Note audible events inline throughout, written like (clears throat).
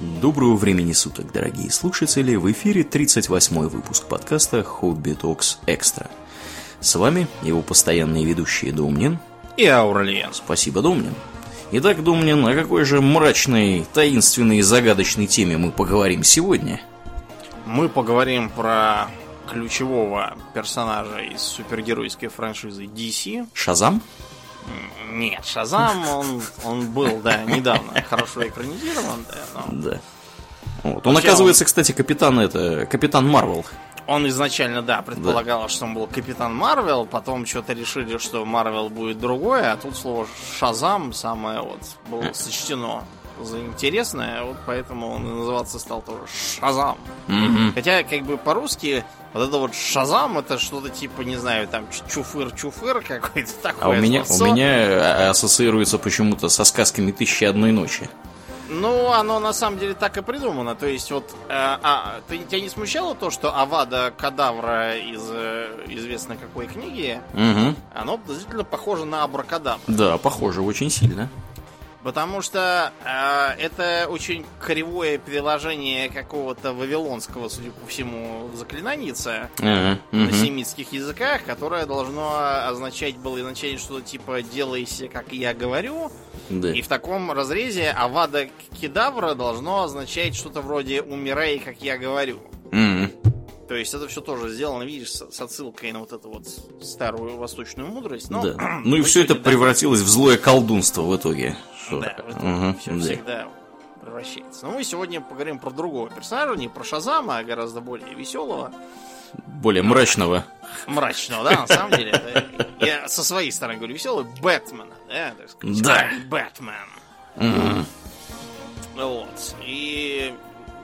Доброго времени суток, дорогие слушатели! В эфире 38-й выпуск подкаста Hobby Talks Extra. С вами его постоянные ведущие Домнин и Аурлиен. Спасибо, Домнин. Итак, Домнин, о какой же мрачной, таинственной и загадочной теме мы поговорим сегодня? Мы поговорим про ключевого персонажа из супергеройской франшизы DC. Шазам? Нет, Шазам, он, он был, да, недавно хорошо экранизирован, да. Но... Да. Вот. Он, Вообще, оказывается, он... кстати, капитан это, капитан Марвел. Он изначально, да, предполагал, да. что он был капитан Марвел, потом что-то решили, что Марвел будет другое, а тут слово Шазам самое вот было сочтено за интересное, вот поэтому он и называться стал тоже Шазам. Mm-hmm. Хотя, как бы по-русски, вот это вот Шазам, это что-то типа, не знаю, там чуфыр-чуфыр какой-то такой. (laughs) А у меня, у меня ассоциируется почему-то со сказками «Тысячи одной ночи». Ну, оно на самом деле так и придумано. То есть, вот, э, а, ты, тебя не смущало то, что Авада Кадавра из э, известной какой книги, угу. оно действительно похоже на Абракадабра. Да, похоже очень сильно. Потому что э, это очень кривое приложение какого-то вавилонского, судя по всему, заклинаница uh-huh, uh-huh. на семитских языках, которое должно означать было изначально что-то типа «делайся, как я говорю». Да. И в таком разрезе Авада Кедавра должно означать что-то вроде «умирай, как я говорю». Uh-huh. То есть это все тоже сделано, видишь, с отсылкой на вот эту вот старую восточную мудрость. Но, да. (clears throat) Ну и все это да, превратилось в злое колдунство в итоге. Да, в итоге угу, все да. всегда превращается. Но мы сегодня поговорим про другого персонажа, не про Шазама, а гораздо более веселого. Более мрачного. Мрачного, да, на самом деле. Это, я со своей стороны говорю веселый, Бэтмена, да, так сказать. Да. Бэтмен. Вот. И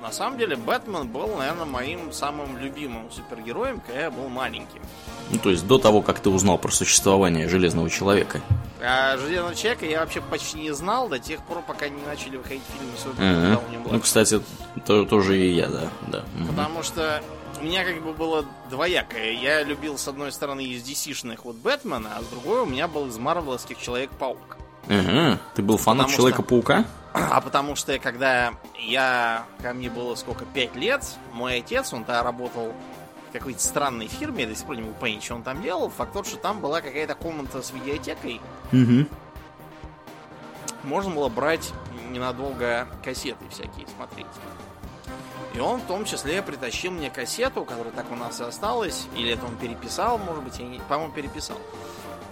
на самом деле Бэтмен был, наверное, моим самым любимым супергероем, когда я был маленьким. Ну, то есть до того, как ты узнал про существование Железного Человека. А Железного Человека я вообще почти не знал до тех пор, пока не начали выходить фильмы с ага. Ну, кстати, то, тоже и я, да. да. Потому что у меня как бы было двоякое. Я любил, с одной стороны, из DC-шных вот Бэтмена, а с другой у меня был из марвеловских Человек-паук. Ага. Ты был фанат Человека-паука? Что... А потому что, когда я... Ко мне было сколько, пять лет, мой отец, он тогда работал в какой-то странной фирме, я до сих пор не могу понять, что он там делал. Факт тот, что там была какая-то комната с видеотекой. Угу. Можно было брать ненадолго кассеты всякие смотреть. И он в том числе притащил мне кассету, которая так у нас и осталась. Или это он переписал, может быть, я не... По-моему, переписал.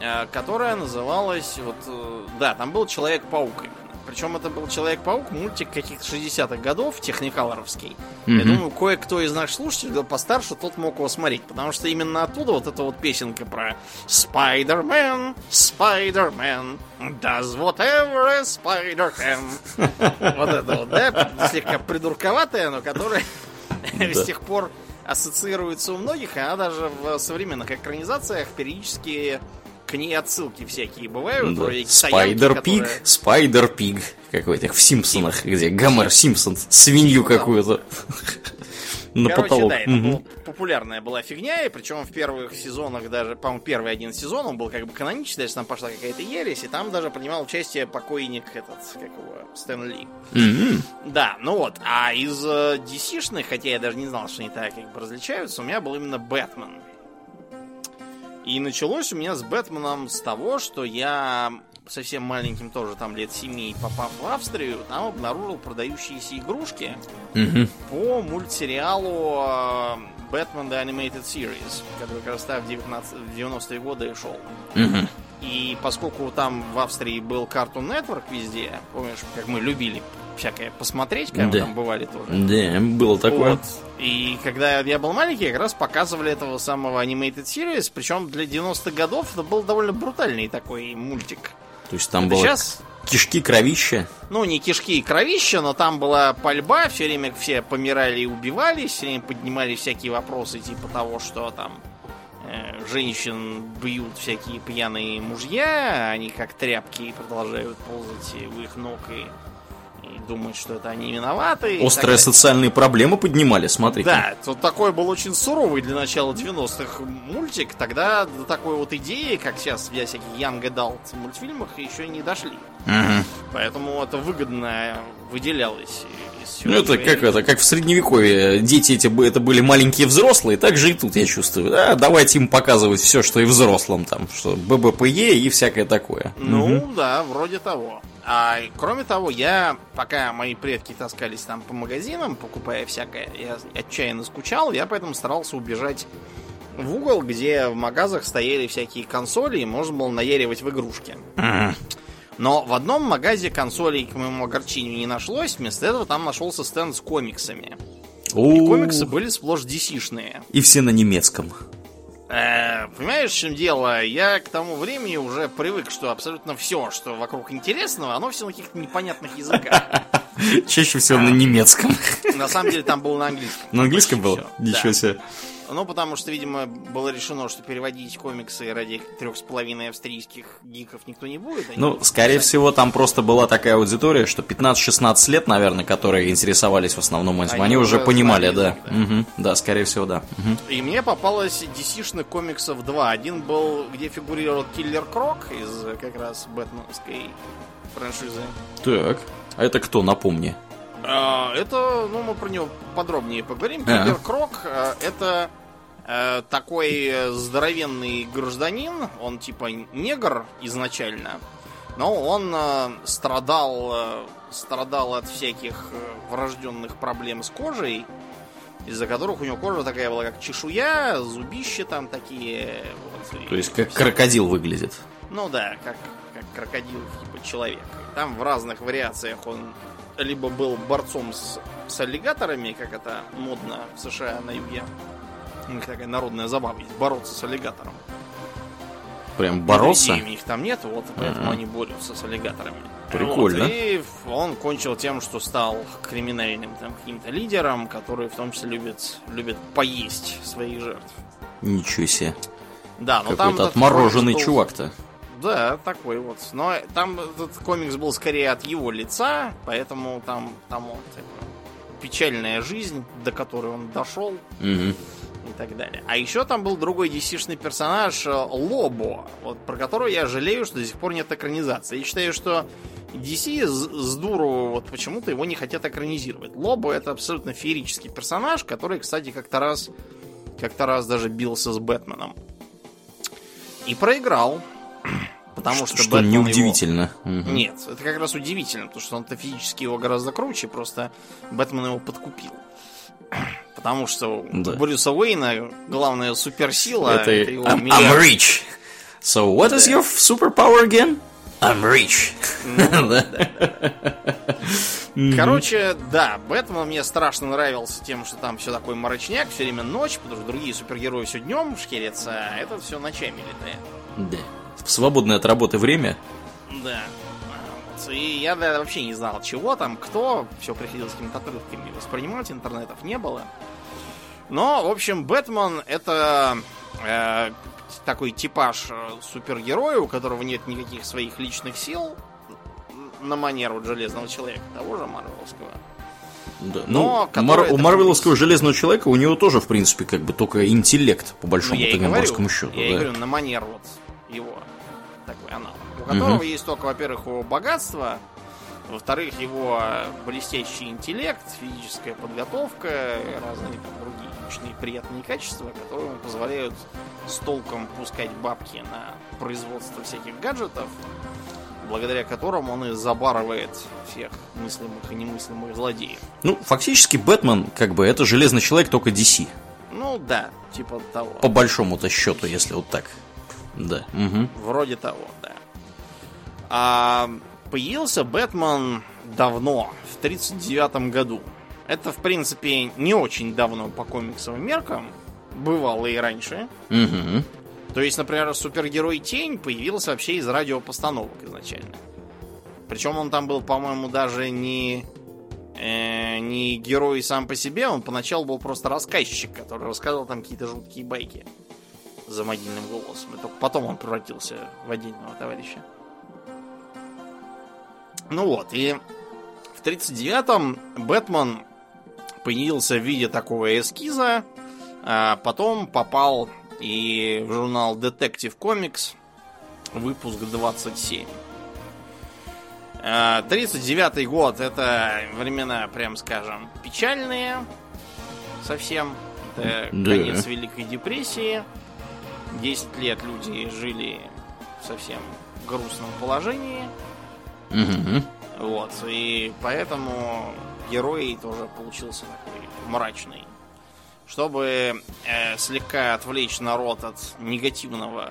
Э, которая называлась... Вот, э, да, там был Человек-паук именно. Причем это был Человек-паук, мультик каких-то 60-х годов, техникалоровский. Mm-hmm. Я думаю, кое-кто из наших слушателей постарше, тот мог его смотреть. Потому что именно оттуда вот эта вот песенка про Spider-Man, Spider-Man, does whatever Spider can. (laughs) Вот это вот, да, слегка придурковатая, но которая с тех пор ассоциируется у многих, она даже в современных экранизациях периодически к ней отсылки всякие бывают. Да. Спайдер Пиг, которая... Спайдер Пиг какой-то в Симпсонах, где Гомер Симпсон свинью какую-то на Короче, потолок. да, это угу. популярная была фигня, и причем в первых сезонах даже, по-моему, первый один сезон, он был как бы каноничный, даже там пошла какая-то ересь, и там даже принимал участие покойник этот, как его, Стэн Ли. Угу. Да, ну вот, а из э, DC-шных, хотя я даже не знал, что они так как бы различаются, у меня был именно Бэтмен. И началось у меня с Бэтменом с того, что я совсем маленьким тоже, там лет 7, попав в Австрию, там обнаружил продающиеся игрушки угу. по мультсериалу Бэтмен The Animated Series, который как раз в, 19, в 90-е годы шел. Угу. И поскольку там в Австрии был Cartoon Network везде, помнишь, как мы любили всякое посмотреть, когда да. мы там бывали тоже. Да, было такое. Вот. И когда я был маленький, как раз показывали этого самого Animated Series, причем для 90-х годов это был довольно брутальный такой мультик. То есть там было сейчас... кишки, кровища? Ну, не кишки и кровища, но там была пальба, все время все помирали и убивались, все время поднимали всякие вопросы типа того, что там э, женщин бьют всякие пьяные мужья, они как тряпки продолжают ползать у их ног и думают, что это они виноваты. Острые социальные проблемы поднимали, смотрите. Да, тут такой был очень суровый для начала 90-х мультик. Тогда до такой вот идеи, как сейчас для всяких Young Adult мультфильмах, еще не дошли. Угу. Поэтому это выгодно выделялось Ну, это как это, как в средневековье. Дети эти это были маленькие взрослые, так же и тут, я чувствую. Да, давайте им показывать все, что и взрослым там, что ББПЕ и всякое такое. Ну, угу. да, вроде того. А кроме того, я, пока мои предки таскались там по магазинам, покупая всякое, я отчаянно скучал, я поэтому старался убежать в угол, где в магазах стояли всякие консоли, и можно было наяривать в игрушки. Но в одном магазе консолей, к моему огорчению, не нашлось. Вместо этого там нашелся стенд с комиксами. И комиксы были сплошь DC-шные. И все на немецком. Э, понимаешь, в чем дело? Я к тому времени уже привык, что абсолютно все, что вокруг интересного, оно все на каких-то непонятных языках. (laughs) Чаще всего на немецком. На самом деле там был на английском. На английском был? Ничего себе. Ну, потому что, видимо, было решено, что переводить комиксы ради трех с половиной австрийских гиков никто не будет. ну, скорее писать. всего, там просто была такая аудитория, что 15-16 лет, наверное, которые интересовались в основном этим, они, они уже понимали, да. Да. Угу, да, скорее всего, да. Угу. И мне попалось DC-шных комиксов два. Один был, где фигурировал Киллер Крок из как раз Бэтменской франшизы. Так, а это кто, напомни? А, это, ну, мы про него подробнее поговорим. Киллер Крок это Э, такой здоровенный гражданин, он типа негр изначально, но он э, страдал, э, страдал от всяких э, врожденных проблем с кожей, из-за которых у него кожа такая была, как чешуя, зубища там такие. Вот, То есть как крокодил выглядит. Ну да, как, как крокодил типа человек. Там в разных вариациях он либо был борцом с, с аллигаторами, как это модно в США на юге, у них такая народная забава есть, бороться с аллигатором. Прям бороться? у них там нет, вот поэтому uh-huh. они борются с аллигаторами. Прикольно. Вот, и он кончил тем, что стал криминальным там каким-то лидером, который в том числе любит, любит поесть своих жертв. Ничего себе. Да, но Какой-то там отмороженный был... чувак-то. Да, такой вот. Но там этот комикс был скорее от его лица, поэтому там, там вот печальная жизнь, до которой он дошел. Угу так далее. А еще там был другой DC-шный персонаж э, Лобо, вот, про которого я жалею, что до сих пор нет экранизации. Я считаю, что DC с, с дуру вот почему-то его не хотят экранизировать. Лобо это абсолютно феерический персонаж, который, кстати, как-то раз как-то раз даже бился с Бэтменом. И проиграл. (clears throat) Потому что, что Бэтмен неудивительно. Его... Угу. Нет, это как раз удивительно, потому что он-то физически его гораздо круче, просто Бэтмен его подкупил. Потому что да. у Брюса Уэйна главная суперсила это, это его I'm, I'm rich. So what is your superpower again? I'm rich. Ну, (laughs) Короче, да, Бэтмен мне страшно нравился тем, что там все такой мрачняк, все время ночь, потому что другие супергерои все днем шкерятся, а этот все ночами летает. Да. В свободное от работы время. Да. И я да, вообще не знал, чего там, кто. Все приходилось какими-то отрывками воспринимать, интернетов не было. Но, в общем, Бэтмен это э, такой типаж э, супергероя, у которого нет никаких своих личных сил на манеру Железного Человека, того же Марвеловского. Да. Но ну, Мар- у Марвеловского Железного Человека у него тоже, в принципе, как бы только интеллект, по большому ну, счету. Я да. говорю, на манер вот его такой аналог. Которого угу. есть только, во-первых, его богатство, во-вторых, его блестящий интеллект, физическая подготовка, разные там, другие личные приятные качества, которые ему позволяют с толком пускать бабки на производство всяких гаджетов, благодаря которым он и забарывает всех мыслимых и немыслимых злодеев. Ну, фактически Бэтмен, как бы, это железный человек, только DC. Ну да, типа того. По большому-то счету, если вот так. Да. Угу. Вроде того. А появился Бэтмен давно, в 1939 году. Это, в принципе, не очень давно по комиксовым меркам. Бывало и раньше. Угу. То есть, например, супергерой Тень появился вообще из радиопостановок изначально. Причем он там был, по-моему, даже не, э, не герой сам по себе, он поначалу был просто рассказчик, который рассказывал там какие-то жуткие байки за мобильным голосом. И только потом он превратился в отдельного товарища. Ну вот, и в 39-м Бэтмен появился в виде такого эскиза, а потом попал и в журнал Detective Comics, выпуск 27. 39 год это времена, прям скажем, печальные совсем. Это да. конец Великой депрессии. 10 лет люди жили в совсем грустном положении. Угу. Вот, и поэтому герой тоже получился такой мрачный. Чтобы э, слегка отвлечь народ от негативного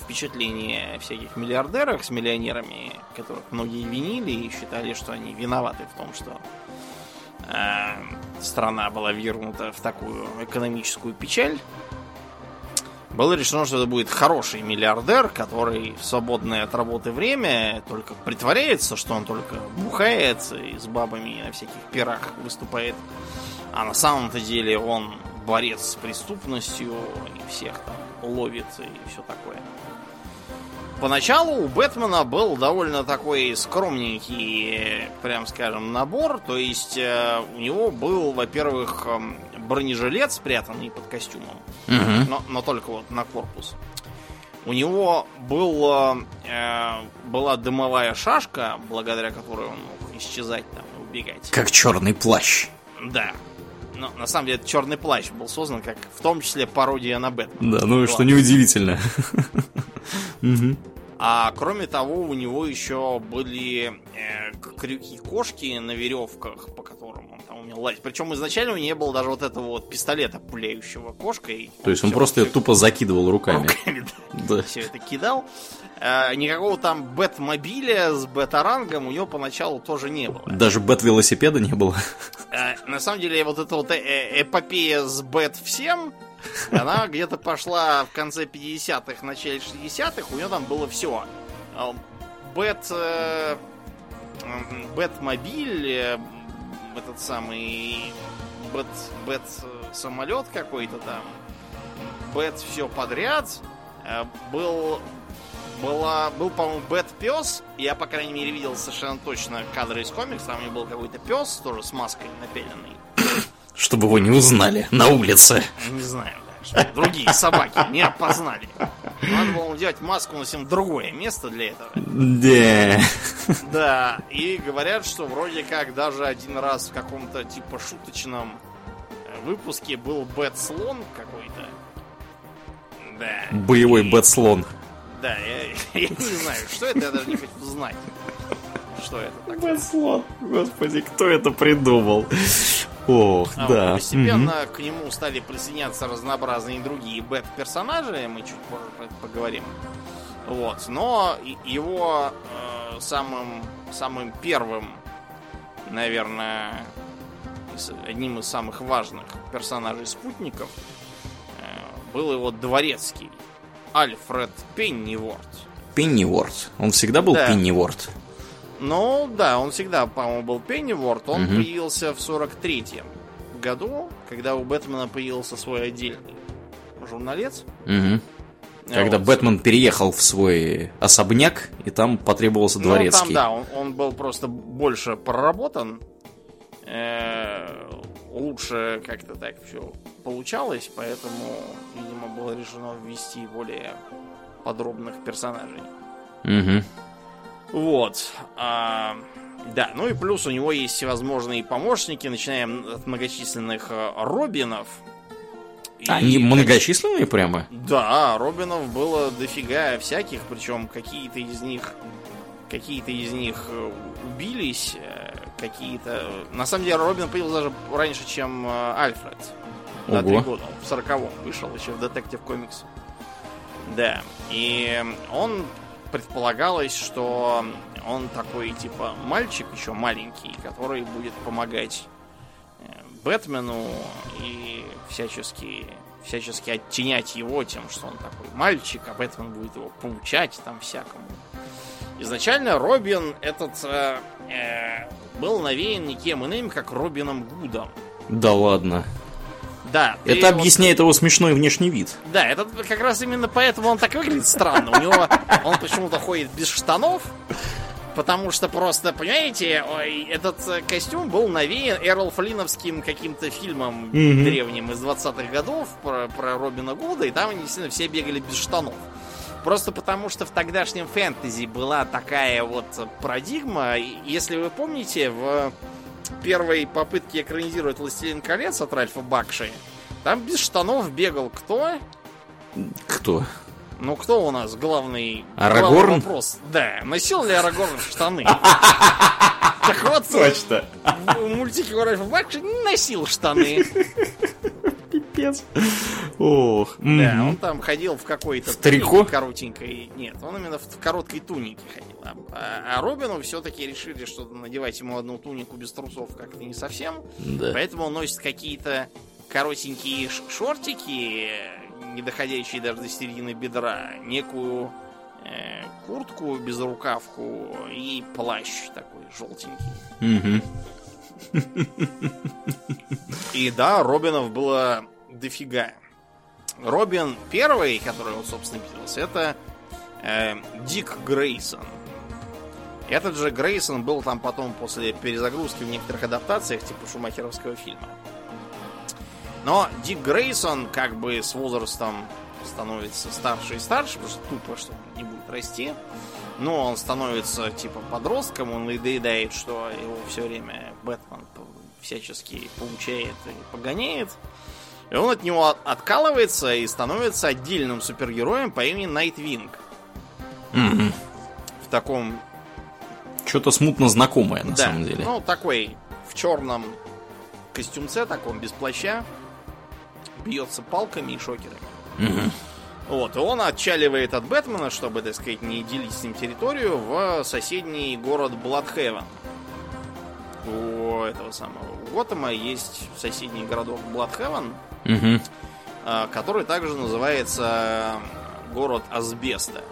впечатления всяких миллиардерах с миллионерами, которых многие винили и считали, что они виноваты в том, что э, страна была вернута в такую экономическую печаль. Было решено, что это будет хороший миллиардер, который в свободное от работы время только притворяется, что он только бухает и с бабами на всяких пирах выступает. А на самом-то деле он борец с преступностью и всех там ловит и все такое. Поначалу у Бэтмена был довольно такой скромненький, прям скажем, набор. То есть э, у него был, во-первых, эм, бронежилет, спрятанный под костюмом, угу. но, но только вот на корпус. У него был, э, была дымовая шашка, благодаря которой он мог исчезать там и убегать. Как черный плащ. Да. Но на самом деле черный плащ был создан как в том числе пародия на Бэтмена. Да, ну что неудивительно. (laughs) А кроме того, у него еще были э, крюки-кошки на веревках, по которым он там умел лазить. Причем изначально у него не было даже вот этого вот пистолета, пуляющего кошкой. То есть он, он просто все... тупо закидывал руками. Руками, да. (laughs) да. Все это кидал. Э, никакого там бэт-мобиля с бэт-орангом у него поначалу тоже не было. Даже бэт-велосипеда не было. Э, на самом деле, вот эта вот э эпопея с бэт всем она (laughs) где-то пошла в конце 50-х, начале 60-х, у нее там было все. Бэт... Э, Бэтмобиль, э, этот самый Бэт, Бэт самолет какой-то там, Бэт все подряд, э, был была, был, по-моему, Бэт пес. Я, по крайней мере, видел совершенно точно кадры из комикса. Там у него был какой-то пес, тоже с маской напяленной чтобы его не узнали на улице. Не знаю, чтобы другие собаки не опознали. Надо было делать маску на всем другое место для этого. Да. Да, и говорят, что вроде как даже один раз в каком-то типа шуточном э, выпуске был Бэт-слон какой-то. Да. Боевой и... Бэт-слон. Да, я, я не знаю, что это, я даже не хочу знать. Что это такое? Бэт-слон. Господи, кто это придумал? Ох, а да. постепенно угу. к нему стали присоединяться разнообразные другие бэт-персонажи, мы чуть позже про это поговорим. Вот, но его э, самым, самым первым, наверное, одним из самых важных персонажей спутников э, был его дворецкий Альфред Пенниворд. Пенниворд. Он всегда был да. Пенниворд. Ну, да, он всегда, по-моему, был Пенниворд. Он угу. появился в 43-м году, когда у Бэтмена появился свой отдельный журналец. Угу. Когда вот. Бэтмен переехал в свой особняк, и там потребовался дворецкий. Ну, там, да, он, он был просто больше проработан. Э, лучше как-то так все получалось, поэтому, видимо, было решено ввести более подробных персонажей. Угу. Вот. А, да, ну и плюс у него есть всевозможные помощники, начиная от многочисленных э, Робинов. Они и, многочисленные прямо? Да, Робинов было дофига всяких, причем какие-то из них какие-то из них э, убились, э, какие-то... На самом деле Робин появился даже раньше, чем Альфред. На три года. Он в сороковом вышел еще в Детектив Комикс. Да. И он предполагалось, что он такой, типа, мальчик еще маленький, который будет помогать э, Бэтмену и всячески, всячески оттенять его тем, что он такой мальчик, а Бэтмен будет его поучать там всякому. Изначально Робин этот э, э, был навеян никем иным, как Робином Гудом. Да ладно. Да. Это объясняет вот... его смешной внешний вид. Да, это как раз именно поэтому он так выглядит странно. У него он почему-то ходит без штанов. Потому что просто, понимаете, этот э, костюм был навеян Эрл Флиновским каким-то фильмом mm-hmm. древним из 20-х годов про, про Робина Гуда, и там, естественно, все бегали без штанов. Просто потому, что в тогдашнем фэнтези была такая вот парадигма. Если вы помните, в первой попытке экранизировать «Властелин колец» от Ральфа Бакши, там без штанов бегал кто? Кто? Ну, кто у нас главный, Арагорн? главный вопрос? Да, носил ли Арагорн штаны? Так вот, Точно. в мультике Ральфа Бакши не носил штаны. Пипец. Ох. Да, он там ходил в какой-то В трико? коротенькой. Нет, он именно в короткой тунике ходил. А, а Робину все-таки решили, что надевать ему одну тунику без трусов как-то не совсем. Да. Поэтому он носит какие-то коротенькие шортики, не доходящие даже до середины бедра, некую э, куртку без рукавку и плащ такой желтенький. Мгм. И да, Робинов было дофига. Робин первый, который вот, собственно, писался, это э, Дик Грейсон. Этот же Грейсон был там потом после перезагрузки в некоторых адаптациях, типа шумахеровского фильма. Но Дик Грейсон как бы с возрастом становится старше и старше, потому что тупо, что он не будет расти. Но он становится типа подростком, он надоедает, что его все время Бэтмен всячески получает и погоняет. И он от него от- откалывается и становится отдельным супергероем по имени Найтвинг. Мгм. В таком Что-то смутно знакомое, на да, самом деле. Ну, такой в черном костюмце, таком без плаща, бьется палками и шокерами. Мгм. Вот, и он отчаливает от Бэтмена, чтобы, так сказать, не делить с ним территорию, в соседний город Бладхевен. У этого самого у Готэма есть соседний городок Бладхевен, А, который также называется город Асбеста.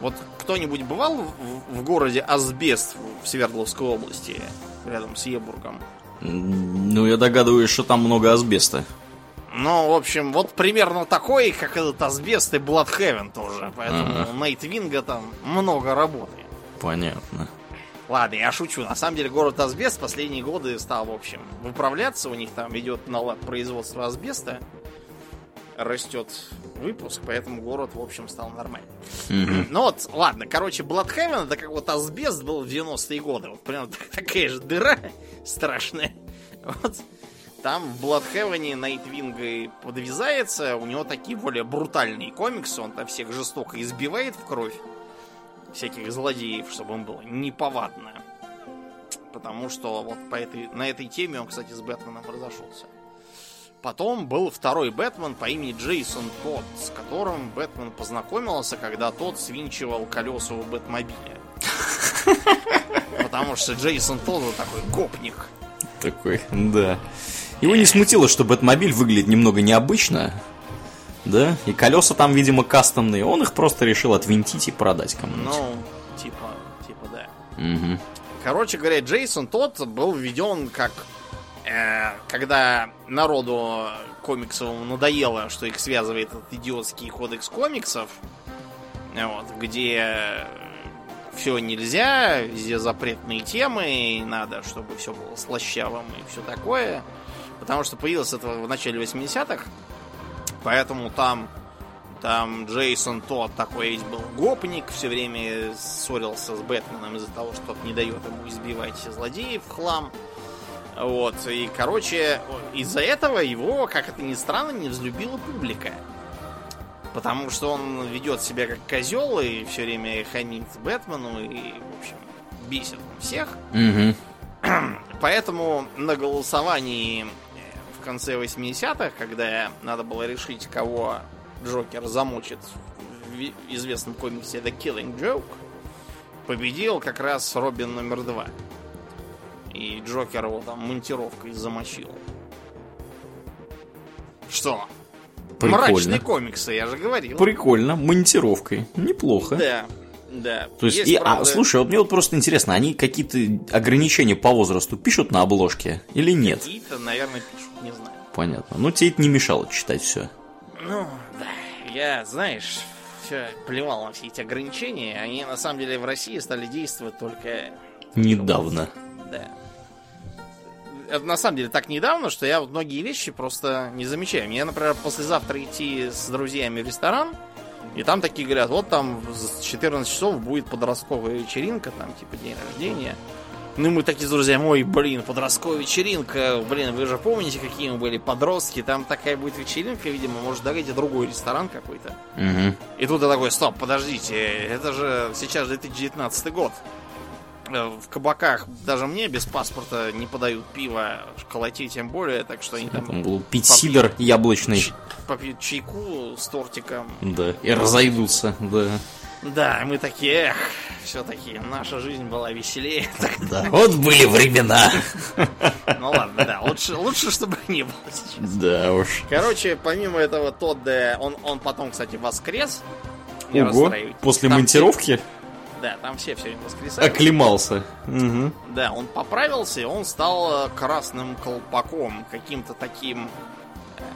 Вот кто-нибудь бывал в, в городе Асбест в Свердловской области, рядом с Ебургом? Ну, я догадываюсь, что там много асбеста. Ну, в общем, вот примерно такой, как этот Асбест и Бладхевен тоже. Поэтому Ага. у Найтвинга там много работы. Понятно. Ладно, я шучу. На самом деле город Асбест в последние годы стал, в общем, выправляться. У них там идет на производство асбеста. Растет выпуск, поэтому город, в общем, стал нормальным. Мгм. Ну вот, ладно, короче, Бладхевен это как вот асбест был в 90-е годы. Вот прям (laughs) такая же дыра страшная. Вот там в Бладхевене Найтвинг и подвязается, у него такие более брутальные комиксы, он там всех жестоко избивает в кровь. Всяких злодеев, чтобы им было неповадно. Потому что вот по этой, на этой теме он, кстати, с Бэтменом разошелся. Потом был второй Бэтмен по имени Джейсон Тодд, с которым Бэтмен познакомился, когда тот свинчивал колеса у Бэтмобиля. (laughs) Потому что Джейсон Тодд такой гопник. Такой, да. Его не смутило, что Бэтмобиль выглядит немного необычно. Да? И колеса там, видимо, кастомные. Он их просто решил отвинтить и продать кому-нибудь. Ну, типа, типа, да. Мгм. Короче говоря, Джейсон тот был введен как э, когда народу комиксовому надоело, что их связывает этот идиотский кодекс комиксов, вот, где все нельзя, везде запретные темы, и надо, чтобы все было слащавым и все такое. Потому что появилось это в начале 80-х, поэтому там там Джейсон тот такой весь был гопник, все время ссорился с Бэтменом из-за того, что тот не дает ему избивать злодеев в хлам. Вот, и, короче, из-за этого его, как это ни странно, не взлюбила публика. Потому что он ведет себя как козел и все время хамит Бэтмену и, в общем, бесит всех. Мгм. Поэтому на голосовании в конце 80-х, когда надо было решить, кого Джокер замочит в известном комиксе The Killing Joke, победил как раз Робин номер два. И Джокер его там монтировкой замочил. Что? Прикольно. Мрачные комиксы, я же говорил. Прикольно, монтировкой. Неплохо. Да, да. То есть, и, а, правда, слушай, вот мне вот просто интересно, они какие-то ограничения по возрасту пишут на обложке или нет? Какие-то, наверное. Понятно. Ну, тебе это не мешало читать все. Ну, да, я, знаешь, все плевал на все эти ограничения. Они, на самом деле, в России стали действовать только... Недавно. Да. Это на самом деле так недавно, что я вот многие вещи просто не замечаю. Мне, например, послезавтра идти с друзьями в ресторан, И там такие говорят, вот там с 14 часов будет подростковая вечеринка, там типа день рождения. Ну, мы такие с друзьями, ой, блин, подростковая вечеринка, блин, вы же помните, какие мы были подростки, там такая будет вечеринка, видимо, может, давайте другой ресторан какой-то. Угу. И тут я такой, стоп, подождите, это же сейчас 2019 год. Э, в кабаках даже мне без паспорта не подают пиво, шоколати тем более, так что они там... Там был пить сидр яблочный. Попьют чайку с тортиком. Да, и разойдутся, да. Да, мы такие, эх, все-таки наша жизнь была веселее. (laughs) Да, вот были времена. Ну ладно, да, лучше, лучше чтобы не было сейчас. Да уж. Короче, помимо этого, тот, да, он, он потом, кстати, воскрес. Ого, после Там монтировки все- да, там все все время воскресают. оклемался. Угу. Да, он поправился, и он стал э, красным колпаком, каким-то таким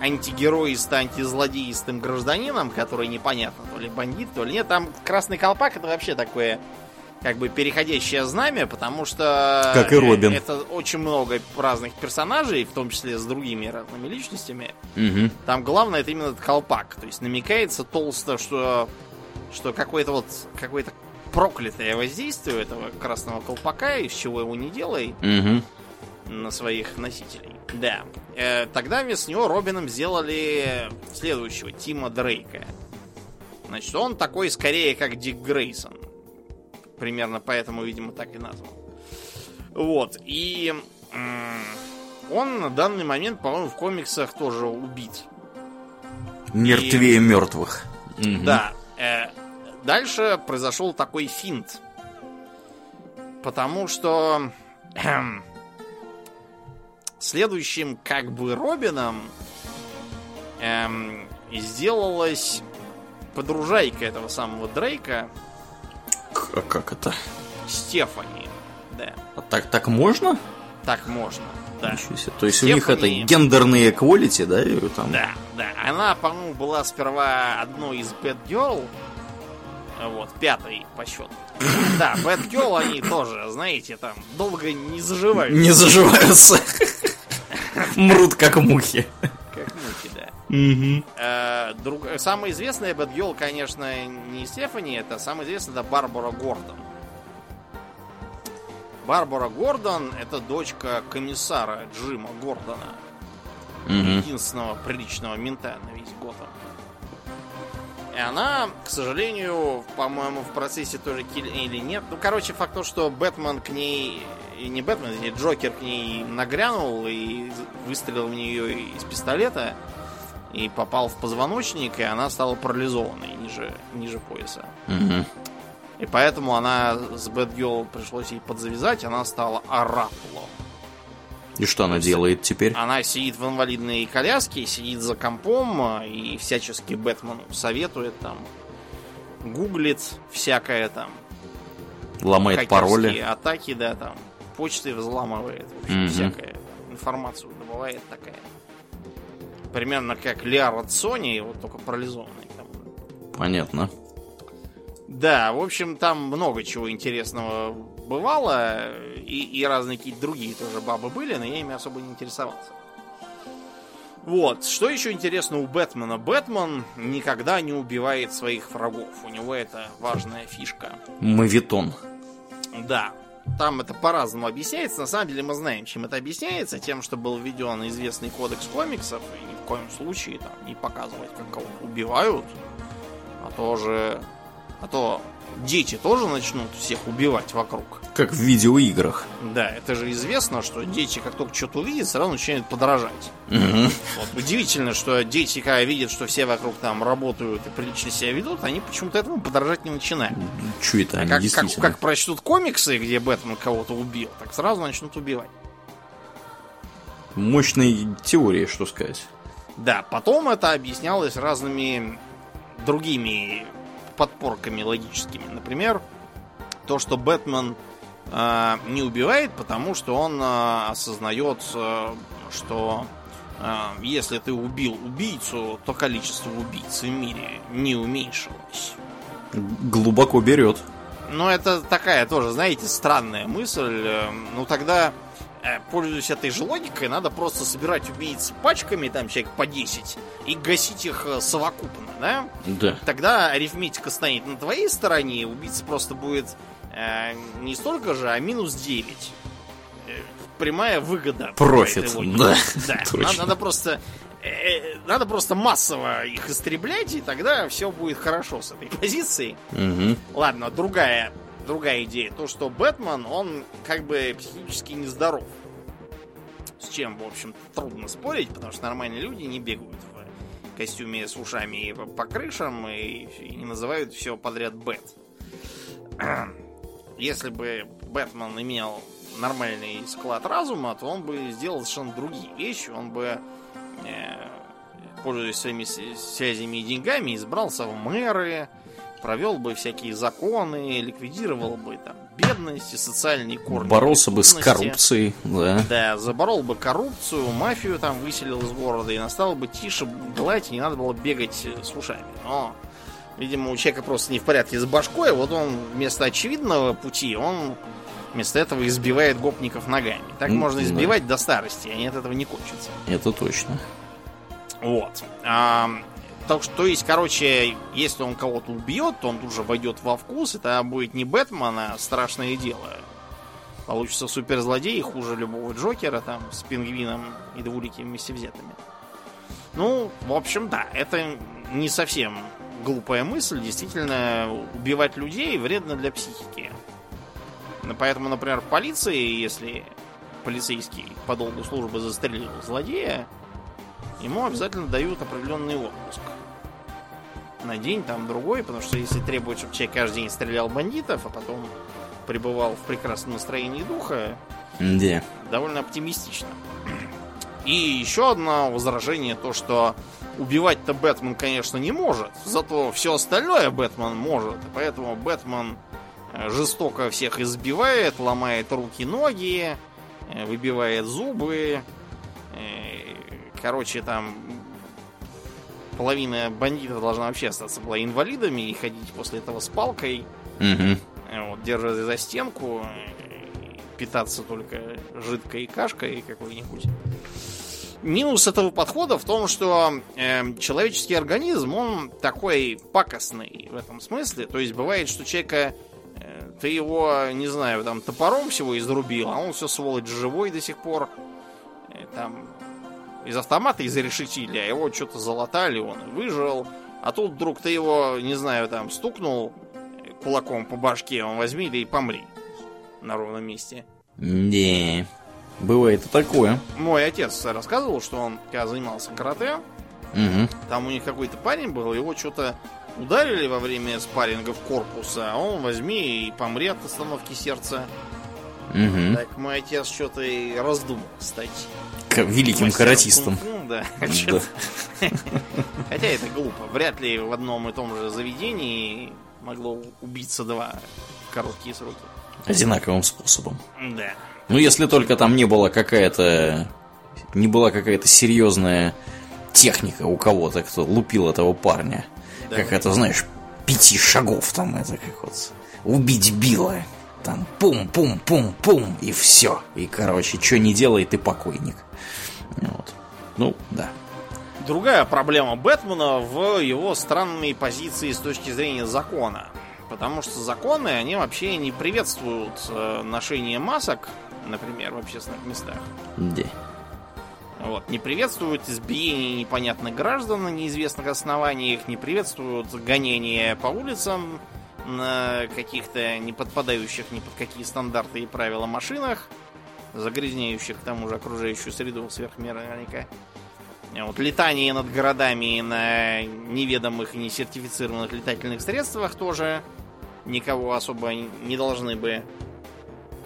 антигероисто антизлодеистым гражданином, который непонятно, то ли бандит, то ли нет. Там красный колпак это вообще такое как бы переходящее знамя, потому что Как и Робин. э, это очень много разных персонажей, в том числе с другими разными личностями. Угу. Там главное это именно этот колпак. То есть намекается толсто, что, что какое-то вот какое-то проклятое воздействие этого красного колпака, из чего его не делай, Угу. на своих носителей. Да. Э, тогда вместо него Робином сделали следующего, Тима Дрейка. Значит, он такой скорее как Дик Грейсон. Примерно поэтому, видимо, так и назван. Вот. И он на данный момент, по-моему, в комиксах тоже убит. Мертвее мертвых. Мгм. Да. э, дальше произошел такой финт. Потому что (clears throat) эм, следующим как бы Робином эм, сделалась подружайка этого самого Дрейка А как это? Стефани. Да, А так, так можно? так можно. Да. Ничего себе. То есть у них это Стефани. гендерные эквалити, да? и Там... Да, да. Она, по-моему, была сперва одной из Bad Girl. Вот, пятой по счету. (laughs) Да, Bad Girl они тоже, знаете, там долго не заживают. Не заживаются. (laughs) Мрут как мухи. Как мухи, да. Угу. Э, друг- Самая известная Girl, конечно, не Стефани, это самая известная, это Барбара Гордон. Барбара Гордон это дочка комиссара Джима Гордона. единственного приличного мента на весь Готэм. И она, к сожалению, по-моему, в процессе тоже киль... или нет. Ну, короче, факт то, что Бэтмен к ней... И не Бэтмен, а Джокер к ней нагрянул и выстрелил в нее из пистолета и попал в позвоночник, и она стала парализованной ниже, ниже пояса. Угу. И поэтому она с Бэтгелл пришлось ей подзавязать, она стала Арапло. И что она делает теперь? Она сидит в инвалидной коляске, сидит за компом и всячески Бэтмену советует там, гуглит всякое там, Ломает пароли. атаки, да, там, почты взламывает, в общем, Мгм. всякое, информацию добывает такая. Примерно как Лиар от Sony, вот только парализованный. Понятно. Да, в общем, там много чего интересного бывало, и, и разные какие-то другие тоже бабы были, но я ими особо не интересовался. Вот, что еще интересно у Бэтмена? Бэтмен никогда не убивает своих врагов. У него это важная фишка. Мавитон. Да, там это по-разному объясняется. На самом деле мы знаем, чем это объясняется. Тем, что был введен известный кодекс комиксов, и ни в коем случае там не показывать, как кого-то убивают. А то же... А то дети тоже начнут всех убивать вокруг. Как в видеоиграх. Да, это же известно, что дети, как только что-то увидят, сразу начинают подражать. Мгм. Вот удивительно, что дети, когда видят, что все вокруг там работают и прилично себя ведут, они почему-то этому подражать не начинают. Чё это они как, как, действительно? как прочтут комиксы, где Бэтмен кого-то убил, так сразу начнут убивать. Мощные теории, что сказать. Да, потом это объяснялось разными другими подпорками логическими. Например, то, что Бэтмен э, не убивает, потому что он э, осознает, э, что э, если ты убил убийцу, то количество убийц в мире не уменьшилось. Глубоко берет. Но это такая тоже, знаете, странная мысль. Э, Ну тогда пользуясь этой же логикой, надо просто собирать убийц пачками, там человек по 10, и гасить их э, совокупно, да? Да. Тогда арифметика станет на твоей стороне, убийца просто будет э, не столько же, а минус 9. Э, прямая выгода. Профит, да. (laughs) Да, надо, надо просто э, надо просто массово их истреблять, и тогда все будет хорошо с этой позиции. Угу. Ладно, другая, другая идея. То, что Бэтмен, он как бы психически нездоров. С чем, в общем, трудно спорить, потому что нормальные люди не бегают в костюме с ушами по, по крышам и, и называют все подряд Бэт. (clears throat) Если бы Бэтмен имел нормальный склад разума, то он бы сделал совершенно другие вещи. Он бы Э, пользуясь своими связями и деньгами, избрался в мэры, провел бы всякие законы, ликвидировал бы там бедность и социальные корни. Боролся бы с коррупцией, да. Да, заборол бы коррупцию, мафию там выселил из города и настало бы тише гладь, не надо было бегать с ушами. Но, видимо, у человека просто не в порядке с башкой, вот он вместо очевидного пути, он вместо этого избивает гопников ногами. Так mm, можно избивать да. до старости, они от этого не кончатся. Это точно. Вот. А, так что, то есть, короче, если он кого-то убьет, то он тут же войдет во вкус. Это будет не Бэтмен, а страшное дело. Получится суперзлодей, хуже любого Джокера, там, с пингвином и двуликими вместе взятыми. Ну, в общем, да, это не совсем глупая мысль. Действительно, убивать людей вредно для психики. Поэтому, например, в полиции, если полицейский по долгу службы застрелил злодея, ему обязательно дают определенный отпуск. На день, там, другой, потому что если требует, чтобы человек каждый день стрелял бандитов, а потом пребывал в прекрасном настроении духа, yeah. довольно оптимистично. И еще одно возражение, то, что убивать-то Бэтмен, конечно, не может, зато все остальное Бэтмен может, поэтому Бэтмен Э, жестоко всех избивает, ломает руки-ноги, э, выбивает зубы. Э, короче, там половина бандитов должна вообще остаться была инвалидами и ходить после этого с палкой. Угу. Вот, держать за стенку, питаться только жидкой кашкой какой-нибудь. Минус этого подхода в том, что э, человеческий организм, он такой пакостный в этом смысле. То есть бывает, что человека ты его, не знаю, там топором всего изрубил, а он все сволочь живой до сих пор. Э, там из автомата изрешетили, а его что-то залатали, он выжил. А тут вдруг ты его, не знаю, там стукнул кулаком по башке, он возьми да и помри на ровном месте. Не, бывает и такое. Мой отец рассказывал, что он, когда занимался карате, угу. там у них какой-то парень был, его что-то ударили во время спаррингов корпуса, а он возьми и помри от остановки сердца. Угу. Так мой отец что-то и раздумал стать. Великим каратистом. Ну, да. (laughs) да. (laughs) Хотя это глупо. Вряд ли в одном и том же заведении могло убиться два в короткие сроки. Одинаковым способом. Да. Ну, если только там не было какая-то... Не была какая-то серьезная техника у кого-то, кто лупил этого парня. Да. Как это, знаешь, пяти шагов там, это как вот убить Билла. Там пум-пум-пум-пум, и все. И, короче, что не делай, ты покойник. Вот. Ну, да. Другая проблема Бэтмена в его странной позиции с точки зрения закона. Потому что законы, они вообще не приветствуют э, ношение масок, например, в общественных местах. Да. Вот. Не приветствуют избиение непонятных граждан на неизвестных основаниях, не приветствуют гонения по улицам на каких-то не подпадающих ни под какие стандарты и правила машинах, загрязняющих к тому же окружающую среду сверх меры наверняка. Вот, летание над городами на неведомых и несертифицированных летательных средствах тоже никого особо не должны бы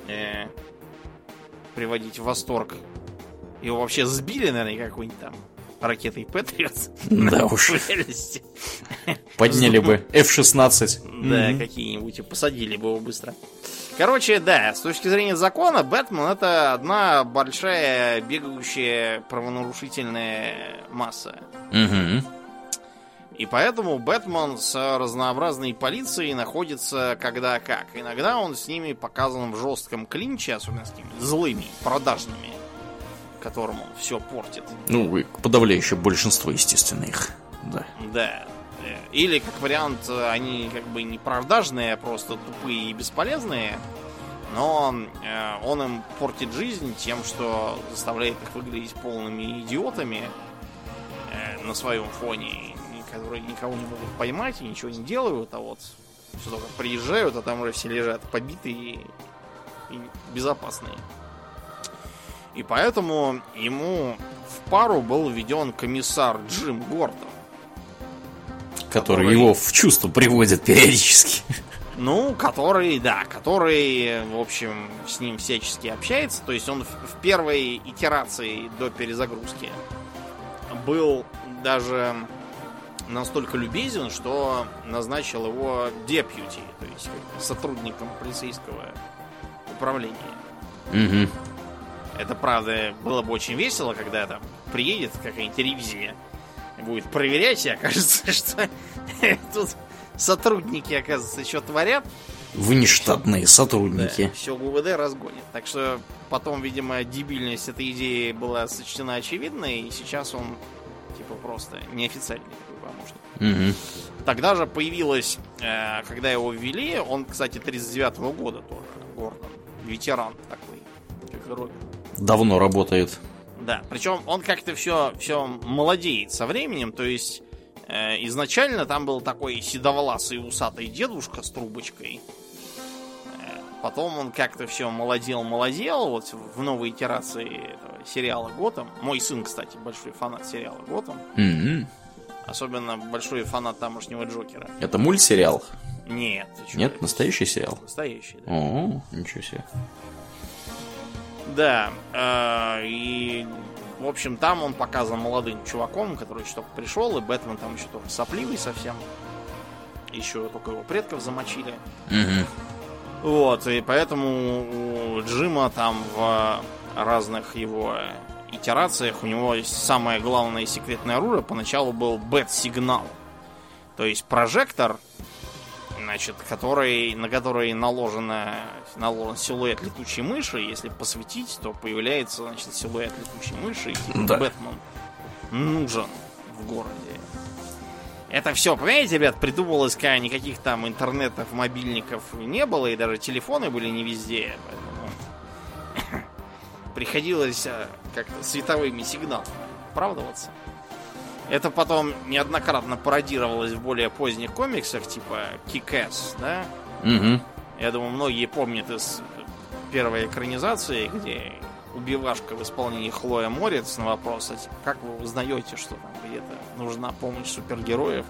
э, приводить в восторг его вообще сбили, наверное, какой-нибудь там ракетой Патриот. Да (laughs) уж. Подняли бы F-16. Да, какие-нибудь, и посадили бы его быстро. Короче, да, с точки зрения закона, Бэтмен это одна большая бегающая правонарушительная масса. Угу. И поэтому Бэтмен с разнообразной полицией находится когда как. Иногда он с ними показан в жестком клинче, особенно с такими злыми, продажными, которым он все портит. Ну, подавляющее большинство, естественно, их. Да. Да. Или, как вариант, они как бы не продажные, а просто тупые и бесполезные. Но э, он им портит жизнь тем, что заставляет их выглядеть полными идиотами э, на своем фоне которые никого не могут поймать и ничего не делают, а вот все только приезжают, а там уже все лежат побитые и безопасные. И поэтому ему в пару был введен комиссар Джим Гордон. Который, который его в чувство приводит периодически. Ну, который, да, который, в общем, с ним всячески общается. То есть он в, первой итерации до перезагрузки был даже настолько любезен, что назначил его депьюти, то есть сотрудником полицейского управления. Угу. Это, правда, было бы очень весело, когда там приедет какая-нибудь ревизия будет проверять, и окажется, (laughs) что тут сотрудники, оказывается, что творят. Внештатные сотрудники. Да, все ГУВД разгонит. Так что потом, видимо, дебильность этой идеи была сочтена очевидной, и сейчас он типа просто неофициальный Угу. Тогда же появилась, э, когда его ввели, он, кстати, 39-го года тоже, Гордон. Ветеран такой, как и Робин. Давно работает. Да, причем он как-то все, все молодеет со временем, то есть э, изначально там был такой седовласый усатый дедушка с трубочкой. Э, потом он как-то все молодел-молодел, вот в новой итерации этого сериала Готэм. Мой сын, кстати, большой фанат сериала Готэм. Mm-hmm. Особенно большой фанат тамошнего Джокера. Это мультсериал? Нет. Нет, настоящий сериал? Настоящий, да. О, ничего себе. Да, э, и в общем, там он показан молодым чуваком, который еще только пришел, и Бэтмен там еще только сопливый совсем. Еще только его предков замочили. Угу. Вот, и поэтому у Джима там в разных его итерациях у него есть самое главное секретное оружие. Поначалу был бэт-сигнал. То есть прожектор, значит, который, на который наложено, наложен силуэт летучей мыши. Если посветить, то появляется значит, силуэт летучей мыши. И да. Бэтмен нужен в городе. Это все, понимаете, ребят, придумывалось, когда никаких там интернетов, мобильников не было, и даже телефоны были не везде. Поэтому (coughs) приходилось э, как-то световыми сигналами оправдываться. Это потом неоднократно пародировалось в более поздних комиксах, типа Kick-Ass, да? Угу. Я думаю, многие помнят из первой экранизации, где убивашка в исполнении Хлоя Морец на вопрос, а типа, как вы узнаете, что там где-то нужна помощь супергероев?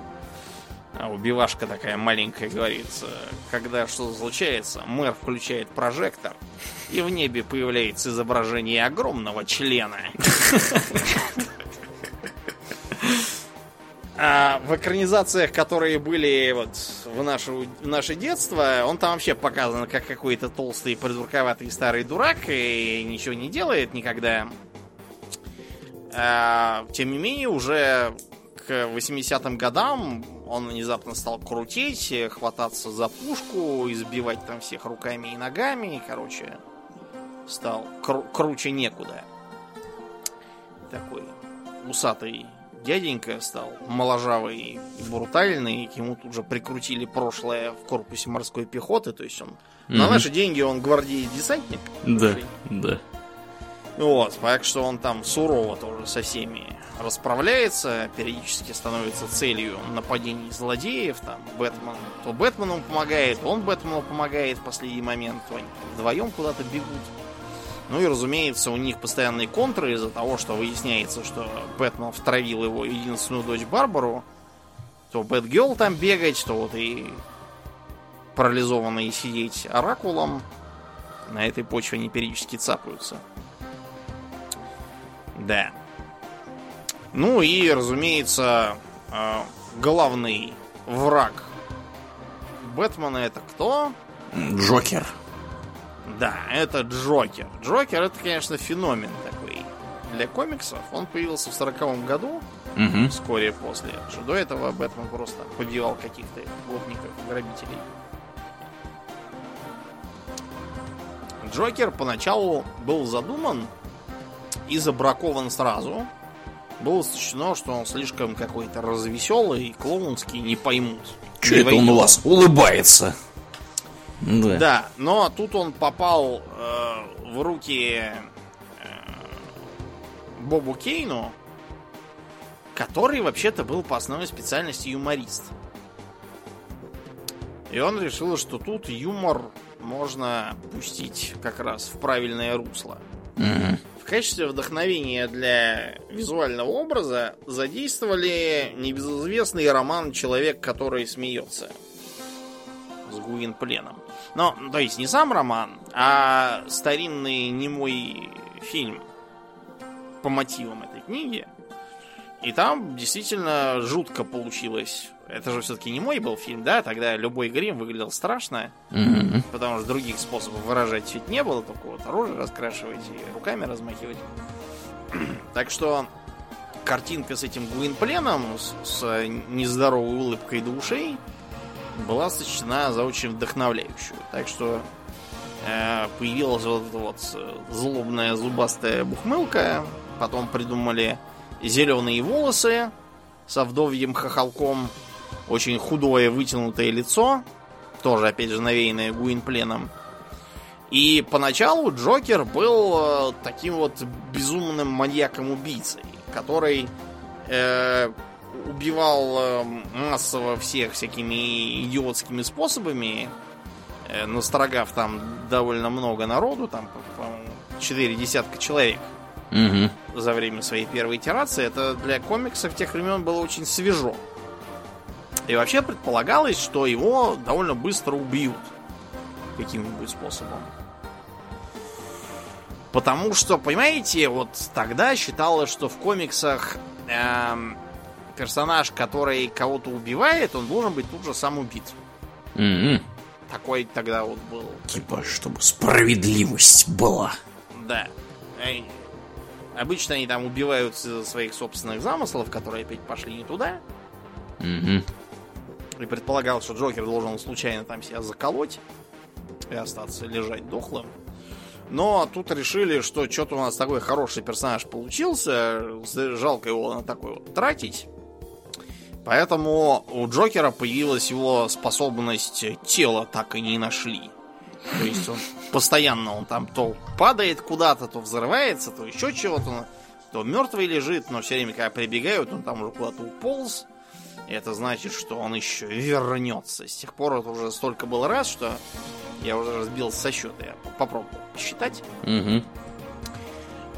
А убивашка такая маленькая говорит, когда что случается, мэр включает прожектор, и в небе появляется изображение огромного члена. (laughs) А в экранизациях, которые были вот в, нашу, в наше детство, он там вообще показан как какой-то толстый, придурковатый старый дурак и ничего не делает никогда. А, тем не менее, уже к 80-м годам он внезапно стал крутить, хвататься за пушку, избивать там всех руками и ногами. Короче, стал кру- круче некуда. Такой усатый дяденька стал моложавый и брутальный. Ему тут же прикрутили прошлое в корпусе морской пехоты. То есть он mm-hmm. на наши деньги он гвардии-десантник. Да, да. Вот, так что он там сурово тоже со всеми расправляется, периодически становится целью нападений злодеев, там, Бэтмен, то Бэтмену помогает, он Бэтмену помогает в последний момент, то они вдвоем куда-то бегут. Ну и, разумеется, у них постоянные контры из-за того, что выясняется, что Бэтмен втравил его единственную дочь Барбару. То Бэтгелл там бегать, то вот и парализованные сидеть оракулом. На этой почве они периодически цапаются. Да. Ну и, разумеется, э, главный враг Бэтмена это кто? Джокер. Да, это Джокер. Джокер это, конечно, феномен такой для комиксов. Он появился в сороковом году. угу. вскоре после. Что до этого Бэтмен просто побивал каких-то гопников, грабителей. Джокер поначалу был задуман и забракован сразу. Было сочтено, что он слишком какой-то развеселый, клоунский, не поймут. Че это он у вас улыбается? Да. да, но тут он попал э, в руки э, Бобу Кейну, который вообще-то был по основной специальности юморист. И он решил, что тут юмор можно пустить как раз в правильное русло. Mm-hmm. В качестве вдохновения для визуального образа задействовали небезызвестный роман «Человек, который смеется» с Гуин Пленом. Но, то есть не сам роман, а старинный немой фильм по мотивам этой книги. И там действительно жутко получилось это же все-таки не мой был фильм, да? Тогда любой грим выглядел страшно. Mm-hmm. Потому что других способов выражать ведь не было, только вот оружие раскрашивать и руками размахивать. (clears throat) так что картинка с этим Гуинпленом, с, с нездоровой улыбкой до ушей, была сочтена за очень вдохновляющую. Так что э, появилась вот эта вот злобная зубастая бухмылка. Потом придумали зеленые волосы со вдовьем хохолком очень худое вытянутое лицо, тоже, опять же, навеянное Гуинпленом. И поначалу Джокер был э, таким вот безумным маньяком-убийцей, который э, убивал э, массово всех всякими идиотскими способами, э, настрогав там довольно много народу, там, по-моему, четыре десятка человек угу. за время своей первой итерации. Это для комиксов тех времен было очень свежо. И вообще предполагалось, что его довольно быстро убьют каким-нибудь способом. Потому что, понимаете, вот тогда считалось, что в комиксах эм, персонаж, который кого-то убивает, он должен быть тут же сам убит. Mm-hmm. Такой тогда вот был. Типа, чтобы справедливость была. Да. Обычно они там убивают своих собственных замыслов, которые опять пошли не туда. Mm-hmm и предполагал, что Джокер должен случайно там себя заколоть и остаться лежать дохлым. Но тут решили, что что-то у нас такой хороший персонаж получился, жалко его на такой вот тратить. Поэтому у Джокера появилась его способность тело так и не нашли. То есть он постоянно он там то падает куда-то, то взрывается, то еще чего-то, то мертвый лежит, но все время, когда прибегают, он там уже куда-то уполз это значит, что он еще вернется. С тех пор это уже столько было раз, что я уже разбился со счета. Я попробовал посчитать. Угу.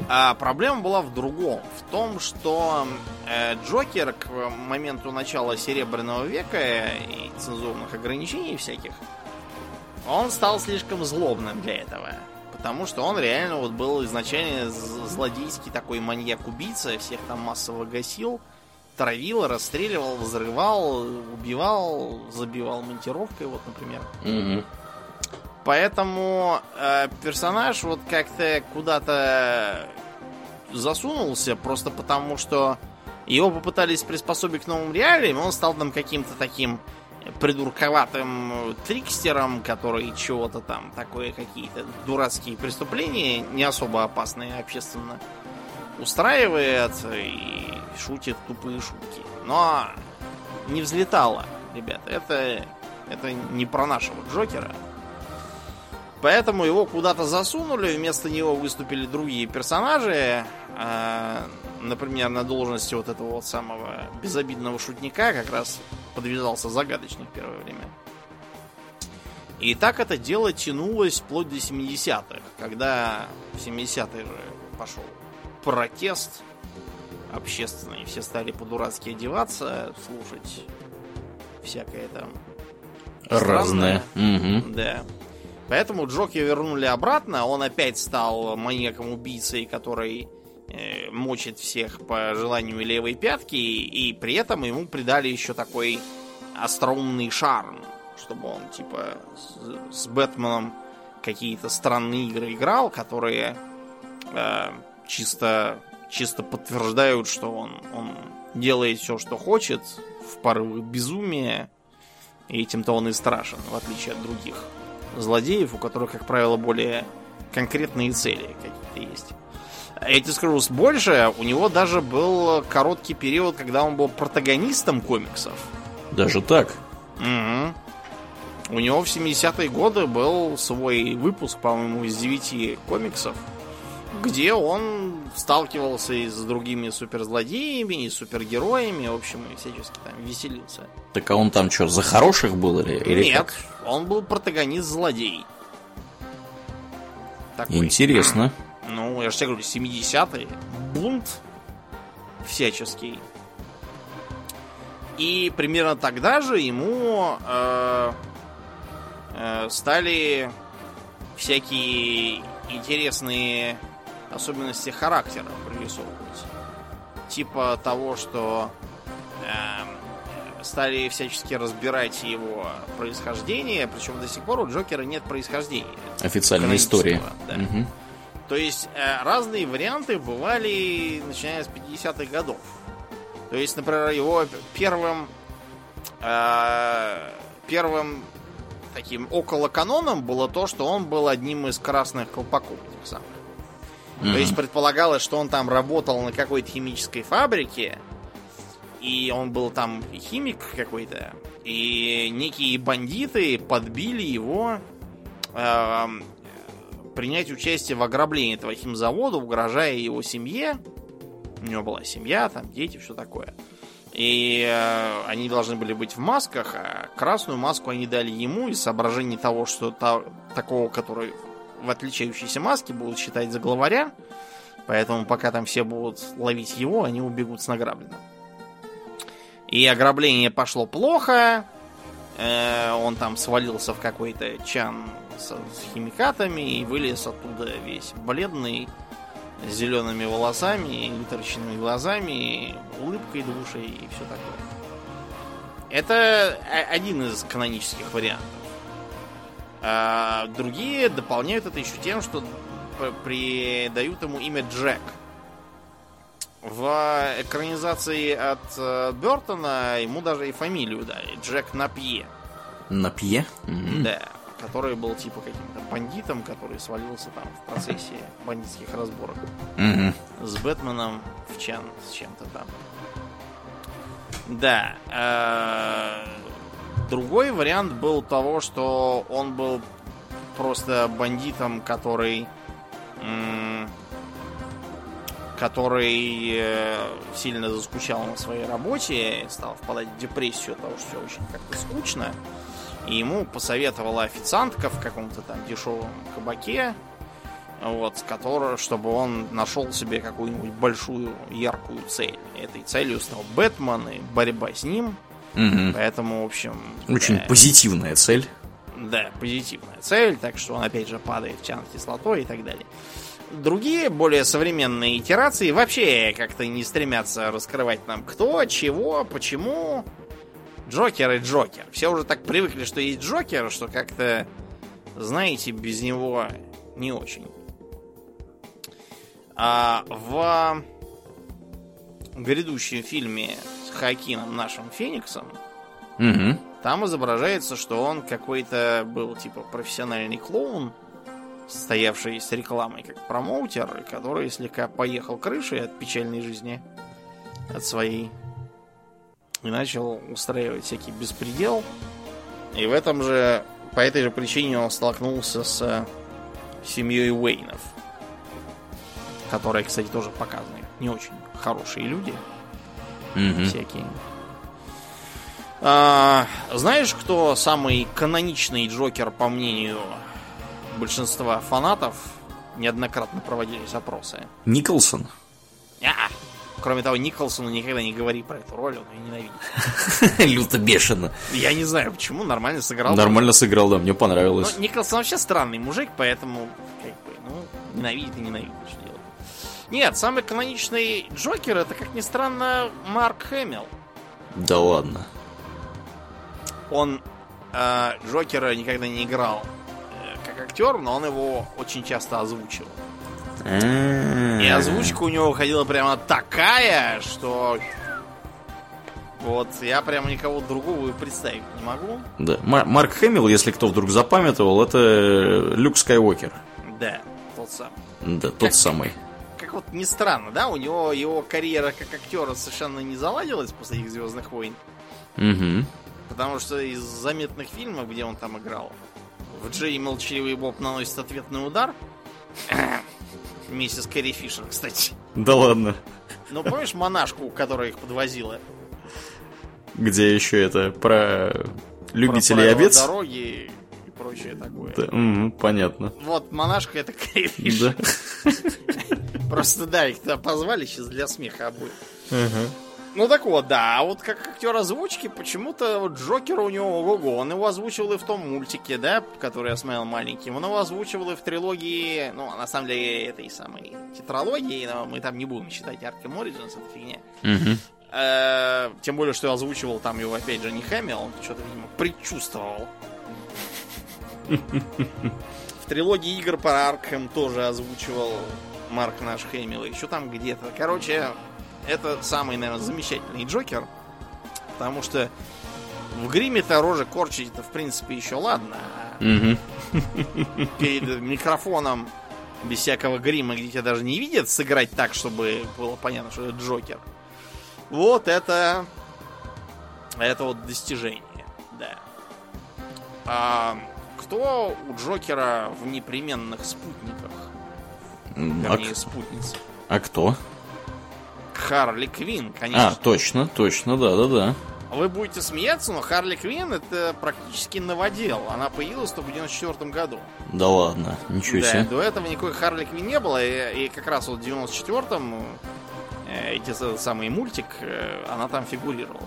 А проблема была в другом. В том, что э, Джокер к моменту начала Серебряного века и цензурных ограничений всяких, он стал слишком злобным для этого. Потому что он реально вот был изначально злодейский такой маньяк-убийца, всех там массово гасил травил, расстреливал, взрывал, убивал, забивал монтировкой, вот, например. Угу. Поэтому э, персонаж вот как-то куда-то засунулся, просто потому что его попытались приспособить к новым реалиям, он стал там каким-то таким придурковатым трикстером, который чего-то там такое, какие-то дурацкие преступления, не особо опасные общественно, устраивает и шутит тупые шутки. Но не взлетало, ребята. Это, это не про нашего Джокера. Поэтому его куда-то засунули, вместо него выступили другие персонажи. Э, например, на должности вот этого вот самого безобидного шутника как раз подвязался загадочник в первое время. И так это дело тянулось вплоть до 70-х, когда в 70-е же пошел протест общественный. Все стали по-дурацки одеваться, слушать всякое там разное. Угу. Да. Поэтому Джоки вернули обратно. Он опять стал маньяком-убийцей, который э, мочит всех по желанию левой пятки. И при этом ему придали еще такой остроумный шарм. Чтобы он, типа, с, с Бэтменом какие-то странные игры играл, которые э, чисто, чисто подтверждают, что он, он делает все, что хочет, в порывах безумия. И этим-то он и страшен, в отличие от других злодеев, у которых, как правило, более конкретные цели какие-то есть. Я тебе скажу больше, у него даже был короткий период, когда он был протагонистом комиксов. Даже так? Угу. У него в 70-е годы был свой выпуск, по-моему, из 9 комиксов, где он сталкивался и с другими суперзлодеями, и супергероями, в общем, и всячески там веселился. Так а он там что, за хороших был или, или Нет, как? он был протагонист-злодей. Такой. Интересно. Ну, я же тебе говорю, 70-е. Бунт всяческий. И примерно тогда же ему э, э, стали всякие интересные особенности характера прорисовывать. Типа того, что э, стали всячески разбирать его происхождение, причем до сих пор у Джокера нет происхождения. Официальной истории. Да. Угу. То есть э, разные варианты бывали, начиная с 50-х годов. То есть, например, его первым э, первым таким около каноном было то, что он был одним из красных колпаков этих самых. Mm-hmm. То есть предполагалось, что он там работал на какой-то химической фабрике, и он был там химик какой-то, и некие бандиты подбили его э, принять участие в ограблении этого химзавода, угрожая его семье. У него была семья, там дети, все такое. И э, они должны были быть в масках, а красную маску они дали ему из соображений того, что та, такого, который в отличающейся маске будут считать за главаря. Поэтому пока там все будут ловить его, они убегут с награбленным. И ограбление пошло плохо. Э, он там свалился в какой-то чан с, с химикатами и вылез оттуда весь бледный, с зелеными волосами, вытаращенными глазами, улыбкой душей и все такое. Это один из канонических вариантов. А другие дополняют это еще тем, что придают ему имя Джек. В экранизации от э, Бертона ему даже и фамилию дали. Джек Напье. Напье? Mm-hmm. Да. Который был типа каким-то бандитом, который свалился там в процессе бандитских разборок. Mm-hmm. С Бэтменом в чан с чем-то там. Да. Другой вариант был того, что он был просто бандитом, который который э, сильно заскучал на своей работе, стал впадать в депрессию от того, что все очень как-то скучно. И ему посоветовала официантка в каком-то там дешевом кабаке, вот, который, чтобы он нашел себе какую-нибудь большую яркую цель. Этой целью стал Бэтмен и борьба с ним. Угу. Поэтому, в общем... Очень да, позитивная цель. Да, позитивная цель, так что он опять же падает в чан кислотой и так далее. Другие, более современные итерации вообще как-то не стремятся раскрывать нам кто, чего, почему. Джокер и Джокер. Все уже так привыкли, что есть Джокер, что как-то, знаете, без него не очень. А в грядущем фильме с Хакином, нашим Фениксом, угу. там изображается, что он какой-то был типа профессиональный клоун, стоявший с рекламой как промоутер, который слегка поехал крышей от печальной жизни, от своей, и начал устраивать всякий беспредел. И в этом же, по этой же причине он столкнулся с семьей Уэйнов, которые, кстати, тоже показаны. Не очень хорошие люди. Mm-hmm. Всякие. А, знаешь, кто самый каноничный Джокер, по мнению большинства фанатов неоднократно проводились опросы. Николсон? А, кроме того, Николсону никогда не говори про эту роль, он ее ненавидит. (laughs) Люто бешено. Я не знаю, почему, нормально сыграл. Нормально сыграл, да, мне понравилось. Но Николсон вообще странный мужик, поэтому, как бы, ну, ненавидит и ненавидит. Нет, самый каноничный Джокер, это, как ни странно, Марк Хэмилл. Да ладно. Он э, Джокера никогда не играл актер, но он его очень часто озвучивал. И озвучка у него выходила прямо такая, что Вот, я прямо никого другого представить не могу. Да. Марк Хэмилл, если кто вдруг запамятовал, это Люк Скайуокер. Да, тот самый. Да, тот как, самый. Как вот не странно, да, у него его карьера как актера совершенно не заладилась после их Звездных войн. Угу. Потому что из заметных фильмов, где он там играл, в Джей Молчаливый Боб наносит ответный удар. (coughs) Миссис Кэрри Фишер, кстати. Да ладно. Ну, помнишь монашку, которая их подвозила? Где еще это про любителей про овец? дороги и прочее такое. Да, угу, понятно. Вот монашка это Кэрри Фишер. Да. (laughs) Просто да, их туда позвали сейчас для смеха обоих. Угу. Ну так вот, да, а вот как актер озвучки, почему-то вот Джокера у него ого он его озвучивал и в том мультике, да, который я смотрел маленьким, он его озвучивал и в трилогии, ну, на самом деле, этой самой тетралогии, но мы там не будем считать Arkham Origins, это фигня. Угу. тем более, что я озвучивал там его, опять же, не Хэмилл, он что-то, видимо, предчувствовал. (laughs) В трилогии игр по Аркхэм тоже озвучивал Марк наш Хэмилл, еще там где-то. Короче, это самый, наверное, замечательный Джокер. Потому что в гриме-то рожи корчить это, в принципе, еще ладно. Перед микрофоном без всякого грима, где тебя даже не видят, сыграть так, чтобы было понятно, что это Джокер. Вот это... Это вот достижение, да. А кто у Джокера в непременных спутниках? А спутниц. А кто? Харли Квин, конечно. А, точно, точно, да-да-да. Вы будете смеяться, но Харли Квин это практически новодел. Она появилась только в 94 году. Да ладно, ничего себе. Да, до этого никакой Харли Квин не было, и, и как раз вот в 94-м э, эти самый мультик, э, она там фигурировала.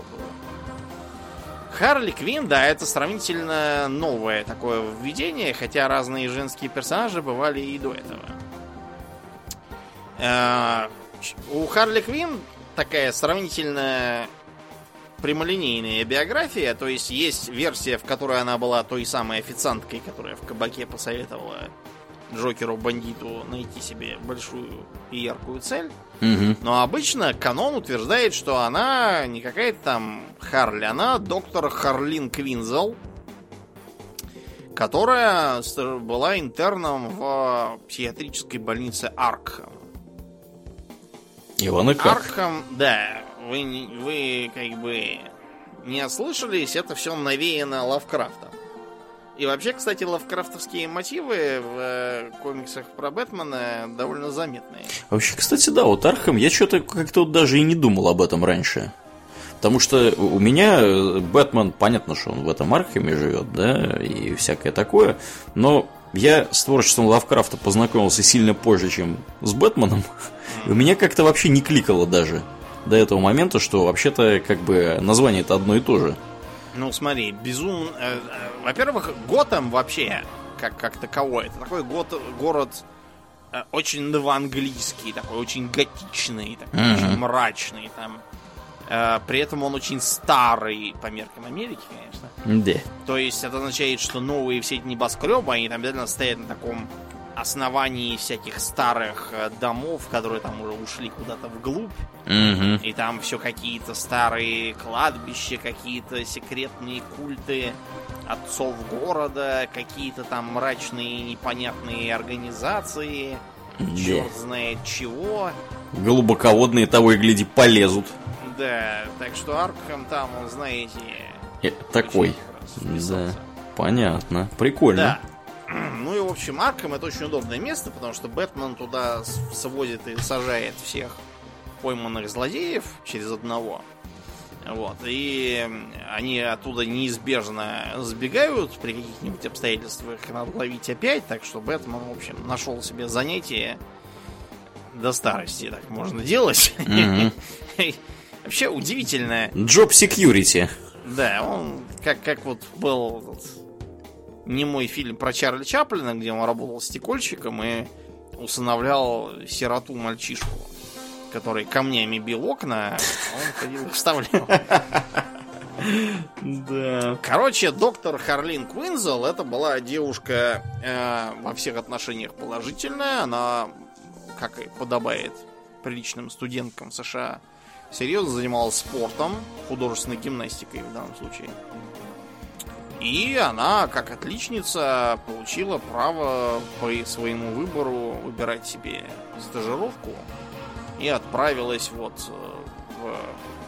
Харли Квин, да, это сравнительно новое такое введение, хотя разные женские персонажи бывали и до этого. Э, у Харли Квин такая сравнительно прямолинейная биография, то есть есть версия, в которой она была той самой официанткой, которая в кабаке посоветовала Джокеру-бандиту найти себе большую и яркую цель. Угу. Но обычно канон утверждает, что она не какая-то там Харли, она доктор Харлин Квинзел, которая была интерном в психиатрической больнице Аркхам. Иван и как? Арkham, да, вы, вы как бы не ослышались, это все навеяно Лавкрафтом. И вообще, кстати, лавкрафтовские мотивы в э, комиксах про Бэтмена довольно заметные. Вообще, кстати, да, вот Аркхем, я что-то как-то вот даже и не думал об этом раньше. Потому что у меня э, Бэтмен, понятно, что он в этом Аркхеме живет, да, и всякое такое, но я с творчеством Лавкрафта познакомился сильно позже, чем с Бэтменом. (laughs) И у меня как-то вообще не кликало даже до этого момента, что вообще-то как бы название это одно и то же. Ну смотри, безумно... Э, э, во-первых, Готэм вообще, как, как таковой, это такой год, город э, очень новоанглийский, такой очень готичный, такой mm-hmm. очень мрачный. Там при этом он очень старый по меркам Америки, конечно. Да. То есть это означает, что новые все эти небоскребы, они там обязательно стоят на таком основании всяких старых э, домов, которые там уже ушли куда-то вглубь. Угу. И там все какие-то старые кладбища, какие-то секретные культы отцов города, какие-то там мрачные непонятные организации, да. черт знает чего. Глубоководные того и гляди полезут. Да, так что Аркхам там, знаете... Э, такой. Да, понятно. Прикольно. Да. (clears throat) Ну и, в общем, Аркхам это очень удобное место, потому что Бэтмен туда сводит и сажает всех пойманных злодеев через одного. Вот. И они оттуда неизбежно сбегают при каких-нибудь обстоятельствах. Их надо ловить опять. Так что Бэтмен, в общем, нашел себе занятие до старости. Так можно делать. Mm-hmm. (laughs) Вообще удивительное. Job security. Да, он как, как вот был вот, не мой фильм про Чарли Чаплина, где он работал стекольщиком и усыновлял сироту мальчишку, который камнями бил окна, а он ходил и вставлял. (laughs) Да. Короче, доктор Харлин Квинзел это была девушка э, во всех отношениях положительная. Она, как и подобает приличным студенткам США, серьезно занималась спортом, художественной гимнастикой в данном случае. И она, как отличница, получила право по своему выбору выбирать себе стажировку и отправилась вот э, в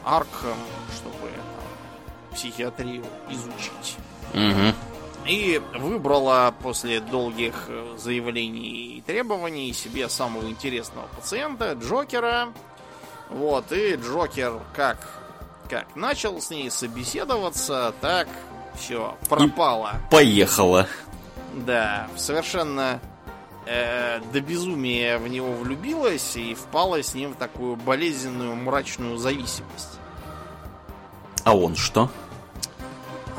Аркхам, чтобы там, психиатрию изучить. Угу. И выбрала после долгих э, заявлений и требований себе самого интересного пациента, Джокера. Вот, и Джокер как, как начал с ней собеседоваться, так все, пропало. И поехала. Да, совершенно э, до безумия в него влюбилась и впала с ним в такую болезненную мрачную зависимость. А он что?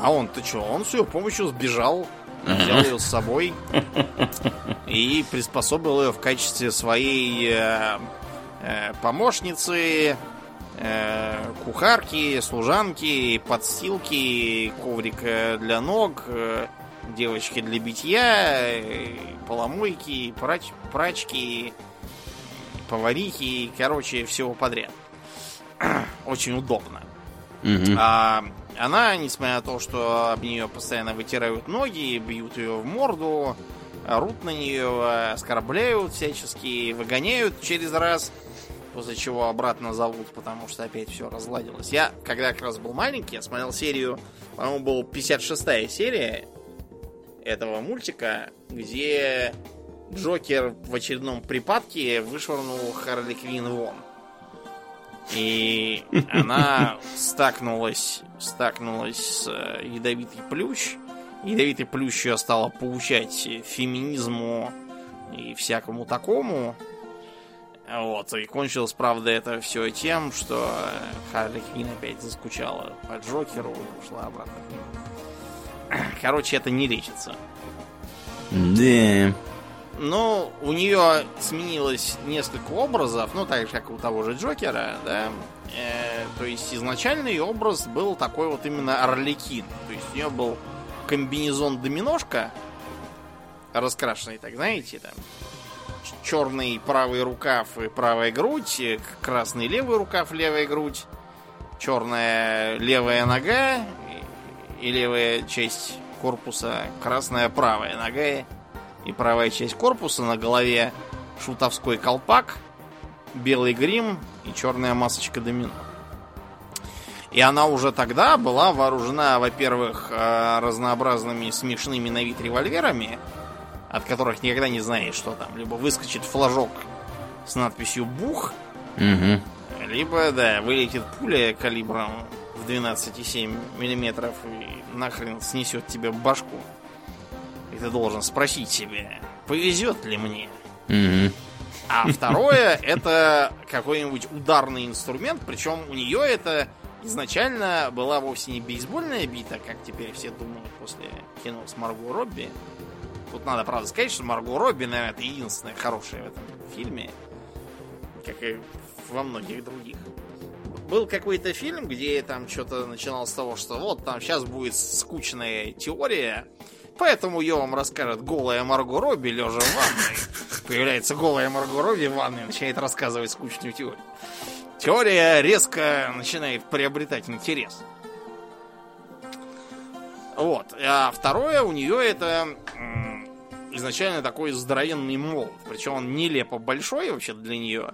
А он-то что? Он с ее помощью сбежал, взял ее с собой (laughs) и приспособил ее в качестве своей э, э, помощницы, кухарки, служанки, подстилки, коврика для ног, э, девочки для битья, э, поломойки, прач, прачки, поварихи, короче, всего подряд. (clears throat) Очень удобно. Угу. А она, несмотря на то, что об нее постоянно вытирают ноги, бьют ее в морду, орут на нее, оскорбляют всячески, выгоняют через раз, после чего обратно зовут, потому что опять все разладилось. Я, когда как раз был маленький, я смотрел серию, по-моему, был 56-я серия этого мультика, где Джокер в очередном припадке вышвырнул Харли Квин вон. И она стакнулась, стакнулась с э, ядовитый плющ. Ядовитый плющ ее стала поучать феминизму и всякому такому. Вот, и кончилось, правда, это все тем, что Харли Квин опять заскучала по Джокеру и ушла обратно к нему. (clears throat) Короче, это не лечится. Да. Но у нее сменилось несколько образов, ну так же, как у того же Джокера, да. Э, то есть изначальный ее образ был такой вот именно Орликин. То есть у нее был комбинезон доминошка, раскрашенный, так знаете, там черный правый рукав и правая грудь, э, красный левый рукав, левая грудь, черная левая нога и левая часть корпуса, красная правая нога и правая часть корпуса на голове шутовской колпак, белый грим и черная масочка домино. И она уже тогда была вооружена, во-первых, э, разнообразными смешными на вид револьверами, от которых никогда не знаешь, что там. Либо выскочит флажок с надписью «Бух», Угу. либо, да, вылетит пуля калибром в 12,7 миллиметров и нахрен снесет тебе башку. И ты должен спросить себе, повезет ли мне. Угу. А (laughs) второе, это какой-нибудь ударный инструмент, причем у нее это изначально была вовсе не бейсбольная бита, как теперь все думают после кино с Марго Робби. Тут надо, правда, сказать, что Марго Робби, наверное, это единственная хорошая в этом фильме, как и во многих других. Был какой-то фильм, где там что-то начиналось с того, что вот там сейчас будет скучная теория, поэтому ее вам расскажет голая Марго Робби, лежа в ванной. Появляется голая Марго Робби в ванной и начинает рассказывать скучную теорию. Теория резко начинает приобретать интерес. Вот. А второе у нее это изначально такой здоровенный молот. Причем он нелепо большой вообще для нее.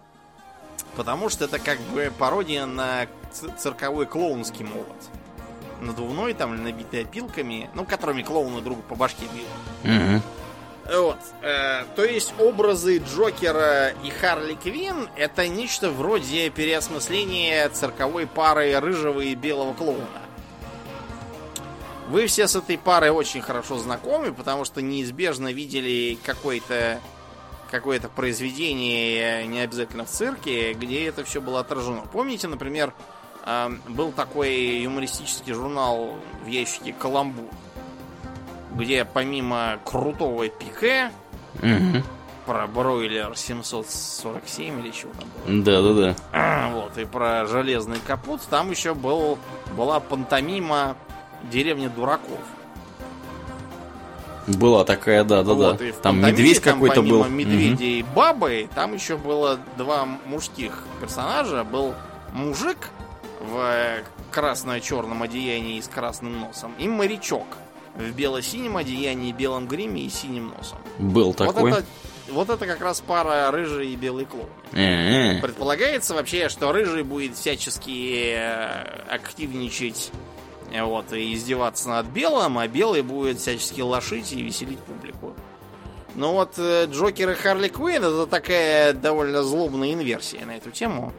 Потому что это как бы пародия на цирковой клоунский молот. Надувной там, набитый опилками, ну, которыми клоуны друга по башке бьют. Угу. Вот. э, то есть образы Джокера и Харли Квин это нечто вроде переосмысления цирковой пары рыжего и белого клоуна. Вы все с этой парой очень хорошо знакомы, потому что неизбежно видели какое-то какое-то произведение, не обязательно в цирке, где это все было отражено. Помните, например, э, был такой юмористический журнал в ящике «Каламбур», где помимо крутого пике Угу. про бройлер 747 или чего там было, Да-да-да. а, вот, и про железный капут, там еще был, была пантомима деревня дураков. Была такая, да-да-да. Вот, и в Там медведь какой-то был. медведя и бабы, там еще было два мужских персонажа. Был мужик в красно-черном одеянии и с красным носом, и морячок в бело-синем одеянии, белом гриме и синим носом. Был такой. Вот это, вот это как раз пара рыжий и белый клоун. Предполагается вообще, что рыжий будет всячески э, активничать э, вот, и издеваться над белым, а белый будет всячески лошить и веселить публику. Но вот э, Джокер и Харли Квинн это такая довольно злобная инверсия на эту тему.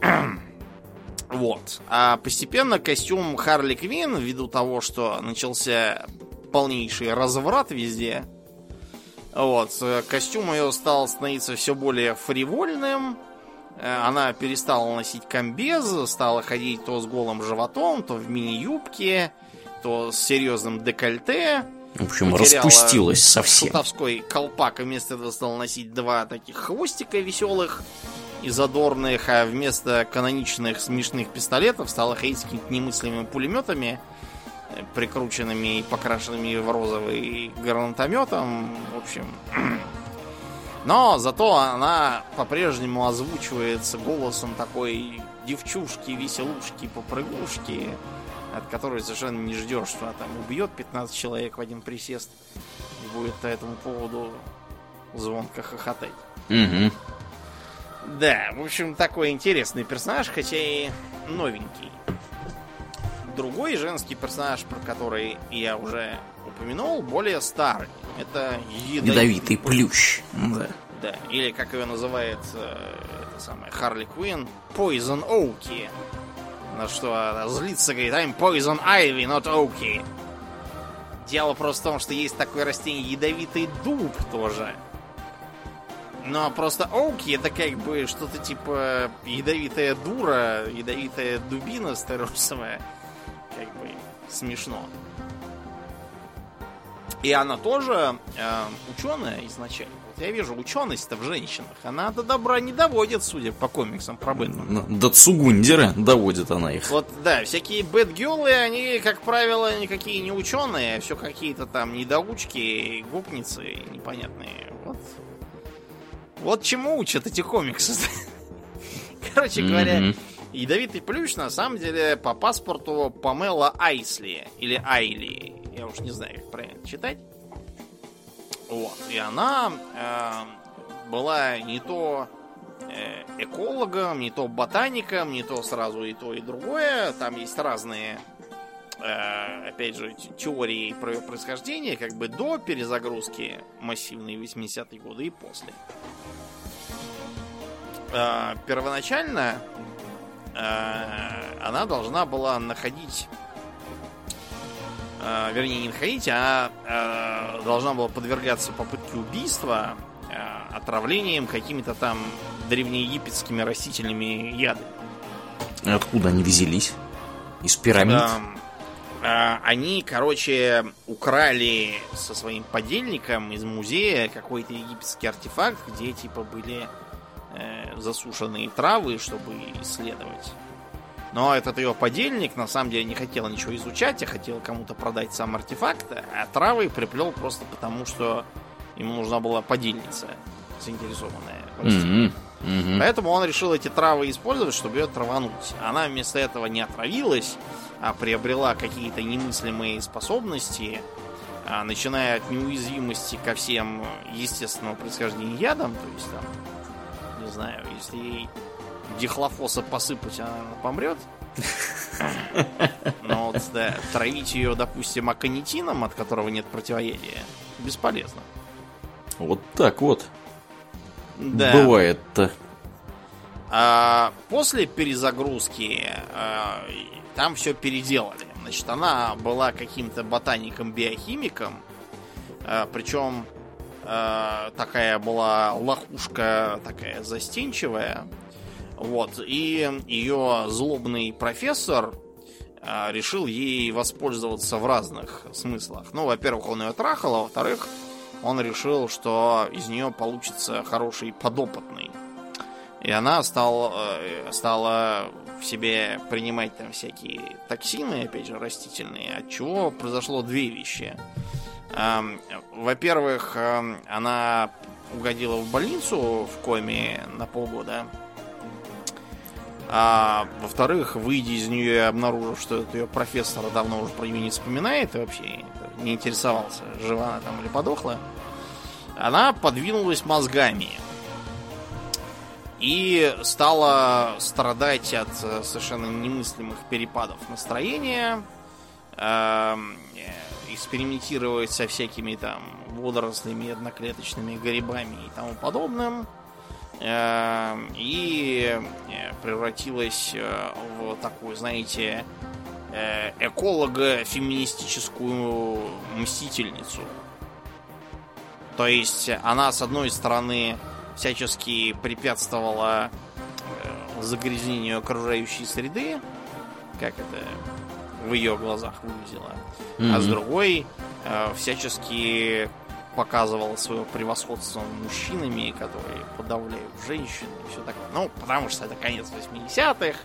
(clears throat) вот. А постепенно костюм Харли Квинн, ввиду того, что начался полнейший разврат везде, вот, э, костюм ее стал становиться все более фривольным. Э, Она перестала носить комбез, стала ходить то с голым животом, то в мини-юбке, то с серьезным декольте. В общем, распустилась совсем. Шутовской колпак, вместо этого стал носить два таких хвостика веселых и задорных, а вместо каноничных смешных пистолетов стала ходить с какими-то немыслимыми пулеметами, э, прикрученными и покрашенными в розовый гранатометом. В общем... (clears throat) Но зато она по-прежнему озвучивается голосом такой девчушки, веселушки, попрыгушки, от которой совершенно не ждешь, что она там убьет 15 человек в один присест и будет по этому поводу звонко хохотать. Мгм. Да, в общем, такой интересный персонаж, хотя и новенький. Другой женский персонаж, про который я уже упомянул, более старый. Это ядовитый, Ядовитый плющ. Да. Да, или как ее называет э, это самое Харли Квин, Poison Oaky. На что она злится, говорит, I'm Poison Ivy, not Oaky. Дело просто в том, что есть такое растение ядовитый дуб тоже. Но просто Оуки это как бы что-то типа ядовитая дура, ядовитая дубина стеросовая. Как бы смешно. И она тоже э, ученая изначально. Вот я вижу ученость-то в женщинах. Она до добра не доводит, судя по комиксам про Бэтмена. Ну, До Цугундера доводит она их. Вот, да, всякие бэтгелы, они, как правило, никакие не ученые, а все какие-то там недоучки, гопницы непонятные. Вот. Вот чему учат эти комиксы. (laughs) Короче говоря, Мгм. ядовитый плющ на самом деле по паспорту Памела Айсли. Или Айли. Я уж не знаю, как правильно читать. Вот. И она э, была не то э, экологом, не то ботаником, не то сразу и то, и другое. Там есть разные, э, опять же, те- теории про её происхождение, как бы до перезагрузки массивной 80-е годы и после. Э, первоначально э, она должна была находить э, вернее, не находить, а э, должна была подвергаться попытке убийства э, отравлением какими-то там древнеегипетскими растительными ядами. Откуда они взялись? Из пирамид? Эм, э, они, короче, украли со своим подельником из музея какой-то египетский артефакт, где типа были э, засушенные травы, чтобы исследовать. Но этот ее подельник на самом деле не хотел ничего изучать, а хотел кому-то продать сам артефакт, а травы приплел просто потому, что ему нужна была подельница заинтересованная. Мгм. Поэтому он решил эти травы использовать, чтобы ее травануть. Она вместо этого не отравилась, а приобрела какие-то немыслимые способности, а, начиная от неуязвимости ко всем естественного происхождения ядам, то есть там, не знаю, если ей дихлофоса посыпать, она помрет. (laughs) Но вот, да, травить ее, допустим, аконитином, от которого нет противоядия, бесполезно. Вот так вот. Да. Бывает-то. А после перезагрузки а, там все переделали. Значит, она была каким-то ботаником-биохимиком, а, причем а, такая была лохушка, такая застенчивая. Вот. И ее злобный профессор а, решил ей воспользоваться в разных смыслах. Ну, во-первых, он ее трахал, а во-вторых, он решил, что из нее получится хороший подопытный. И она стал, э, стала в себе принимать там всякие токсины, опять же, растительные, от чего произошло две вещи. Эм, Во-первых, эм, она угодила в больницу в коме на полгода. А во-вторых, выйдя из нее и обнаружив, что ее профессор давно уже про нее не вспоминает и вообще не интересовался, жива она там или подохла, она подвинулась мозгами и стала страдать от э, совершенно немыслимых перепадов настроения, эм, э, экспериментировать со всякими там водорослями, одноклеточными грибами и тому подобным. Э, и превратилась в такую, знаете, эколого-феминистическую мстительницу. То есть она, с одной стороны, всячески препятствовала э, загрязнению окружающей среды, как это в ее глазах выглядело, mm-hmm. а с другой э, всячески показывала свое превосходство мужчинами, которые подавляют женщин и все такое. Ну, потому что это конец 80-х,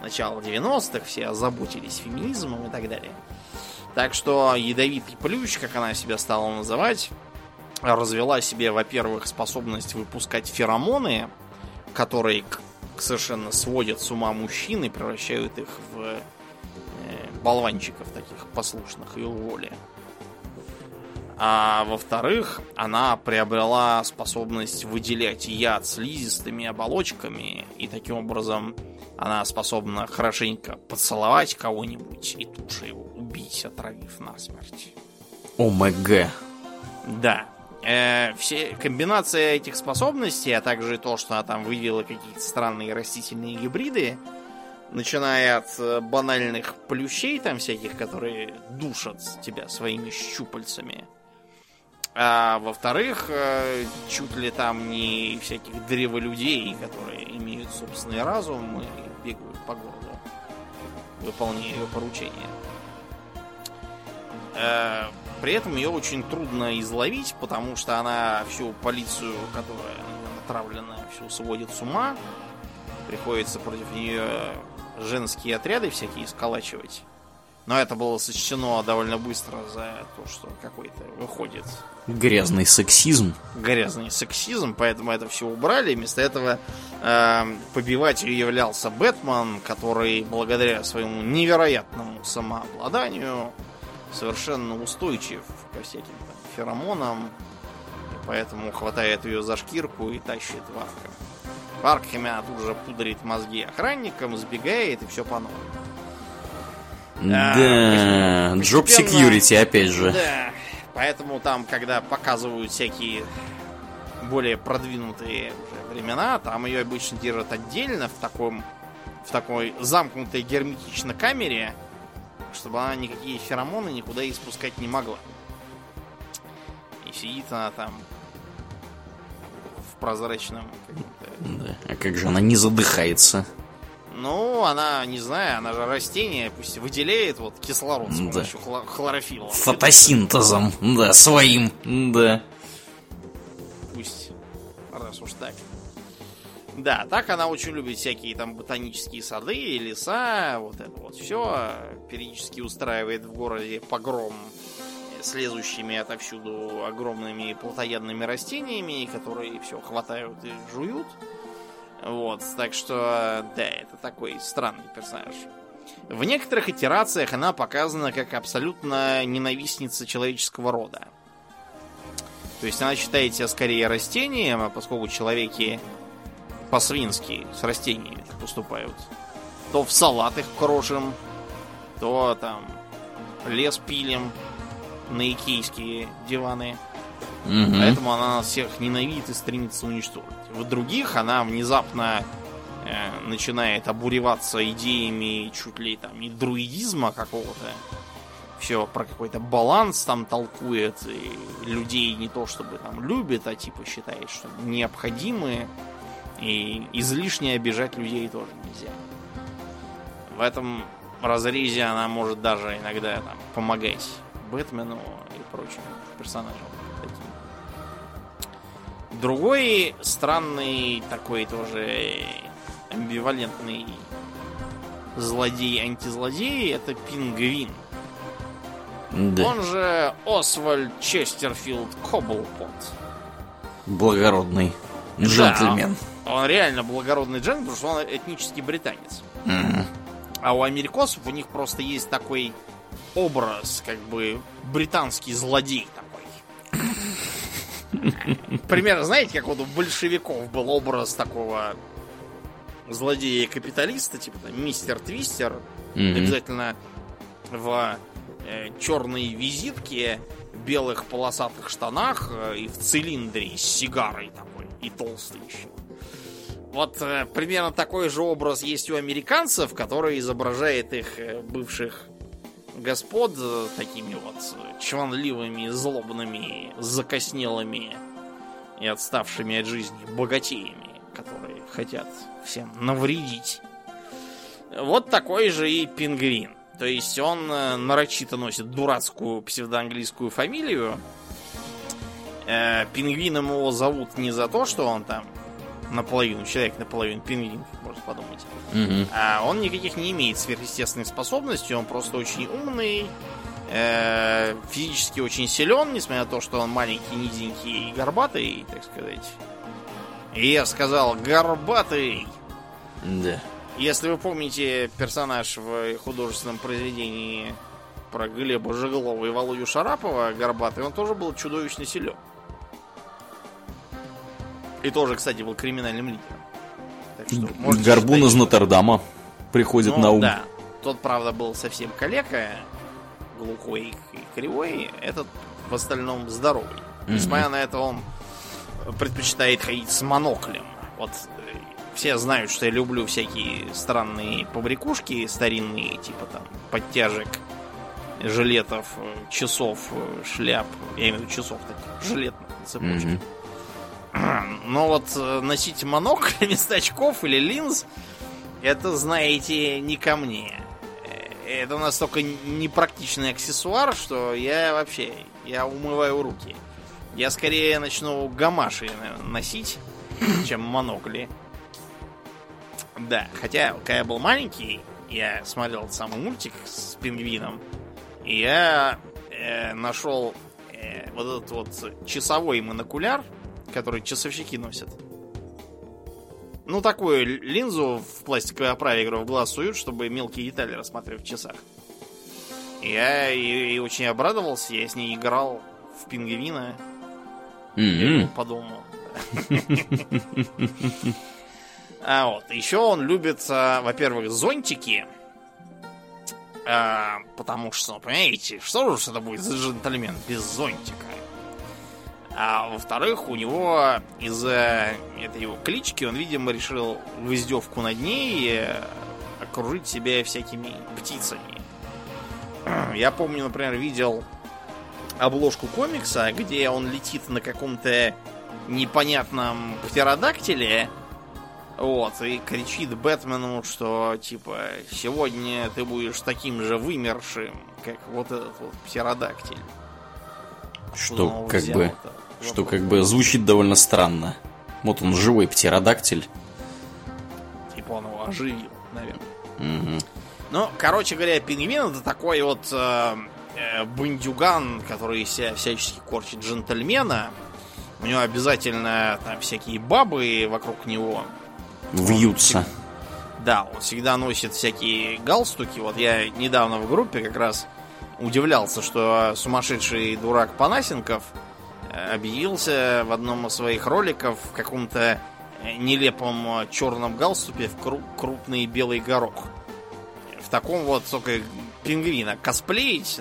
начало 90-х, все озаботились феминизмом и так далее. Так что ядовитый плющ, как она себя стала называть, развела себе, во-первых, способность выпускать феромоны, которые совершенно сводят с ума мужчин и превращают их в э, болванчиков таких послушных и воли. А во-вторых, она приобрела способность выделять яд слизистыми оболочками, и таким образом она способна хорошенько поцеловать кого-нибудь и тут же его убить, отравив насмерть. ОМГ. Да э, все комбинация этих способностей, а также то, что она там вывела какие-то странные растительные гибриды, начиная от э, банальных плющей там всяких, которые душат тебя своими щупальцами. А во-вторых, э, чуть ли там не всяких древолюдей, которые имеют собственный разум и бегают по городу, выполняя ее поручения. Э, при этом ее очень трудно изловить, потому что она всю полицию, которая натравлена, всю сводит с ума. Приходится против нее женские отряды всякие сколачивать. Но это было сочтено довольно быстро за то, что какой-то выходит... Грязный сексизм. Грязный сексизм, поэтому это все убрали. Вместо этого э, побивателем являлся Бэтмен, который благодаря своему невероятному самообладанию совершенно устойчив ко всяким там, феромонам, и поэтому хватает ее за шкирку и тащит в Аркхем. В Аркхеме она тут же пудрит мозги охранникам, сбегает и все по новому. Да, job security опять же. Да, поэтому там, когда показывают всякие более продвинутые времена, там ее обычно держат отдельно в таком в такой замкнутой герметичной камере, чтобы она никакие феромоны никуда испускать не могла. И сидит она там в прозрачном Да. А как же она не задыхается? Ну, она, не знаю, она же растение, пусть выделяет вот кислород с помощью да. хлорофилла. Фотосинтезом, да, своим, да. Пусть, раз уж так. Да, так она очень любит всякие там ботанические сады, леса, вот это вот все. Периодически устраивает в городе погром с лезущими отовсюду огромными плотоядными растениями, которые все хватают и жуют. Вот, так что, да, это такой странный персонаж. В некоторых итерациях она показана как абсолютно ненавистница человеческого рода. То есть она считает себя скорее растением, а поскольку человеки по-свински с растениями поступают. То в салат их крошим, то там лес пилим на икейские диваны. Угу. Поэтому она нас всех ненавидит и стремится уничтожить. В других она внезапно э, начинает обуреваться идеями чуть ли там не друидизма какого-то. Все про какой-то баланс там толкует, и людей не то чтобы там любит, а типа считает, что необходимые и излишне обижать людей тоже нельзя. В этом разрезе она может даже иногда там помогать Бэтмену и прочим персонажам. Другой странный такой тоже амбивалентный злодей-антизлодей это Пингвин. Да. Он же Освальд Честерфилд Коблпот. Благородный джентльмен. Да, Он реально благородный джентльмен, потому что он этнический британец. Мгм. А у америкосов у них просто есть такой образ, как бы британский злодей такой. Примерно, знаете, как вот у большевиков был образ такого злодея-капиталиста, типа там, мистер Твистер, Мгм. обязательно в э, черной визитке, белых полосатых штанах э, и в цилиндре с сигарой такой, и толстый еще. Вот э, примерно такой же образ есть у американцев, который изображает их э, бывших господ э, такими вот э, чванливыми, злобными, закоснелыми и отставшими от жизни богатеями, которые хотят всем навредить. Вот такой же и пингвин. То есть он э, нарочито носит дурацкую псевдоанглийскую фамилию. Э, Пингвином его зовут не за то, что он там наполовину человек, наполовину пингвин, можно подумать. Мгм. А он никаких не имеет сверхъестественных способностей, он просто очень умный, э, физически очень силен, несмотря на то, что он маленький, низенький и горбатый, так сказать. И я сказал, горбатый! Да. Если вы помните персонаж в художественном произведении про Глеба Жеглова и Володю Шарапова, горбатый, он тоже был чудовищно силен. И тоже, кстати, был криминальным лидером. Так что можете Горбун считать, из Нотр-Дама приходит ну, на ум. Да. Тот, правда, был совсем калека, глухой и кривой. Этот в остальном здоровый. Мгм. Несмотря на это, он предпочитает ходить с моноклем. Вот э, все знают, что я люблю всякие странные побрякушки старинные, типа там подтяжек, жилетов, э, часов, э, шляп. Я имею в виду часов таких, жилетных на цепочке. Мгм. (clears throat) Но вот носить монокль (laughs) вместо очков или линз, это, знаете, не ко мне. Это настолько непрактичный аксессуар, что я вообще, я умываю руки. Я скорее начну гамаши носить, чем монокли. Да, хотя, когда я был маленький, я смотрел самый мультик с пингвином, и я э, нашел э, вот этот вот часовой монокуляр, который часовщики носят. Ну, такую линзу в пластиковой оправе игру в глаз суют, чтобы мелкие детали рассматривать в часах. Я и, и очень обрадовался, я с ней играл в пингвина. Я Мгм. подумал. А вот, еще он любит, а, во-первых, зонтики. А, потому что, понимаете, что же это будет за джентльмен без зонтика? А во-вторых, у него из-за этой его клички он, видимо, решил в издевку над ней э, окружить себя всякими птицами. (clears throat) Я помню, например, видел обложку комикса, где он летит на каком-то непонятном птеродактиле, вот, и кричит Бэтмену, что, типа, сегодня ты будешь таким же вымершим, как вот этот вот птеродактиль. Что как бы, это? Что как бы звучит довольно странно. Вот он живой птеродактиль. Типа он его оживил, наверное. Мгм. Ну, короче говоря, пингвин это такой вот э, э, бандюган, который себя всячески корчит джентльмена. У него обязательно там всякие бабы вокруг него. Вьются. Да, он всегда носит всякие галстуки. Вот я недавно в группе как раз удивлялся, что сумасшедший дурак Панасенков объявился в одном из своих роликов в каком-то э, нелепом э, черном галстуке в кру- крупный белый горох. В таком вот только пингвина косплеить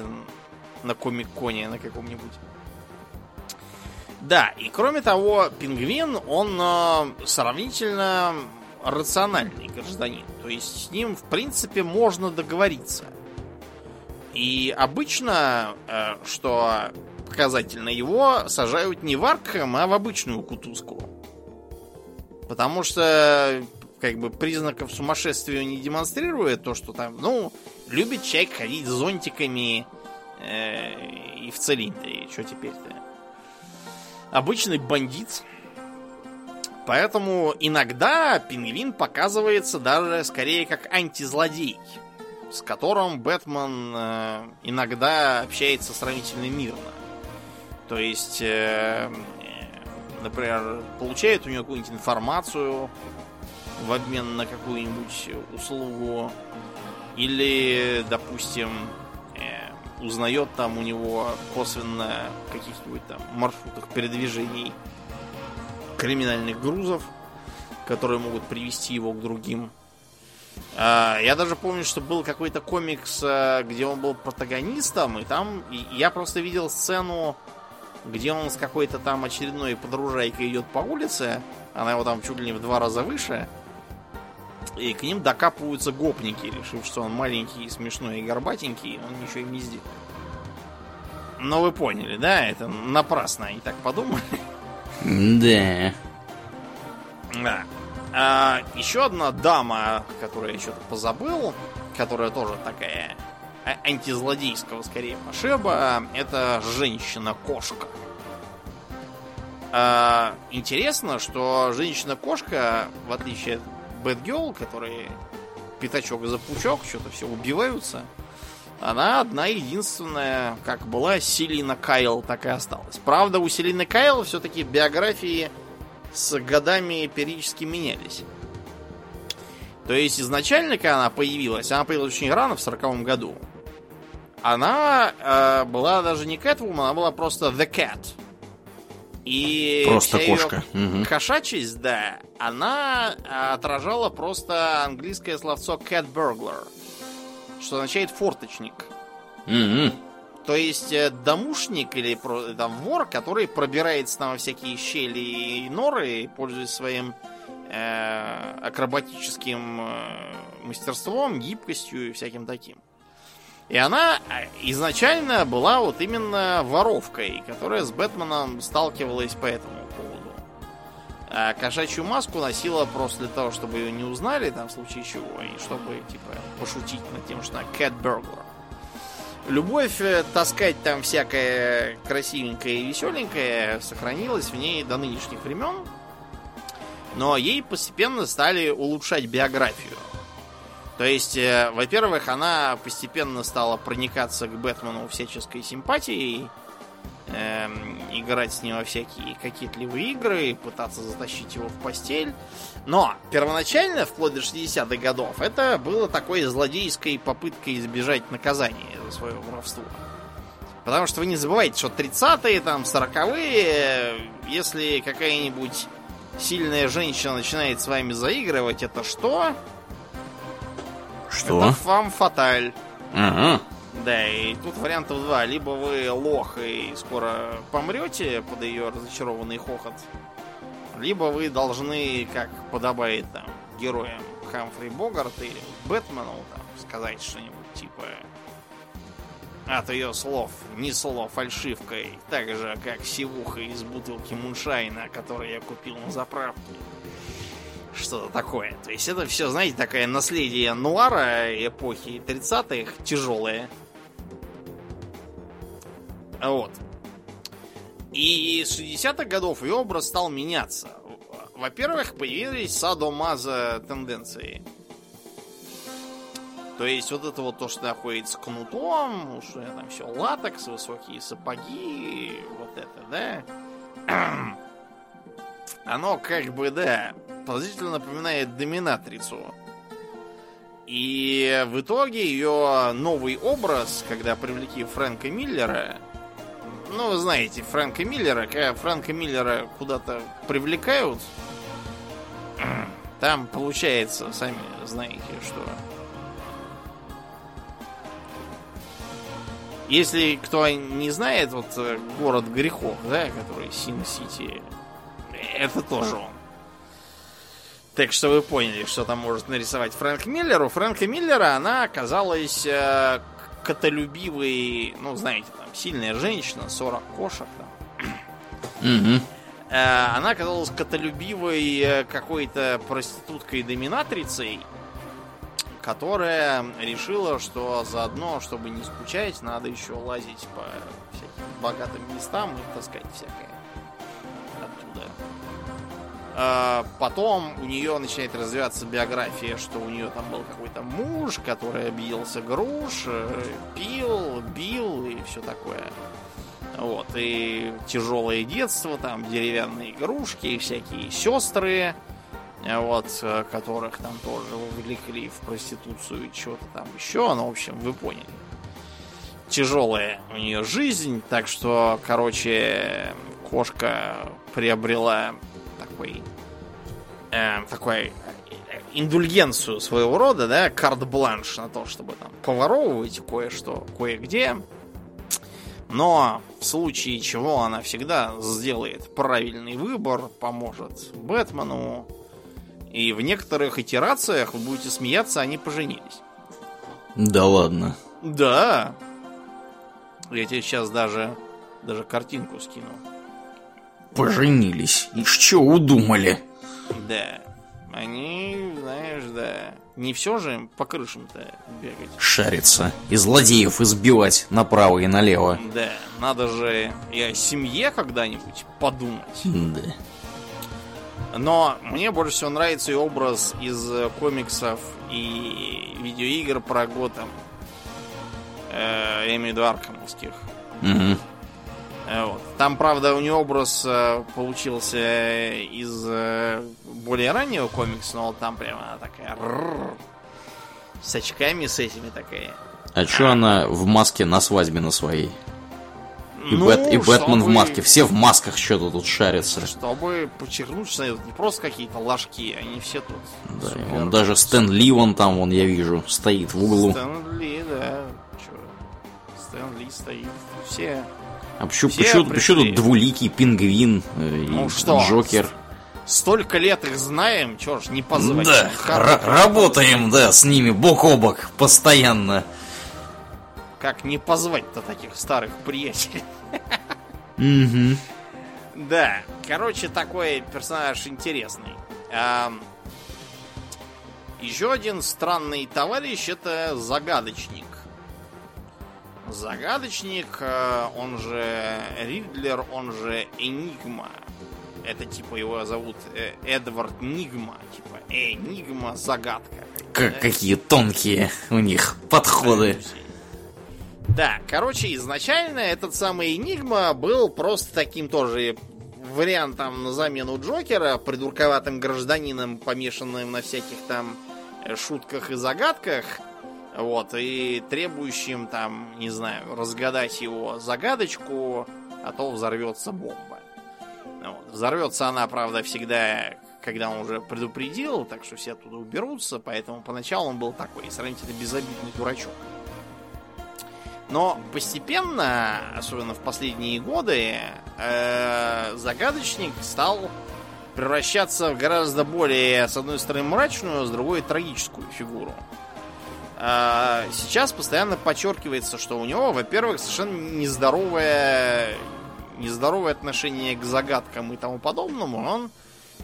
на комик-коне на каком-нибудь. Да, и кроме того, пингвин, он э, сравнительно рациональный гражданин. То есть с ним, в принципе, можно договориться. И обычно, что показательно, его сажают не в Аркхэм, а в обычную кутузку. Потому что, как бы, признаков сумасшествия не демонстрирует то, что там, ну, любит человек ходить с зонтиками э, и в цилиндре. Что теперь-то? Обычный бандит. Поэтому иногда пингвин показывается даже скорее как антизлодей, с которым Бэтмен э, иногда общается сравнительно мирно. То есть э, например, получает у нее какую-нибудь информацию в обмен на какую-нибудь услугу, или, допустим, э, узнает там у него косвенно каких-нибудь там маршрутах передвижений криминальных грузов, которые могут привести его к другим. А, я даже помню, что был какой-то комикс, э, где он был протагонистом, и там я просто видел сцену, где он с какой-то там очередной подружайкой идет по улице, она его там чуть ли не в два раза выше, и к ним докапываются гопники, решив, что он маленький, смешной и горбатенький, он ничего им не сделает. Но вы поняли, да? Это напрасно они так подумали. Да. Да. А, еще одна дама, которую я что-то позабыл, которая тоже такая антизлодейского, скорее, пошеба, это женщина-кошка. А, интересно, что женщина-кошка, в отличие от Бэтгелл, которые пятачок за пучок, что-то все убиваются, она одна единственная, как была Селина Кайл, так и осталась. Правда, у Селины Кайл все-таки биографии с годами периодически менялись. То есть изначально, когда она появилась, она появилась очень рано, в сороковом году. Она э, была даже не Кэтвумен, она была просто The Cat. И просто кошка. Угу. Кошачьесть, да, она отражала просто английское словцо cat burglar, что означает форточник. Угу. То есть э, домушник или там вор, который пробирается на всякие щели и норы, пользуясь своим э, акробатическим э, мастерством, гибкостью и всяким таким. И она э, изначально была вот именно воровкой, которая с Бэтменом сталкивалась по этому поводу. А кошачью маску носила просто для того, чтобы ее не узнали, там, в случае чего, и чтобы, типа, пошутить над тем, что она Cat Burglar. Любовь э, таскать там всякое красивенькое и веселенькое сохранилась в ней до нынешних времен. Но ей постепенно стали улучшать биографию. То есть, э, во-первых, она постепенно стала проникаться к Бэтмену всяческой симпатией, э, играть с ним во всякие кокетливые игры, пытаться затащить его в постель. Но первоначально, вплоть до 60-х годов, это было такой злодейской попыткой избежать наказания за свое воровство. Потому что вы не забывайте, что 30-е, там, 40-е, если какая-нибудь сильная женщина начинает с вами заигрывать, это? Что? Это фам фаталь. Ага. Да, и тут вариантов два. Либо вы лох и скоро помрете под ее разочарованный хохот, либо вы должны, как подобает там героям Хамфри Богарт или Бэтмену, там, сказать что-нибудь типа от ее слов, не слов, фальшивкой, так же, как сивуха из бутылки Муншайна, который я купил на заправке. Что-то такое. То есть это все, знаете, такое наследие нуара эпохи 30-х, тяжелое. Вот. И с 60-х годов ее образ стал меняться. Во-первых, появились садомаза тенденции. То есть вот это вот то, что находится с кнутом, что там все латекс, высокие сапоги, вот это, да? (clears throat) Оно как бы, да, положительно напоминает доминатрицу. И в итоге ее новый образ, когда привлекли Фрэнка Миллера, ну, вы знаете, Фрэнка Миллера, когда Фрэнка Миллера куда-то привлекают, там получается, сами знаете, что... Если кто не знает, вот э, город грехов, да, который Син-Сити, это тоже он. Так что вы поняли, что там может нарисовать Фрэнк Миллер. У Фрэнка Миллера она оказалась э, католюбивой, ну, знаете, там, сильная женщина, 40 кошек там. Угу. Э, она оказалась католюбивой э, какой-то проституткой-доминатрицей, которая решила, что заодно, чтобы не скучать, надо еще лазить по всяким богатым местам и таскать всякое потом у нее начинает развиваться биография, что у нее там был какой-то муж, который объелся груш, э, пил, бил и все такое. Вот, и тяжелое детство, там деревянные игрушки, всякие сестры, вот, которых там тоже увлекли в проституцию и что-то там еще. Ну, в общем, вы поняли. Тяжелая у нее жизнь, так что, короче, кошка приобрела такой, э, такой индульгенцию своего рода, да, карт-бланш на то, чтобы там поворовывать кое-что, кое-где. Но в случае чего она всегда сделает правильный выбор, поможет Бэтмену. И в некоторых итерациях, вы будете смеяться, они поженились. Да ладно. Да. Я тебе сейчас даже, даже картинку скину. Поженились. И что удумали? Да. Они, знаешь, да. Не все же по крышам-то бегать. Шариться. И злодеев избивать направо и налево. Да. Надо же и о семье когда-нибудь подумать. Да. Но мне больше всего нравится и образ из комиксов и видеоигр про Готэм. Э, я имею в виду аркамовских. Угу. Вот. Там, правда, у нее образ э, получился из э, более раннего комикса, но вот там прямо она такая рррр, с очками с этими такая. А что она в маске на свадьбе на своей? И, Ну, Бэт, и Бэтмен в чтобы- маске. Все в масках что-то тут шарятся. Чтобы подчеркнуть, что это не просто какие-то ложки, они все тут. Да, супер. он даже Стэн Ли вон там, вон я вижу, стоит в углу. Стэн Ли, да. Чё? Стэн Ли стоит. Все. А почему, почему, почему тут двуликий пингвин э, и Ну что? Джокер? Столько лет их знаем, чё ж, не позвать. Да, ра- работаем, да, с ними бок о бок, постоянно. Как не позвать-то таких старых приятелей? Угу. Да, короче, такой персонаж интересный. Еще один странный товарищ это загадочник. Загадочник, э, он же Ридлер, он же Энигма. Это типа его зовут э, Эдвард Нигма. Типа Энигма загадка. Как, какие тонкие у них подходы. Да, короче, изначально этот самый Энигма был просто таким тоже вариантом на замену Джокера, придурковатым гражданином, помешанным на всяких там э, шутках и загадках, вот, и требующим там, не знаю, разгадать его загадочку, а то взорвется бомба. Вот. Взорвется она, правда, всегда, когда он уже предупредил, так что все оттуда уберутся, поэтому поначалу он был такой, сравнительно безобидный дурачок. Но постепенно, особенно в последние годы, э, загадочник стал превращаться в гораздо более, с одной стороны, мрачную, а с другой трагическую фигуру. Э, сейчас постоянно подчеркивается, что у него, во-первых, совершенно нездоровое, нездоровое отношение к загадкам и тому подобному. Он,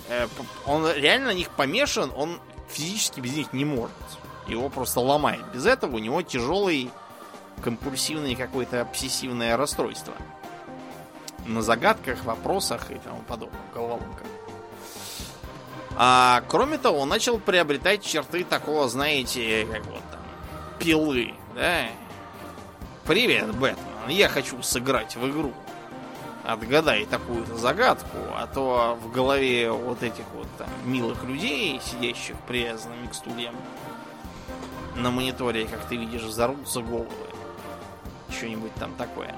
э, он реально на них помешан, он физически без них не может. Его просто ломает. Без этого у него тяжелый компульсивное какое-то обсессивное расстройство. На загадках, вопросах и тому подобном, головоломках. А кроме того, он начал приобретать черты такого, знаете, как вот пилы, да? Привет, Бэтмен, я хочу сыграть в игру. Отгадай такую-то загадку, а то в голове вот этих вот там милых людей, сидящих привязанными к стульям, на мониторе, как ты видишь, взорвутся головы. Что-нибудь там такое.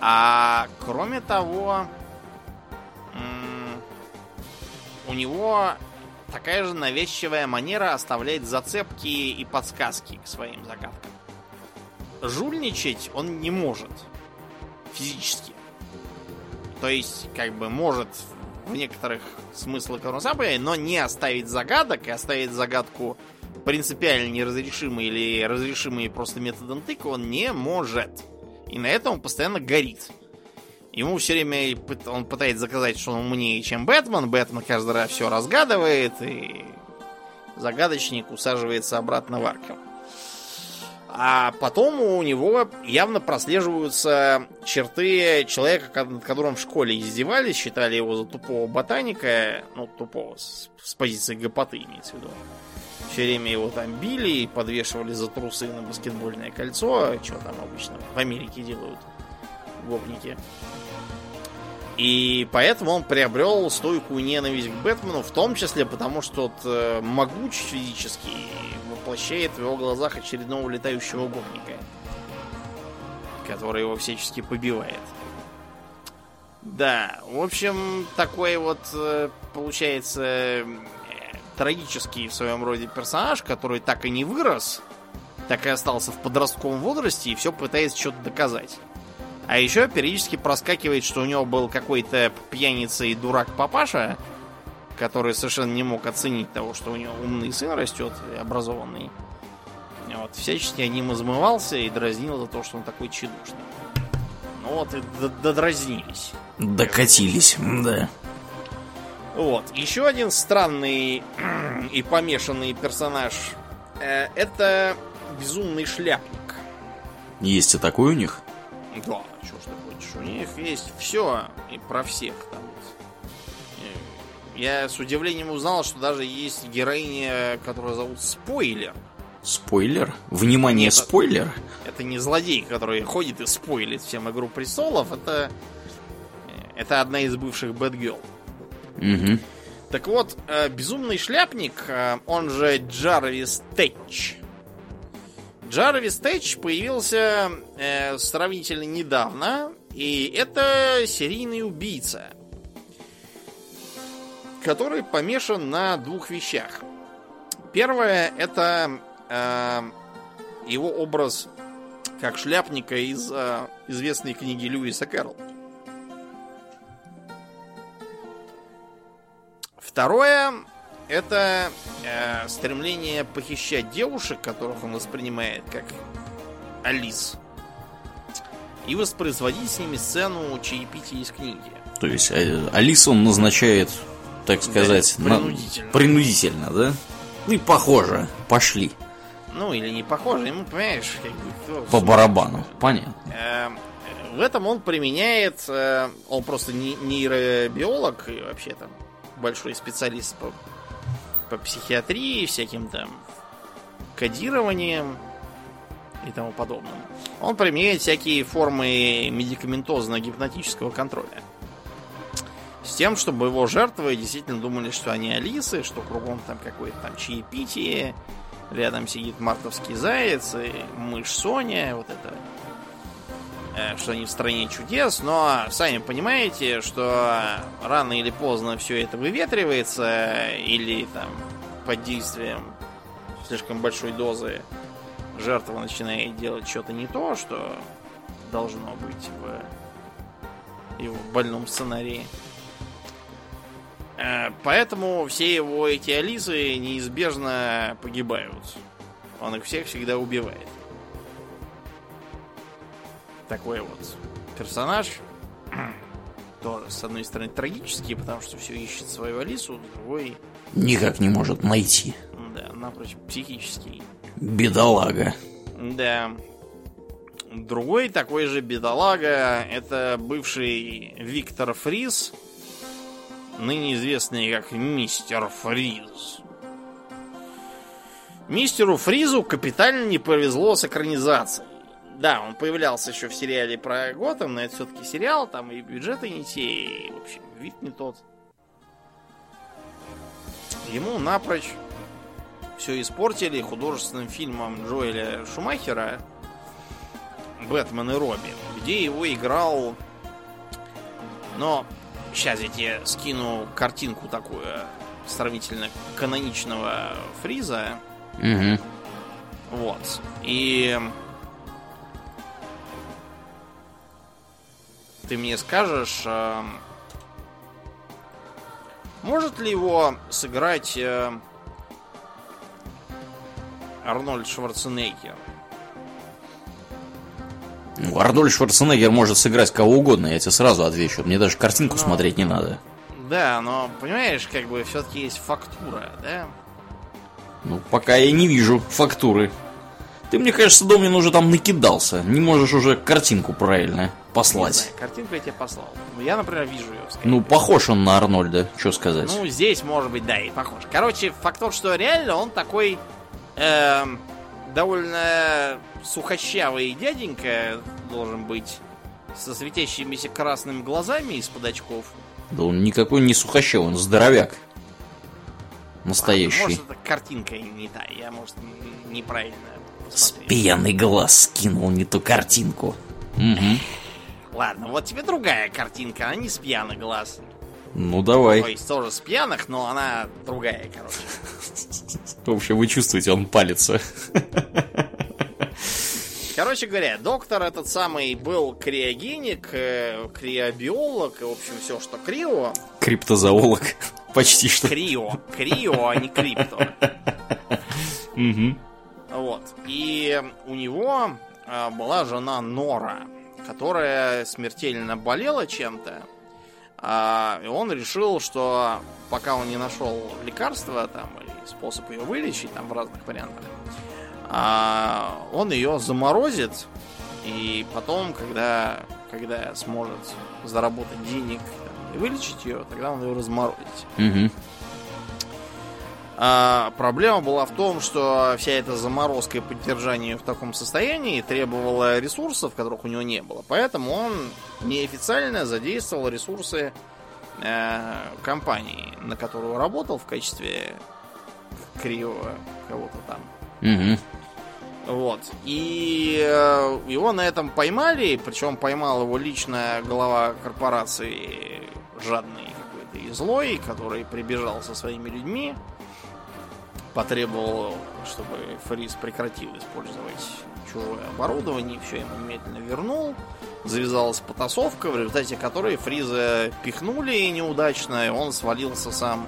А кроме того, у него такая же навязчивая манера оставлять зацепки и подсказки к своим загадкам. Жульничать он не может физически. То есть, как бы, может в некоторых смыслах понимает, но не оставить загадок и оставить загадку принципиально неразрешимой или разрешимой просто методом тыка он не может. И на этом он постоянно горит. Ему все время он пытается заказать, что он умнее, чем Бэтмен. Бэтмен каждый раз все разгадывает, и загадочник усаживается обратно в Аркам. А потом у него явно прослеживаются черты человека, над которым в школе издевались, считали его за тупого ботаника, ну, тупого, с, с позиции гопоты имеется в виду. Все время его там били подвешивали за трусы на баскетбольное кольцо, что там обычно в Америке делают. гопники. И поэтому он приобрел стойкую ненависть к Бэтмену, в том числе потому, что тот э, могуч физически воплощает в его глазах очередного летающего гопника, который его всячески побивает. Да, в общем, такой вот э, получается э, трагический в своем роде персонаж, который так и не вырос, так и остался в подростковом возрасте и все пытается что-то доказать. А еще периодически проскакивает, что у него был какой-то пьяница и дурак папаша, который совершенно не мог оценить того, что у него умный сын растет, образованный. Вот, всячески ним измывался и дразнил за то, что он такой чедушный. Ну вот и додразнились. Докатились, да. Вот. Еще один странный и помешанный персонаж. Э, это безумный шляпник. Есть и такой у них? Да, что ж ты хочешь. У них есть все и про всех там. Э, я с удивлением узнал, что даже есть героиня, которую зовут Спойлер. Спойлер? Внимание, Нет, спойлер? Это не злодей, который ходит и спойлит всем Игру Престолов. Это, э, это одна из бывших Бэтгелл. Угу. Так вот, э, безумный шляпник, он же Джарвис Тэтч, Джарвис Тэтч появился э, сравнительно недавно, и это серийный убийца, который помешан на двух вещах. Первое это э, его образ как шляпника из э, известной книги Льюиса Кэрролл. Второе это э, стремление похищать девушек, которых он воспринимает как Алис, и воспроизводить с ними сцену чаепития из книги. То есть э, Алису он назначает, так сказать, да, принудительно. На... принудительно, да? Ну и похоже, пошли. Ну или не похоже, ему, понимаешь, как бы... По барабану, понятно. Э, в этом он применяет, э, он просто не, нейробиолог и вообще там большой специалист по по психиатрии, всяким там кодированием и тому подобным. Он применяет всякие формы медикаментозно-гипнотического контроля. С тем, чтобы его жертвы действительно думали, что они Алисы, что кругом там какое-то там чаепитие, рядом сидит мартовский заяц и мышь Соня, вот это что они в стране чудес, но сами понимаете, что рано или поздно все это выветривается, или там под действием слишком большой дозы жертва начинает делать что-то не то, что должно быть в его больном сценарии. Э, поэтому все его эти Алисы неизбежно погибают. Он их всех всегда убивает. Такой вот персонаж. (clears throat) Тоже, с одной стороны, трагический, потому что все ищет свою Алису, с другой никак не может найти. Да, напрочь психический. Бедолага. Да. Другой такой же бедолага это бывший Виктор Фриз, ныне известный как Мистер Фриз. Мистеру Фризу капитально не повезло с экранизацией. Да, он появлялся еще в сериале про Готэм, но это все-таки сериал, там и бюджеты не те, и, в общем, вид не тот. Ему напрочь все испортили художественным фильмом Джоэля Шумахера «Бэтмен и Робин», где его играл... Но сейчас я тебе скину картинку такую сравнительно каноничного Фриза. Угу. Вот. И ты мне скажешь, эм, может ли его сыграть э, Арнольд Шварценеггер? Ну, Арнольд Шварценеггер может сыграть кого угодно, я тебе сразу отвечу. Мне даже картинку но, смотреть не надо. Да, но понимаешь, как бы все-таки есть фактура, да? Ну, пока я не вижу фактуры. Ты, мне кажется, Домнин уже там накидался. Не можешь уже картинку правильно послать. Знаю, картинку я тебе послал. Я, например, вижу ее. Ну, похож он на Арнольда, что сказать. Ну, здесь, может быть, да, и похож. Короче, факт тот, что реально он такой э, довольно сухощавый дяденька должен быть. со светящимися красными глазами из-под очков. Да он никакой не сухощав, он здоровяк. Настоящий. Может, это картинка не та, я, может, неправильно С пьяный глаз скинул не ту картинку. Угу. Ладно, вот тебе другая картинка, а не с пьяный глаз. Ну давай. То есть тоже с пьяных, но она другая, короче. В общем, вы чувствуете, он палится. Короче говоря, доктор этот самый был криогеник, э, криобиолог, в общем, все, что крио. Криптозоолог. Почти что. Крио. Крио, а не крипто. Угу. Вот. И у него а, была жена Нора, которая смертельно болела чем-то. А, и он решил, что пока он не нашел лекарства там или способ ее вылечить там в разных вариантах, а, он ее заморозит, и потом, когда, когда сможет заработать денег и вылечить ее, тогда он ее разморозит. Угу. А, проблема была в том, что вся эта заморозка и поддержание в таком состоянии требовала ресурсов, которых у него не было. Поэтому он неофициально задействовал ресурсы э, компании, на которую работал в качестве крио кого-то там. Угу. Вот. И э, его на этом поймали, причем поймал его лично глава корпорации жадный какой-то и злой, который прибежал со своими людьми, потребовал, чтобы Фрис прекратил использовать чужое оборудование, все ему немедленно вернул. Завязалась потасовка, в результате которой Фриза пихнули неудачно, и он свалился сам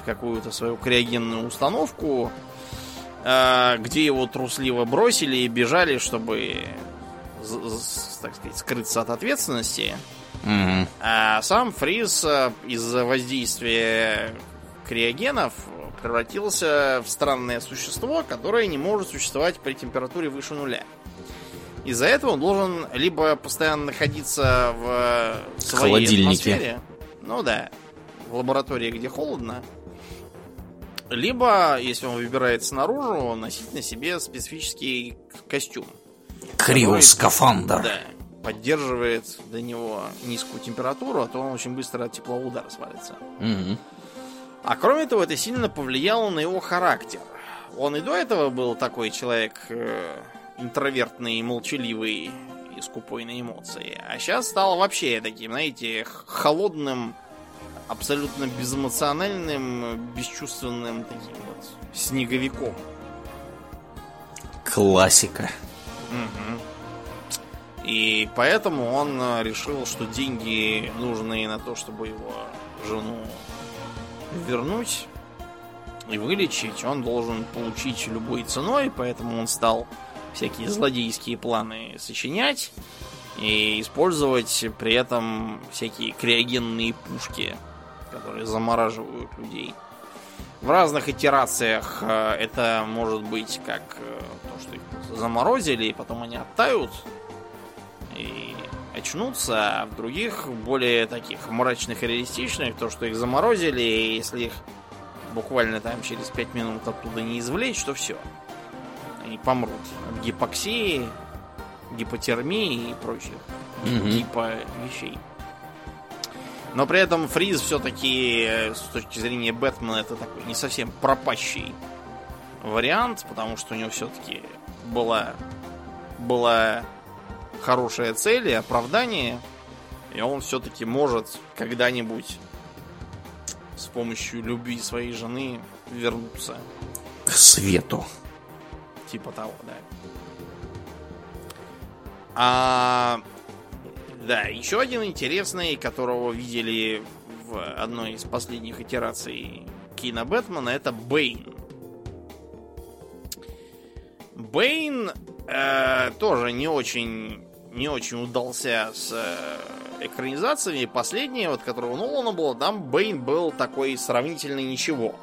в какую-то свою криогенную установку, э, где его трусливо бросили и бежали, чтобы, так сказать, скрыться от ответственности. Угу. А сам Фриз э, из-за воздействия криогенов превратился в странное существо, которое не может существовать при температуре выше нуля. Из-за этого он должен либо постоянно находиться в своей атмосфере, ну да, в лаборатории, где холодно, либо, если он выбирается наружу, носить на себе специфический костюм. Криоскафандр. Да, поддерживает до него низкую температуру, а то он очень быстро от теплового удара свалится. Угу. А кроме того, это сильно повлияло на его характер. Он и до этого был такой человек э, интровертный, молчаливый и скупой на эмоции. А сейчас стал вообще таким, знаете, холодным, абсолютно безэмоциональным, бесчувственным таким вот снеговиком. Классика. Угу. И поэтому он решил, что деньги нужны на то, чтобы его жену вернуть и вылечить, он должен получить любой ценой, поэтому он стал всякие злодейские планы сочинять и использовать при этом всякие криогенные пушки, которые замораживают людей. В разных итерациях э, это может быть как э, то, что их заморозили, и потом они оттают и очнутся, а в других, более таких мрачных и реалистичных, то, что их заморозили, и если их буквально там через 5 минут оттуда не извлечь, то все. Они помрут от гипоксии, гипотермии и прочих mm-hmm. гипо вещей. Но при этом Фриз все-таки э, с точки зрения Бэтмена это такой не совсем пропащий вариант, потому что у него все-таки была была хорошая цель и оправдание, и он все-таки может когда-нибудь с помощью любви своей жены вернуться к свету. Типа того, да. А да, еще один интересный, которого видели в одной из последних итераций кино Бэтмена, это Бэйн. Бэйн э, тоже не очень не очень удался с э, экранизациями. Последнее, вот которого Нолана было, там Бейн был такой сравнительно ничего.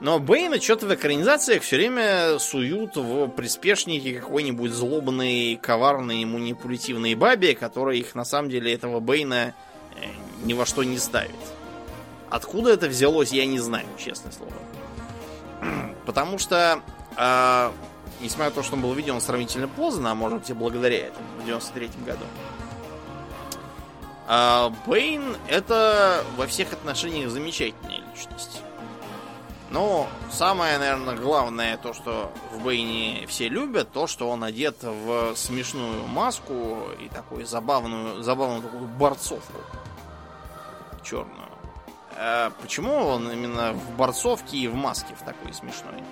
Но Бейна что-то в экранизациях все время суют в приспешники какой-нибудь злобной, коварной, манипулятивной бабе, которая их на самом деле этого Бейна э, ни во что не ставит. Откуда это взялось, я не знаю, честное слово. (clears throat) Потому что э, несмотря на то, что он был введен сравнительно поздно, а может быть благодаря этому, в 93 году, А Бэйн это во всех отношениях замечательная личность. Но самое, наверное, главное, то, что в Бэйне все любят, то, что он одет в смешную маску и такую забавную, забавную такую борцовку черную. А почему он именно в борцовке и в маске в такой смешной?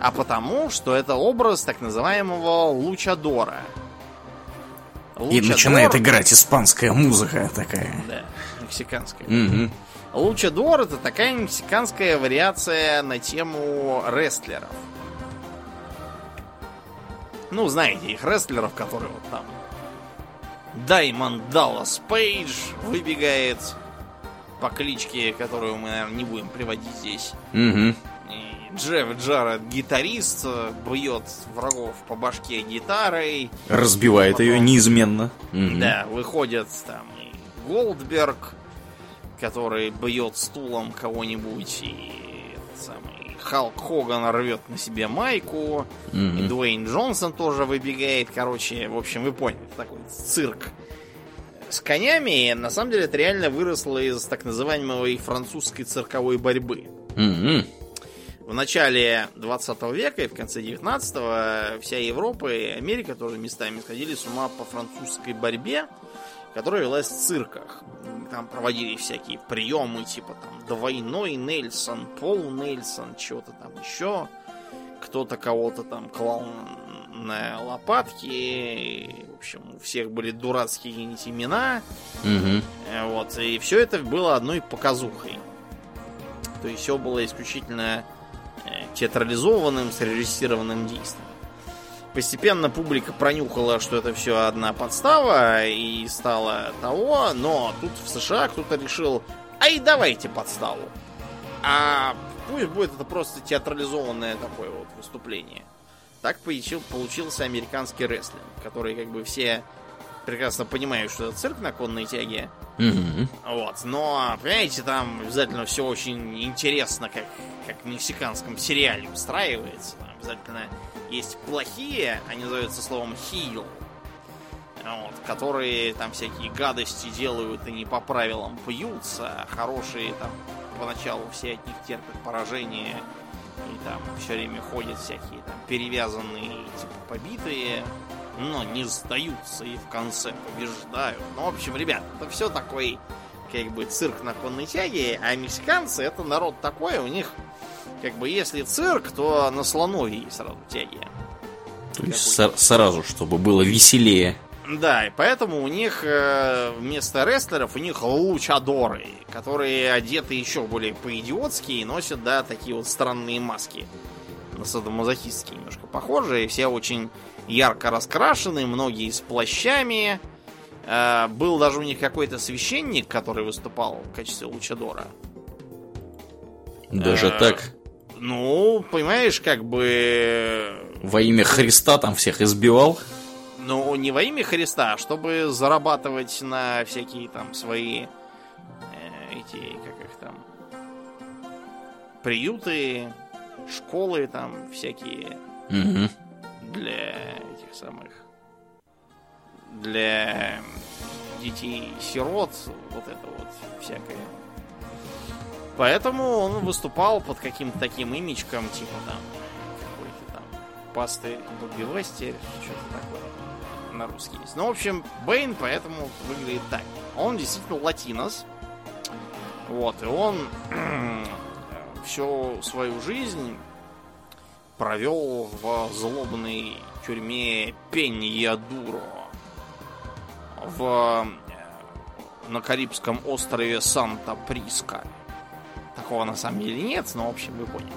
А потому, что это образ так называемого лучадора. Лучадор... И начинает играть испанская музыка такая. Да, мексиканская. Угу. Лучадор это такая мексиканская вариация на тему рестлеров. Ну, знаете, их рестлеров, которые вот там Даймонд Даллас Пейдж выбегает по кличке, которую мы, наверное, не будем приводить здесь. Угу. Джефф Джаред гитарист, бьет врагов по башке гитарой. Разбивает потом, ее неизменно. Угу. Да, выходит там и Голдберг, который бьет стулом кого-нибудь, и самый Халк Хоган рвет на себе майку, угу. и Дуэйн Джонсон тоже выбегает. Короче, в общем, вы поняли, такой цирк с конями, на самом деле, это реально выросло из так называемой французской цирковой борьбы. mm В начале 20 века и в конце 19 вся Европа и Америка тоже местами сходили с ума по французской борьбе, которая велась в цирках. Там проводили всякие приемы, типа там двойной Нельсон, пол Нельсон, чего-то там еще. Кто-то кого-то там клал на лопатки. В общем, у всех были дурацкие имена. Угу. Вот. И все это было одной показухой. То есть все было исключительно театрализованным, срежиссированным действием. Постепенно публика пронюхала, что это все одна подстава, и стало того, но тут в США кто-то решил, ай, давайте подставу. А пусть будет это просто театрализованное такое вот выступление. Так получил, получился американский рестлинг, который как бы все прекрасно понимают, что это цирк на конной тяге. Mm-hmm. Вот. Но, понимаете, там обязательно все очень интересно, как, как в мексиканском сериале устраивается. Там обязательно есть плохие, они называются словом heel, вот, которые там всякие гадости делают и не по правилам пьются, а хорошие там поначалу все от них терпят поражение и там все время ходят всякие там перевязанные, типа побитые, но не сдаются и в конце побеждают. Ну, в общем, ребят, это все такой, как бы, цирк на конной тяге, а мексиканцы это народ такой, у них, как бы, если цирк, то на слоновьей сразу тяги. То есть сразу, чтобы было веселее. Да, и поэтому у них э, вместо рестлеров у них лучадоры, которые одеты еще более по-идиотски и носят, да, такие вот странные маски. На садомазохистские немножко похожие, все очень ярко раскрашены, многие с плащами. Э, был даже у них какой-то священник, который выступал в качестве лучадора. Даже э, так? Ну, понимаешь, как бы... Во имя Христа там всех избивал? Ну, не во имя Христа, а чтобы зарабатывать на всякие там свои э, эти, как их там, приюты, школы там всякие угу. Для этих самых, для детей-сирот, вот это вот всякое. Поэтому он выступал под каким-то таким имечком, типа там какой-то там пасты Бобби Вестер, что-то такое на русский есть. Ну, в общем, Бэйн поэтому выглядит так. Он действительно латинос. Вот, и он (clears throat) всю свою жизнь провел в злобной тюрьме Пеньядуро в, э, на Карибском острове Санта-Приска. Такого на самом деле нет, но в общем вы поняли.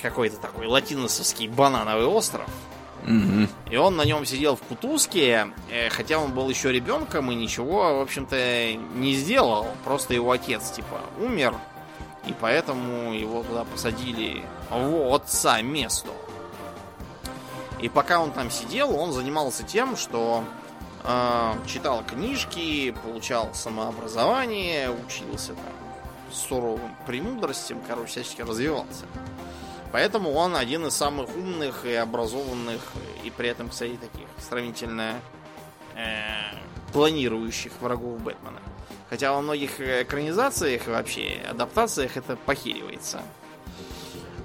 Какой-то такой латиносовский банановый остров – Угу. И он на нем сидел в кутузке, э, хотя он был еще ребенком и ничего, в общем-то, не сделал. Просто его отец, типа, умер, и поэтому его туда посадили в отца место. И пока он там сидел, он занимался тем, что э, читал книжки, получал самообразование, учился там суровым премудростям, короче, всячески развивался. Поэтому он один из самых умных и образованных, и при этом, кстати, таких сравнительно э, планирующих врагов Бэтмена. Хотя во многих экранизациях и вообще адаптациях это похиривается.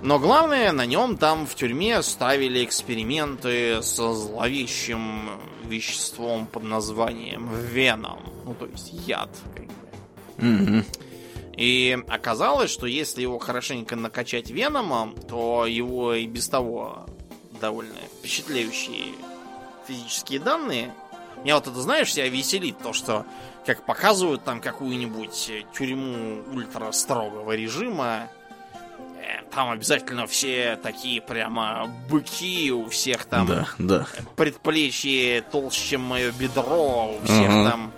Но главное, на нем там в тюрьме ставили эксперименты со зловещим веществом под названием Веном. Ну, то есть яд, как бы. Mm-hmm. И оказалось, что если его хорошенько накачать Веномом, то его и без того довольно впечатляющие физические данные. Меня вот это, знаешь, себя веселит, то, что как показывают там какую-нибудь тюрьму ультра строгого режима, там обязательно все такие прямо быки, у всех там да, да. предплечье толще, чем мое бедро, у всех uh там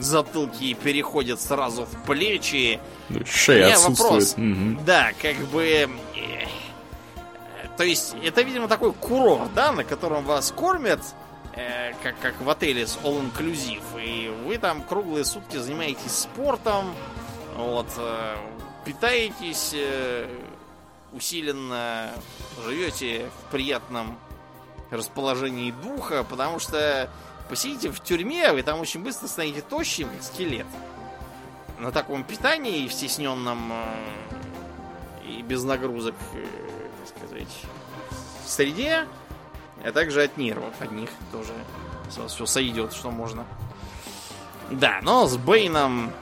затылки переходят сразу в плечи. Шея отсутствует. Вопрос, угу. Да, как бы... Э, то есть, это, видимо, такой курорт, да, на котором вас кормят, э, как, как в отеле с All Inclusive. И вы там круглые сутки занимаетесь спортом, вот, э, питаетесь э, усиленно, живете в приятном расположении духа, потому что посидите в тюрьме, вы там очень быстро станете тощим, скелет. На таком питании, в стесненном э, и без нагрузок, э, так сказать, среде, а также от нервов одних тоже все сойдет, что можно. Да, но с Бейном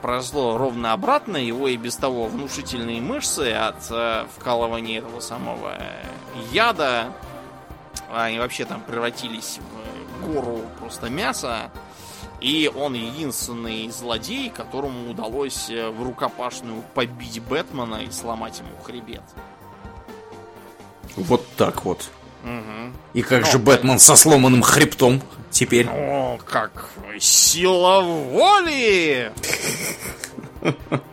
прошло ровно обратно. Его и без того внушительные мышцы от э, вкалывания этого самого э, яда, они вообще там превратились в гору просто мяса. И он единственный злодей, которому удалось э, в рукопашную побить Бэтмена и сломать ему хребет. Вот так вот. Угу. И как ну, же Бэтмен со сломанным хребтом теперь? О, как сила воли!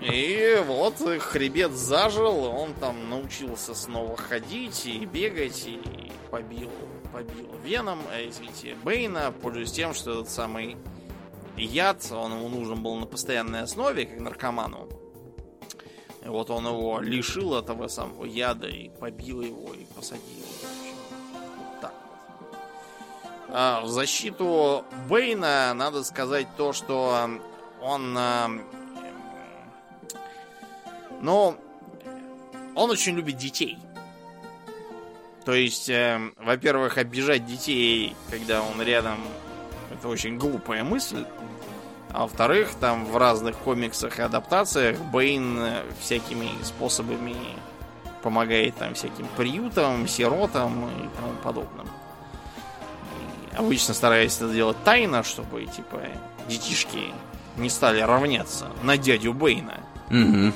И вот хребет зажил, он там научился снова ходить и бегать, и побил, побил Веном, э, извините, Бейна, пользуясь тем, что этот самый яд, он ему нужен был на постоянной основе, как наркоману. И вот он его лишил этого самого яда и побил его и посадил. В защиту Бейна надо сказать то, что он... Э, ну, он очень любит детей. То есть, э, во-первых, обижать детей, когда он рядом, это очень глупая мысль. А во-вторых, там в разных комиксах и адаптациях Бэйн э, всякими способами помогает там всяким приютам, сиротам и тому подобным. Обычно стараясь это делать тайно, чтобы, типа, детишки не стали равняться на дядю Бэйна. Угу.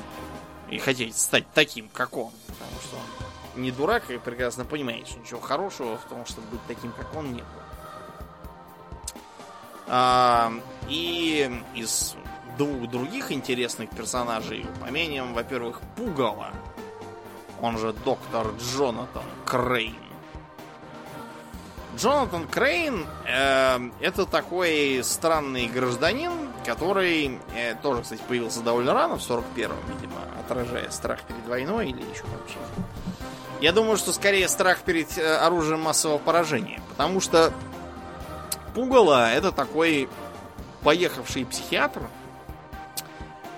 И хотеть стать таким, как он. Потому что он не дурак и прекрасно понимает, что ничего хорошего в том, чтобы быть таким, как он, нет. А, и из двух других интересных персонажей поменем, во-первых, Пугало. Он же доктор Джонатан Крейн. Джонатан Крейн э, это такой странный гражданин, который э, тоже, кстати, появился довольно рано, в 41-м, видимо, отражая страх перед войной или еще чем-то. Я думаю, что скорее страх перед э, оружием массового поражения. Потому что Пугало это такой поехавший психиатр,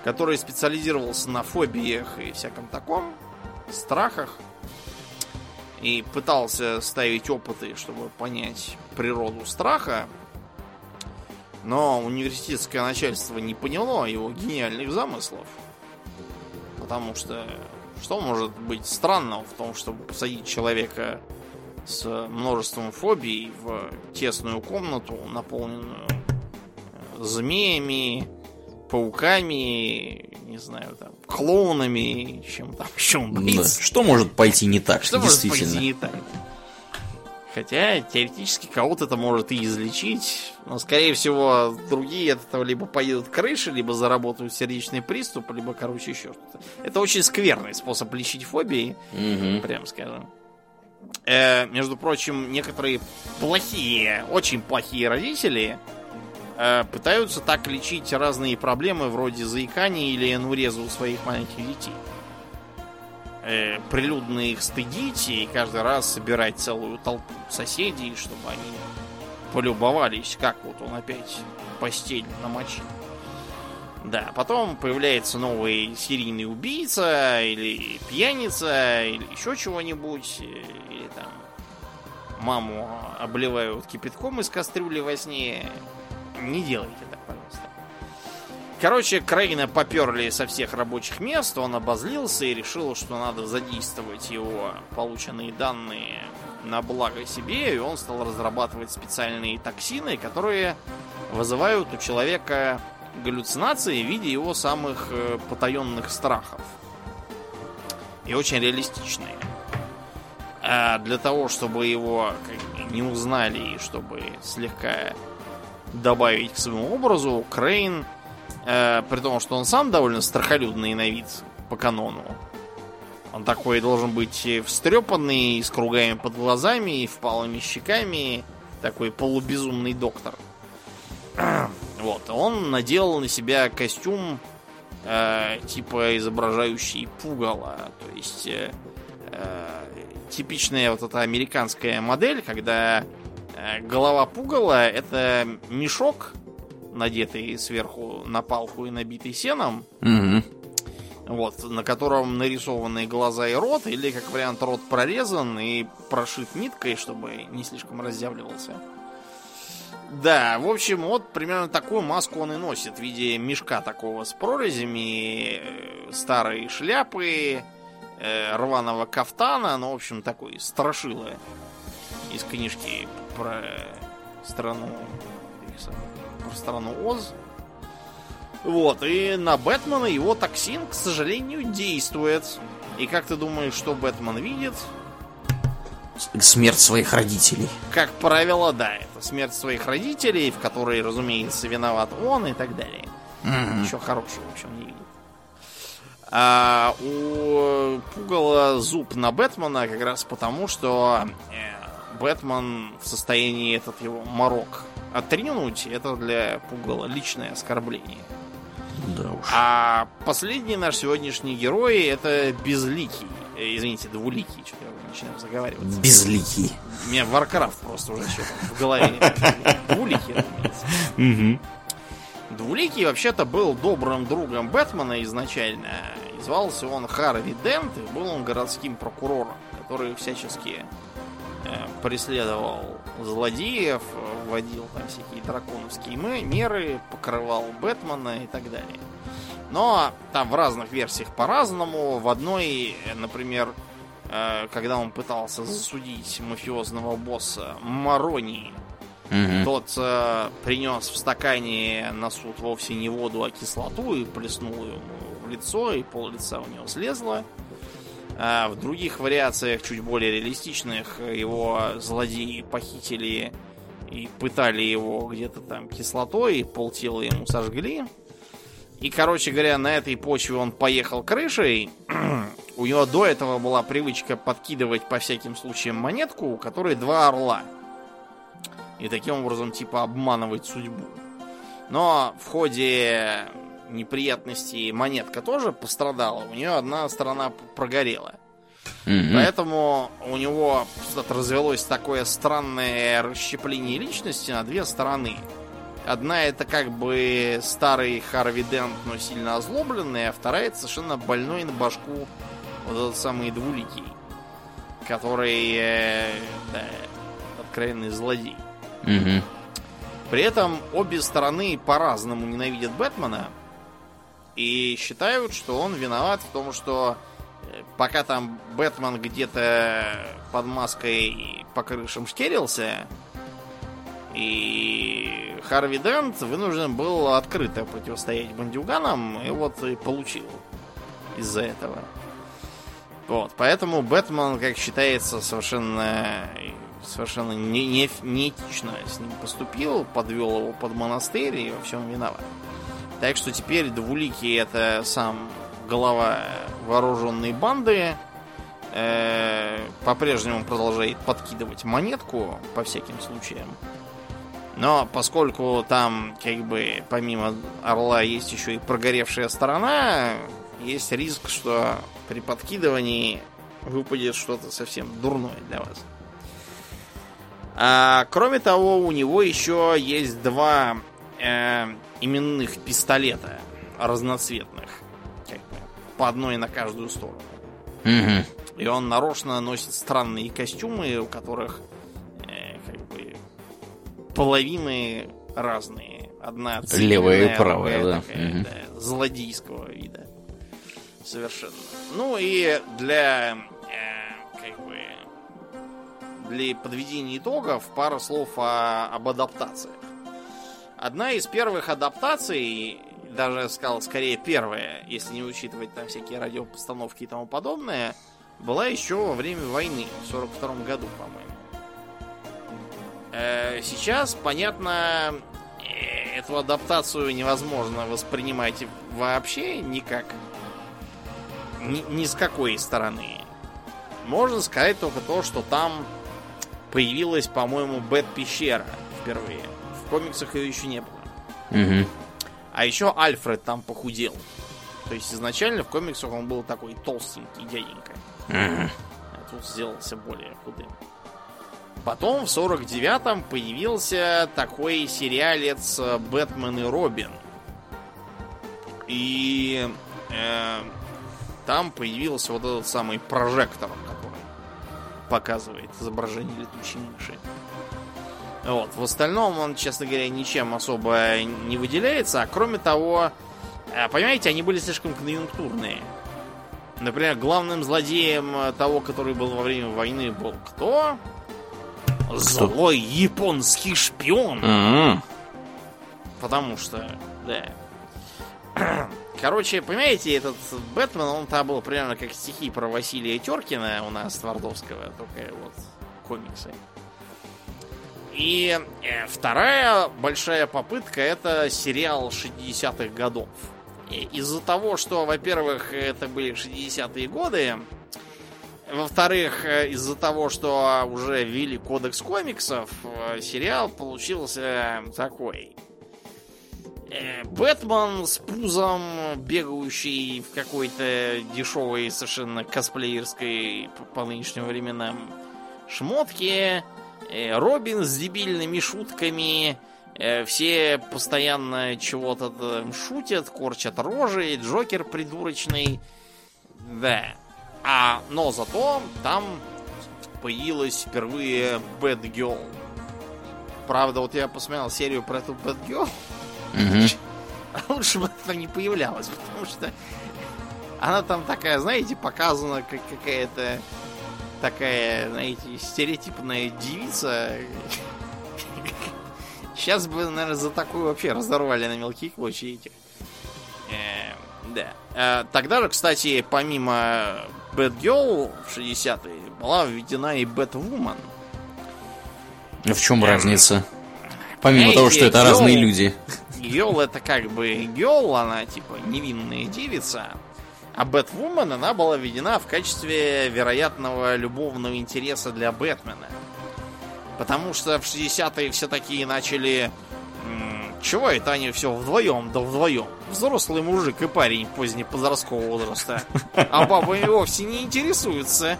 который специализировался на фобиях и всяком таком, страхах, и пытался ставить опыты, чтобы понять природу страха, но университетское начальство не поняло его гениальных замыслов. Потому что что может быть странного в том, чтобы посадить человека с множеством фобий в тесную комнату, наполненную э, змеями, пауками, не знаю, там, клоунами, чем там еще он боится. Да. Что может пойти не так, что может пойти не так? Хотя, теоретически, кого-то это может и излечить. Но, скорее всего, другие от этого либо поедут крыши, либо заработают сердечный приступ, либо, короче, еще что-то. Это очень скверный способ лечить фобии, угу. прям скажем. Э, между прочим, некоторые плохие, очень плохие родители пытаются так лечить разные проблемы вроде заикания или энуреза у своих маленьких детей э, прилюдно их стыдить и каждый раз собирать целую толпу соседей, чтобы они полюбовались, как вот он опять постель намочил. Да, потом появляется новый серийный убийца, или пьяница, или еще чего-нибудь, или там маму обливают кипятком из кастрюли во сне. Не делайте так, пожалуйста. Короче, Крейна поперли со всех рабочих мест, он обозлился и решил, что надо задействовать его полученные данные на благо себе, и он стал разрабатывать специальные токсины, которые вызывают у человека галлюцинации в виде его самых э, потаенных страхов. И очень реалистичные. А для того, чтобы его не узнали и чтобы слегка добавить к своему образу, Крейн, э, при том, что он сам довольно страхолюдный на вид по канону, он такой должен быть встрепанный, с кругами под глазами, и впалыми щеками, такой полубезумный доктор. (clears throat) Вот, он надел на себя костюм э, типа изображающий пугало. То есть э, э, типичная вот эта американская модель, когда голова пугала это мешок, надетый сверху на палку и набитый сеном. Угу. Вот, на котором нарисованы глаза и рот, или, как вариант, рот прорезан и прошит ниткой, чтобы не слишком разъявливался. Да, в общем, вот примерно такую маску он и носит в виде мешка такого с прорезями, э, старой шляпы, э, рваного кафтана, ну, в общем, такой страшило из книжки про страну про страну Оз. Вот, и на Бэтмена его токсин, к сожалению, действует. И как ты думаешь, что Бэтмен видит? Смерть своих родителей. Как правило, да, это смерть своих родителей, в которой, разумеется, виноват он и так далее. Мгм. Ничего хорошего в общем не видит. А у Пугала зуб на Бэтмена как раз потому, что э, Бэтмен в состоянии этот его морок отринуть, это для Пугала личное оскорбление. Да уж. А последний наш сегодняшний герой это Безликий. Э, Извините, Двуликий, что-то я начинаю заговариваться. Безликий. У меня Warcraft просто уже что-то в голове. (laughs) Двуликий, разумеется. Двуликий вообще-то был добрым другом Бэтмена изначально. И звался он Харви Дент, и был он городским прокурором, который всячески преследовал злодеев, э, вводил там всякие драконовские меры, покрывал Бэтмена и так далее. Но там в разных версиях по-разному. В одной, э, например, э, когда он пытался засудить мафиозного босса Марони, Угу. тот э, принес в стакане на суд вовсе не воду, а кислоту и плеснул ему в лицо, и пол лица у него слезло. А в других вариациях, чуть более реалистичных, его злодеи похитили и пытали его где-то там кислотой, и полтела ему сожгли. И, короче говоря, на этой почве он поехал крышей. (clears throat) У него до этого была привычка подкидывать по всяким случаям монетку, у которой два орла и таким образом типа обманывать судьбу. Но в ходе неприятностей монетка тоже пострадала. У нее одна сторона прогорела. Мгм. Поэтому у него развелось такое странное расщепление личности на две стороны. Одна это как бы старый Харви Дент, но сильно озлобленный, а вторая это совершенно больной на башку вот этот самый двуликий, который э, да, откровенный злодей. Мгм. При этом обе стороны по-разному ненавидят Бэтмена и считают, что он виноват в том, что э, пока там Бэтмен где-то под маской по крышам шкерился, и Харви Дент вынужден был открыто противостоять бандюганам, и вот и получил из-за этого. Вот, поэтому Бэтмен, как считается, совершенно совершенно не, не, неэтично с ним поступил, подвел его под монастырь и во всем виноват. Так что теперь Двуликий это сам глава вооруженной банды, э, по-прежнему продолжает подкидывать монетку по всяким случаям. Но поскольку там, как бы, помимо орла есть еще и прогоревшая сторона, есть риск, что при подкидывании выпадет что-то совсем дурное для вас. А, кроме того, у него еще есть два э, именных пистолета разноцветных. Как бы, по одной на каждую сторону. Угу. И он нарочно носит странные костюмы, у которых э, как бы половины разные. Одна левая и правая, да. Такая, угу. да. Злодейского вида. Совершенно. Ну и для э, как бы для подведения итогов пара слов о, об адаптациях. Одна из первых адаптаций, даже сказал, скорее первая, если не учитывать там всякие радиопостановки и тому подобное, была еще во время войны, в 42 году, по-моему. Э, сейчас, понятно, э, эту адаптацию невозможно воспринимать вообще никак. Ни, ни с какой стороны. Можно сказать только то, что там появилась, по-моему, Бэт Пещера впервые. В комиксах ее еще не было. Угу. А еще Альфред там похудел. То есть изначально в комиксах он был такой толстенький дяденька. Угу. А тут сделался более худым. Потом в 49-м появился такой сериалец Бэтмен и Робин. И э, там появился вот этот самый прожектор, который показывает изображение летучей мыши. Вот. В остальном он, честно говоря, ничем особо не выделяется. А кроме того, э, понимаете, они были слишком конъюнктурные. Например, главным злодеем того, который был во время войны, был кто? кто? Злой японский шпион. Mm-hmm. Потому что, да. (clears throat) Короче, понимаете, этот Бэтмен, он там был примерно как стихи про Василия Теркина у нас, Твардовского, только вот комиксы. И э, вторая большая попытка это сериал 60-х годов. Из-за того, что, во-первых, это были 60-е годы, во-вторых, э, из-за того, что уже ввели кодекс комиксов, э, сериал получился такой. Бэтмен с пузом, бегающий в какой-то дешевой совершенно косплеерской по нынешним временам шмотке, Робин с дебильными шутками, все постоянно чего-то шутят, корчат рожи, Джокер придурочный. Да. А, но зато там появилась впервые Bad Girl. Правда, вот я посмотрел серию про эту Bad Girl. (laughs) А лучше бы это не появлялось, потому что она там такая, знаете, показана как какая-то такая, знаете, стереотипная девица. Сейчас бы, наверное, за такую вообще разорвали на мелкие клочья этих. Э, да. Э, тогда же, кстати, помимо Bad Girl в 60-е, была введена и Batwoman. В чем разница? Помимо того, что это girl, разные люди. Гел это как бы гел, она типа невинная девица. А Бэтвумен, она была введена в качестве вероятного любовного интереса для Бэтмена. Потому что в 60-е все такие начали... Чего это они все вдвоем, да вдвоем? Взрослый мужик и парень позднеподросткового возраста. А бабами вовсе не интересуются.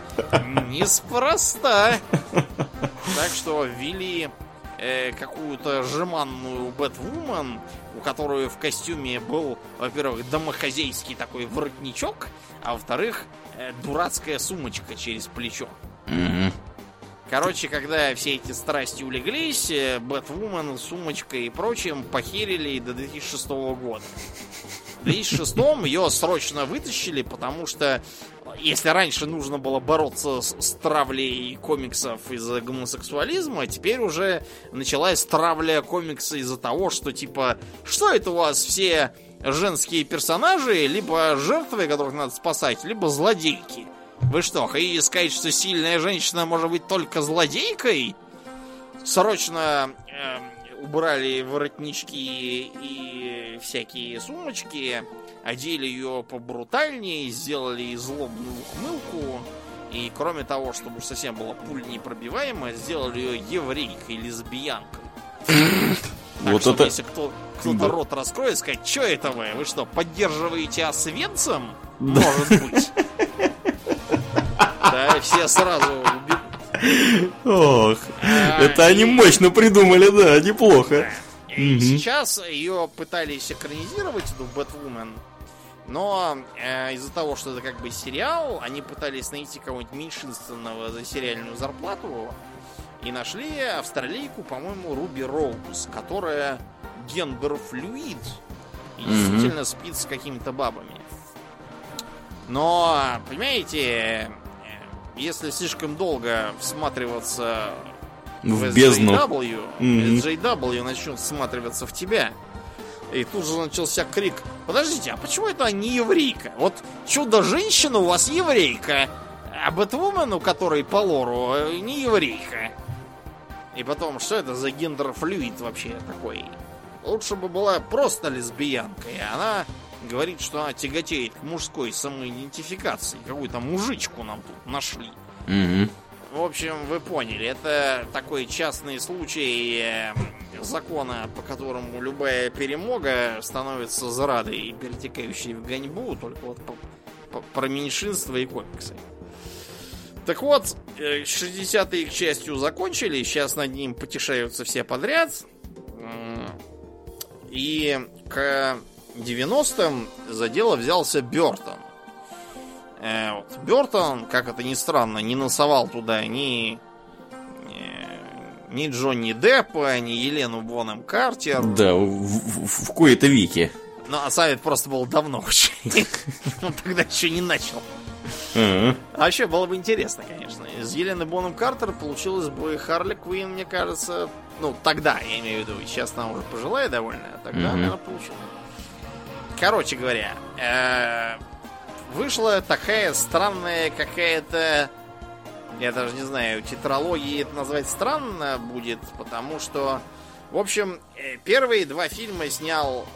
Неспроста. Так что ввели э, какую-то жеманную Бэтвумен, которой в костюме был, во-первых, домохозяйский такой воротничок, а во-вторых, э, дурацкая сумочка через плечо. Mm-hmm. Короче, когда все эти страсти улеглись, э, Бэтвумен, сумочка и прочим похерили до 2006 года. В 2006 ее срочно вытащили, потому что если раньше нужно было бороться с, с травлей комиксов из-за гомосексуализма, теперь уже началась травля комикса из-за того, что типа, что это у вас все женские персонажи, либо жертвы, которых надо спасать, либо злодейки. Вы что, хотите сказать, что сильная женщина может быть только злодейкой? Срочно э, убрали воротнички и всякие сумочки, одели ее побрутальнее, сделали злобную ухмылку. И кроме того, чтобы уж совсем была пуль непробиваемая, сделали ее еврейкой, лесбиянкой. Так вот что, это... если кто, кто-то Да. рот раскроет, сказать, что это вы? Вы что, поддерживаете освенцем? Может быть. Да, все сразу. Ох. Это они мощно придумали, да, неплохо. И сейчас ее пытались экранизировать, эту Бэтвумен. Но э, из-за того, что это как бы сериал, они пытались найти кого-нибудь меньшинственного за сериальную зарплату. И нашли австралийку, по-моему, Руби Роуз, которая гендерфлюид. И действительно спит с какими-то бабами. Но, понимаете, если слишком долго всматриваться в, в бездну, JW, mm-hmm. Начнет всматриваться в тебя. И тут же начался крик. Подождите, а почему это не еврейка? Вот чудо-женщина у вас еврейка, а Бэтвумен, у которой по лору, э, не еврейка. И потом, что это за гендерфлюид вообще такой? Лучше бы была просто лесбиянка, и она говорит, что она тяготеет к мужской самоидентификации. Какую-то мужичку нам тут нашли. Угу. В общем, вы поняли, это такой частный случай э, закона, по которому любая перемога становится зарадой, перетекающей в гоньбу, только вот по, по, про меньшинство и комиксы. Так вот, 60-е, к счастью, закончили, сейчас над ним потешаются все подряд. И к 90-м за дело взялся Бертон. Э. Бертон, как это ни странно, не носовал туда ни, ни, ни Джонни Деппа, ни Елену Бонем Картер. Да, в, в, в кои-то веки. Ну, а Савит просто был давно очень. (laughs) Он тогда еще не начал. А вообще было бы интересно, конечно. Из Елены Боном Картер получилось бы Харли Квин, мне кажется. Ну, тогда, я имею в виду. Сейчас она уже пожилая довольно, а тогда, наверное, получилось. Короче говоря, э, вышла такая странная какая-то... Я даже не знаю, тетралогии это назвать странно будет, потому что... В общем, э, первые два фильма снял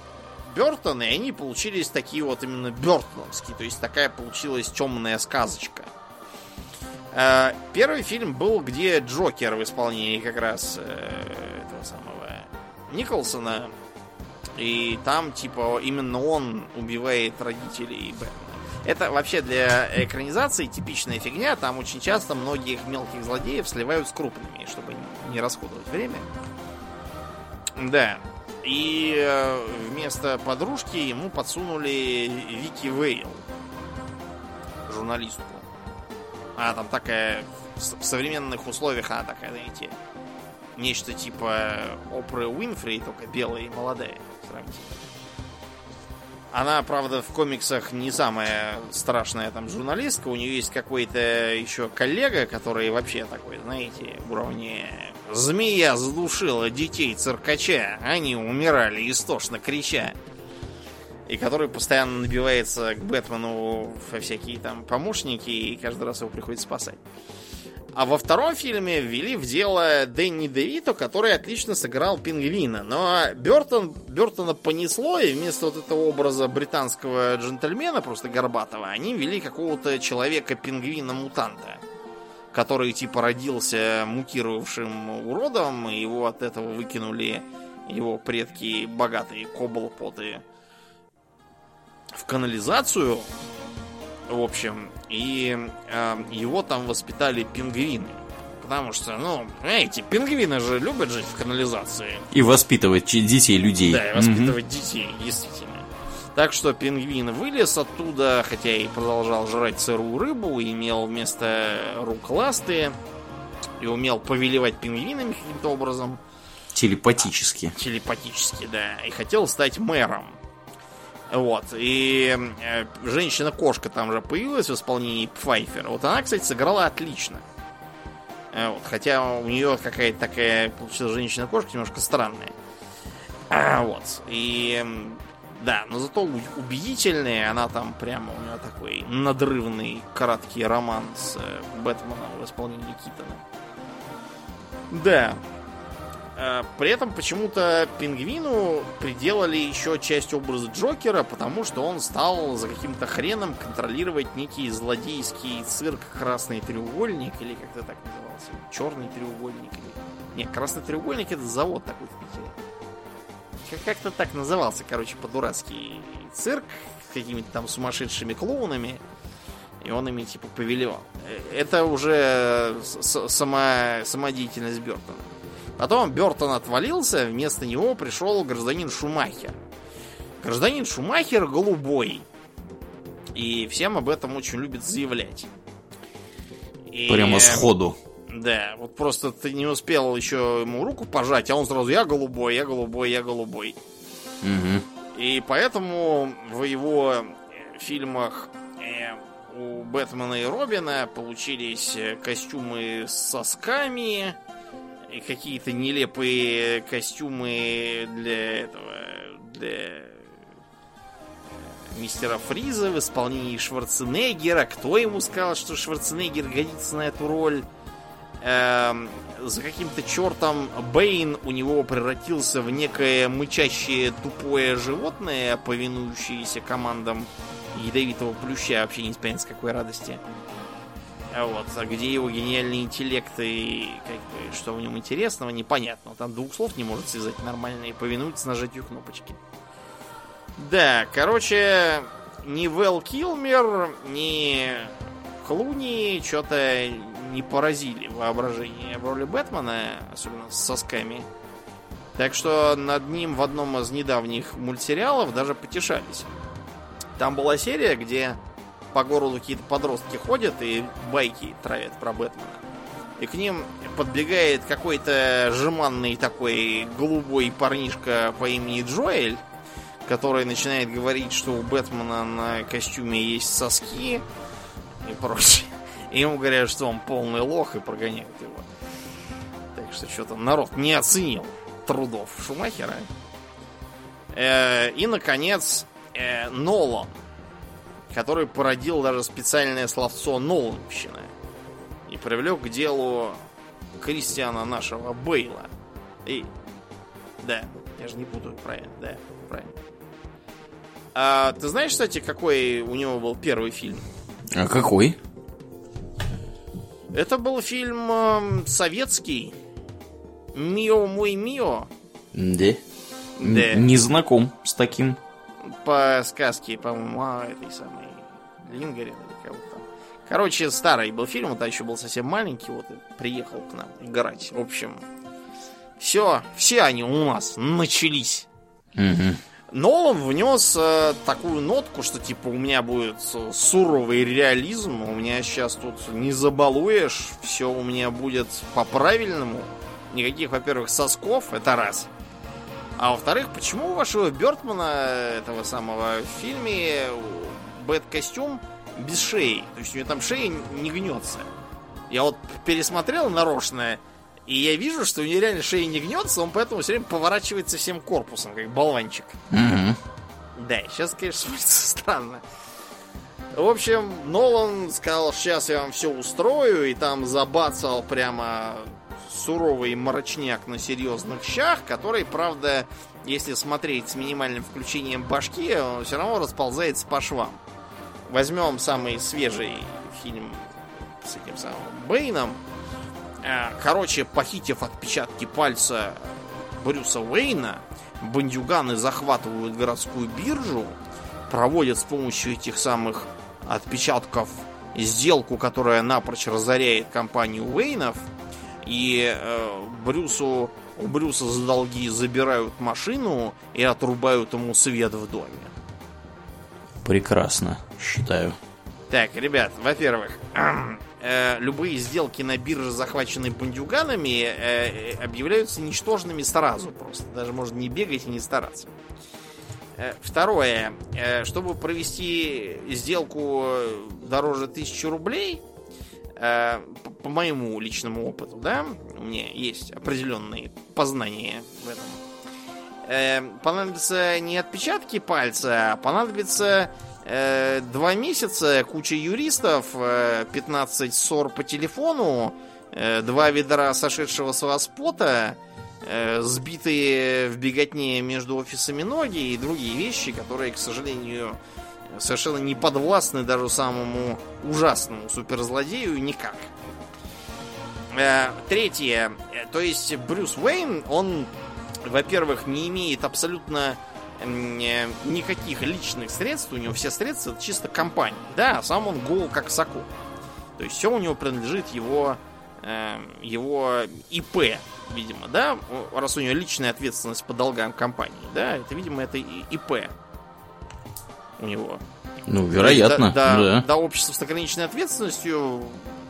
Бертон, и они получились такие вот именно бертоновские. То есть такая получилась темная сказочка. Э, первый фильм был, где Джокер в исполнении как раз этого самого Николсона и там, типа, именно он убивает родителей Бэтмена. Это вообще для экранизации типичная фигня. Там очень часто многих мелких злодеев сливают с крупными, чтобы не расходовать время. Да. И э, вместо подружки ему подсунули Вики Вейл, журналистку. Она там такая в современных условиях она такая, знаете, нечто типа Опры Уинфри, только белая и молодая сравнительно. Она, правда, в комиксах не самая страшная там журналистка. У нее есть какой-то еще коллега, который вообще такой, знаете, уровне Змея задушила детей циркача. Они умирали истошно крича. И который постоянно набивается к Бэтмену во всякие там помощники, и каждый раз его приходится спасать. А во втором фильме ввели в дело Дэнни Девито, который отлично сыграл пингвина. Но Бертон, Бертона понесло, и вместо вот этого образа британского джентльмена, просто горбатого, они ввели какого-то человека-пингвина-мутанта, который типа родился мутировавшим уродом, и его от этого выкинули его предки богатые коблпоты в канализацию, в общем, и э, его там воспитали пингвины. Потому что, ну, понимаете, пингвины же любят жить в канализации. И воспитывать детей людей. Да, и воспитывать mm-hmm. детей, действительно. Так что пингвин вылез оттуда, хотя и продолжал жрать сырую рыбу, имел вместо рук ласты, и умел повелевать пингвинами каким-то образом. Телепатически. А, телепатически, да. И хотел стать мэром. Вот. И э, женщина-кошка там же появилась в исполнении Пфайфера. Вот она, кстати, сыграла отлично. Э, вот, хотя у нее какая-то такая получилась женщина-кошка немножко странная. А, вот. И да, но зато убедительная, она там прямо у нее такой надрывный краткий роман с э, Бэтменом в исполнении Китона. Да, при этом почему-то пингвину приделали еще часть образа Джокера, потому что он стал за каким-то хреном контролировать некий злодейский цирк Красный треугольник, или как-то так назывался. Черный треугольник. Или... Не, Красный треугольник это завод такой в Питере. Как-то так назывался, короче, по-дурацки цирк с какими-то там сумасшедшими клоунами. И он ими типа повелевал. Э, это уже сама, самодеятельность Бертона. Потом Бертон отвалился, вместо него пришел гражданин Шумахер. Гражданин Шумахер голубой. И всем об этом очень любит заявлять. И... Прямо сходу. Да, вот просто ты не успел еще ему руку пожать, а он сразу я голубой, я голубой, я голубой. Угу. И поэтому в его фильмах э, у Бэтмена и Робина получились э, костюмы с сосками, какие-то нелепые костюмы для этого, для э, мистера Фриза в исполнении Шварценеггера. Кто ему сказал, что Шварценеггер годится на эту роль? Эм, за каким-то чертом Бейн у него превратился в некое мычащее тупое животное, повинующееся командам ядовитого плюща, вообще не с какой радости. Вот, а где его гениальный интеллект и как бы, что в нем интересного, непонятно. Там двух слов не может связать нормально и повинуется нажатию кнопочки. Да, короче, ни Вэл Килмер, ни Клуни что-то не поразили воображение в роли Бэтмена, особенно с сосками. Так что над ним в одном из недавних мультсериалов даже потешались. Там была серия, где по городу какие-то подростки ходят и байки травят про Бэтмена. И к ним подбегает какой-то жеманный такой голубой парнишка по имени Джоэль, который начинает говорить, что у Бэтмена на костюме есть соски и прочее. И ему говорят, что он полный лох и прогоняют его. Так что что-то народ не оценил трудов Шумахера. Э, и, наконец, э, Нолан, который породил даже специальное словцо Нолановщина и привлек к делу Кристиана нашего Бейла. И, да, я же не путаю, правильно, да, правильно. А ты знаешь, кстати, какой у него был первый фильм? А какой? Это был фильм э, советский. Мио мой Мио. Да. Да. Не знаком с таким. По сказке, по-моему, а, этой самой Лингарин или кого-то там. Короче, старый был фильм, он еще был совсем маленький, вот и приехал к нам играть. В общем, все, все они у нас начались. Угу. Нолан внес э, такую нотку, что типа у меня будет суровый реализм, у меня сейчас тут не забалуешь, все у меня будет по-правильному. Никаких, во-первых, сосков, это раз. А во-вторых, почему у вашего Бертмана, этого самого, в фильме Бэт-костюм без шеи? То есть у него там шея не гнется. Я вот пересмотрел нарочно и я вижу, что у него реально шея не гнется, он поэтому все время поворачивается всем корпусом, как болванчик. Угу. Да, сейчас, конечно, (laughs) смотрится странно. В общем, Нолан сказал, сейчас я вам все устрою, и там забацал прямо суровый мрачняк на серьезных щах, который, правда, если смотреть с минимальным включением башки, он все равно расползается по швам. Возьмем самый свежий фильм с этим самым Бэйном, Э, короче, похитив отпечатки пальца Брюса Уэйна, бандюганы захватывают городскую биржу, проводят с помощью этих самых отпечатков сделку, которая напрочь разоряет компанию Уэйнов, и э, Брюсу, у Брюса за долги забирают машину и отрубают ему свет в доме. Прекрасно, считаю. Так, ребят, во-первых, (clears throat) э, любые сделки на бирже, захваченные бандюганами, э, объявляются ничтожными сразу просто. Даже можно не бегать и не стараться. Э, второе. Э, чтобы провести сделку дороже тысячи рублей, э, по моему личному опыту, да, у меня есть определенные познания в этом. Э, понадобятся не отпечатки пальца, а понадобится Э, два месяца, куча юристов, 15 э, ссор по телефону, э, два ведра сошедшего с вас пота, сбитые в беготне между офисами ноги и другие вещи, которые, к сожалению, совершенно не подвластны даже самому ужасному суперзлодею никак. Третье. То есть Брюс Уэйн, он, во-первых, не имеет абсолютно никаких личных средств, у него все средства это чисто компания. Да, сам он гол как соку. То есть все у него принадлежит его, э, его ИП, видимо, да, раз у него личная ответственность по долгам компании, да, это, видимо, это ИП у него. Ну, вероятно, до, да. До общества с ограниченной ответственностью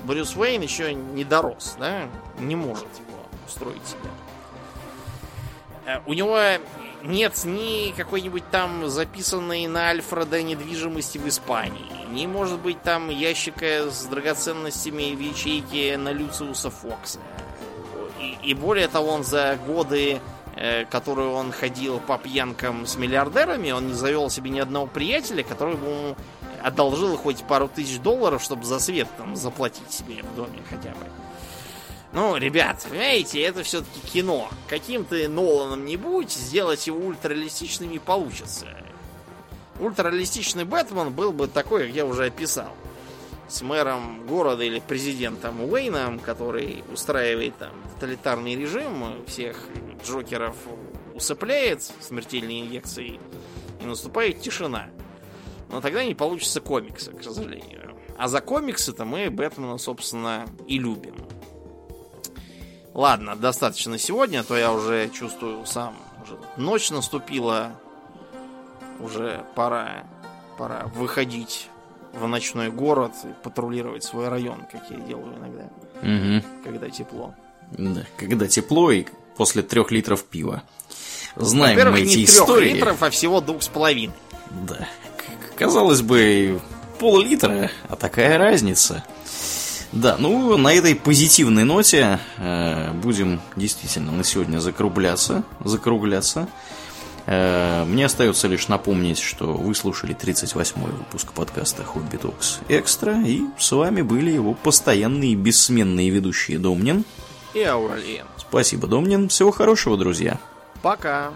Брюс Уэйн еще не дорос, да, не может его устроить себе. Э, у него нет ни какой-нибудь там записанной на Альфреда недвижимости в Испании, ни, может быть, там ящика с драгоценностями в ячейке на Люциуса Фокса. И, и более того, он за годы, э, которые он ходил по пьянкам с миллиардерами, он не завел себе ни одного приятеля, который бы ему одолжил хоть пару тысяч долларов, чтобы за свет там заплатить себе в доме хотя бы. Ну, ребят, понимаете, это все-таки кино. Каким ты Ноланом не будь, сделать его ультрареалистичным не получится. Ультрареалистичный Бэтмен был бы такой, как я уже описал. С мэром города или президентом Уэйном, который устраивает там тоталитарный режим, всех Джокеров усыпляет смертельной инъекцией, и наступает тишина. Но тогда не получится комикса, к сожалению. А за комиксы-то мы Бэтмена, собственно, и любим. Ладно, достаточно сегодня, а то я уже чувствую сам. Уже ночь наступила. Уже пора, пора выходить в ночной город и патрулировать свой район, как я делаю иногда. Угу. Когда тепло. Да, когда тепло и после трех литров пива. Знаем мы эти не трех истории. литров, а всего двух с половиной. Да. Казалось бы, пол-литра, а такая разница. Да, ну на этой позитивной ноте э, будем действительно на сегодня закругляться. закругляться. Э, мне остается лишь напомнить, что вы слушали 38-й выпуск подкаста Хобби Токс Экстра, и с вами были его постоянные бессменные ведущие Домнин и Ауралиен. Спасибо, Домнин. Всего хорошего, друзья. Пока.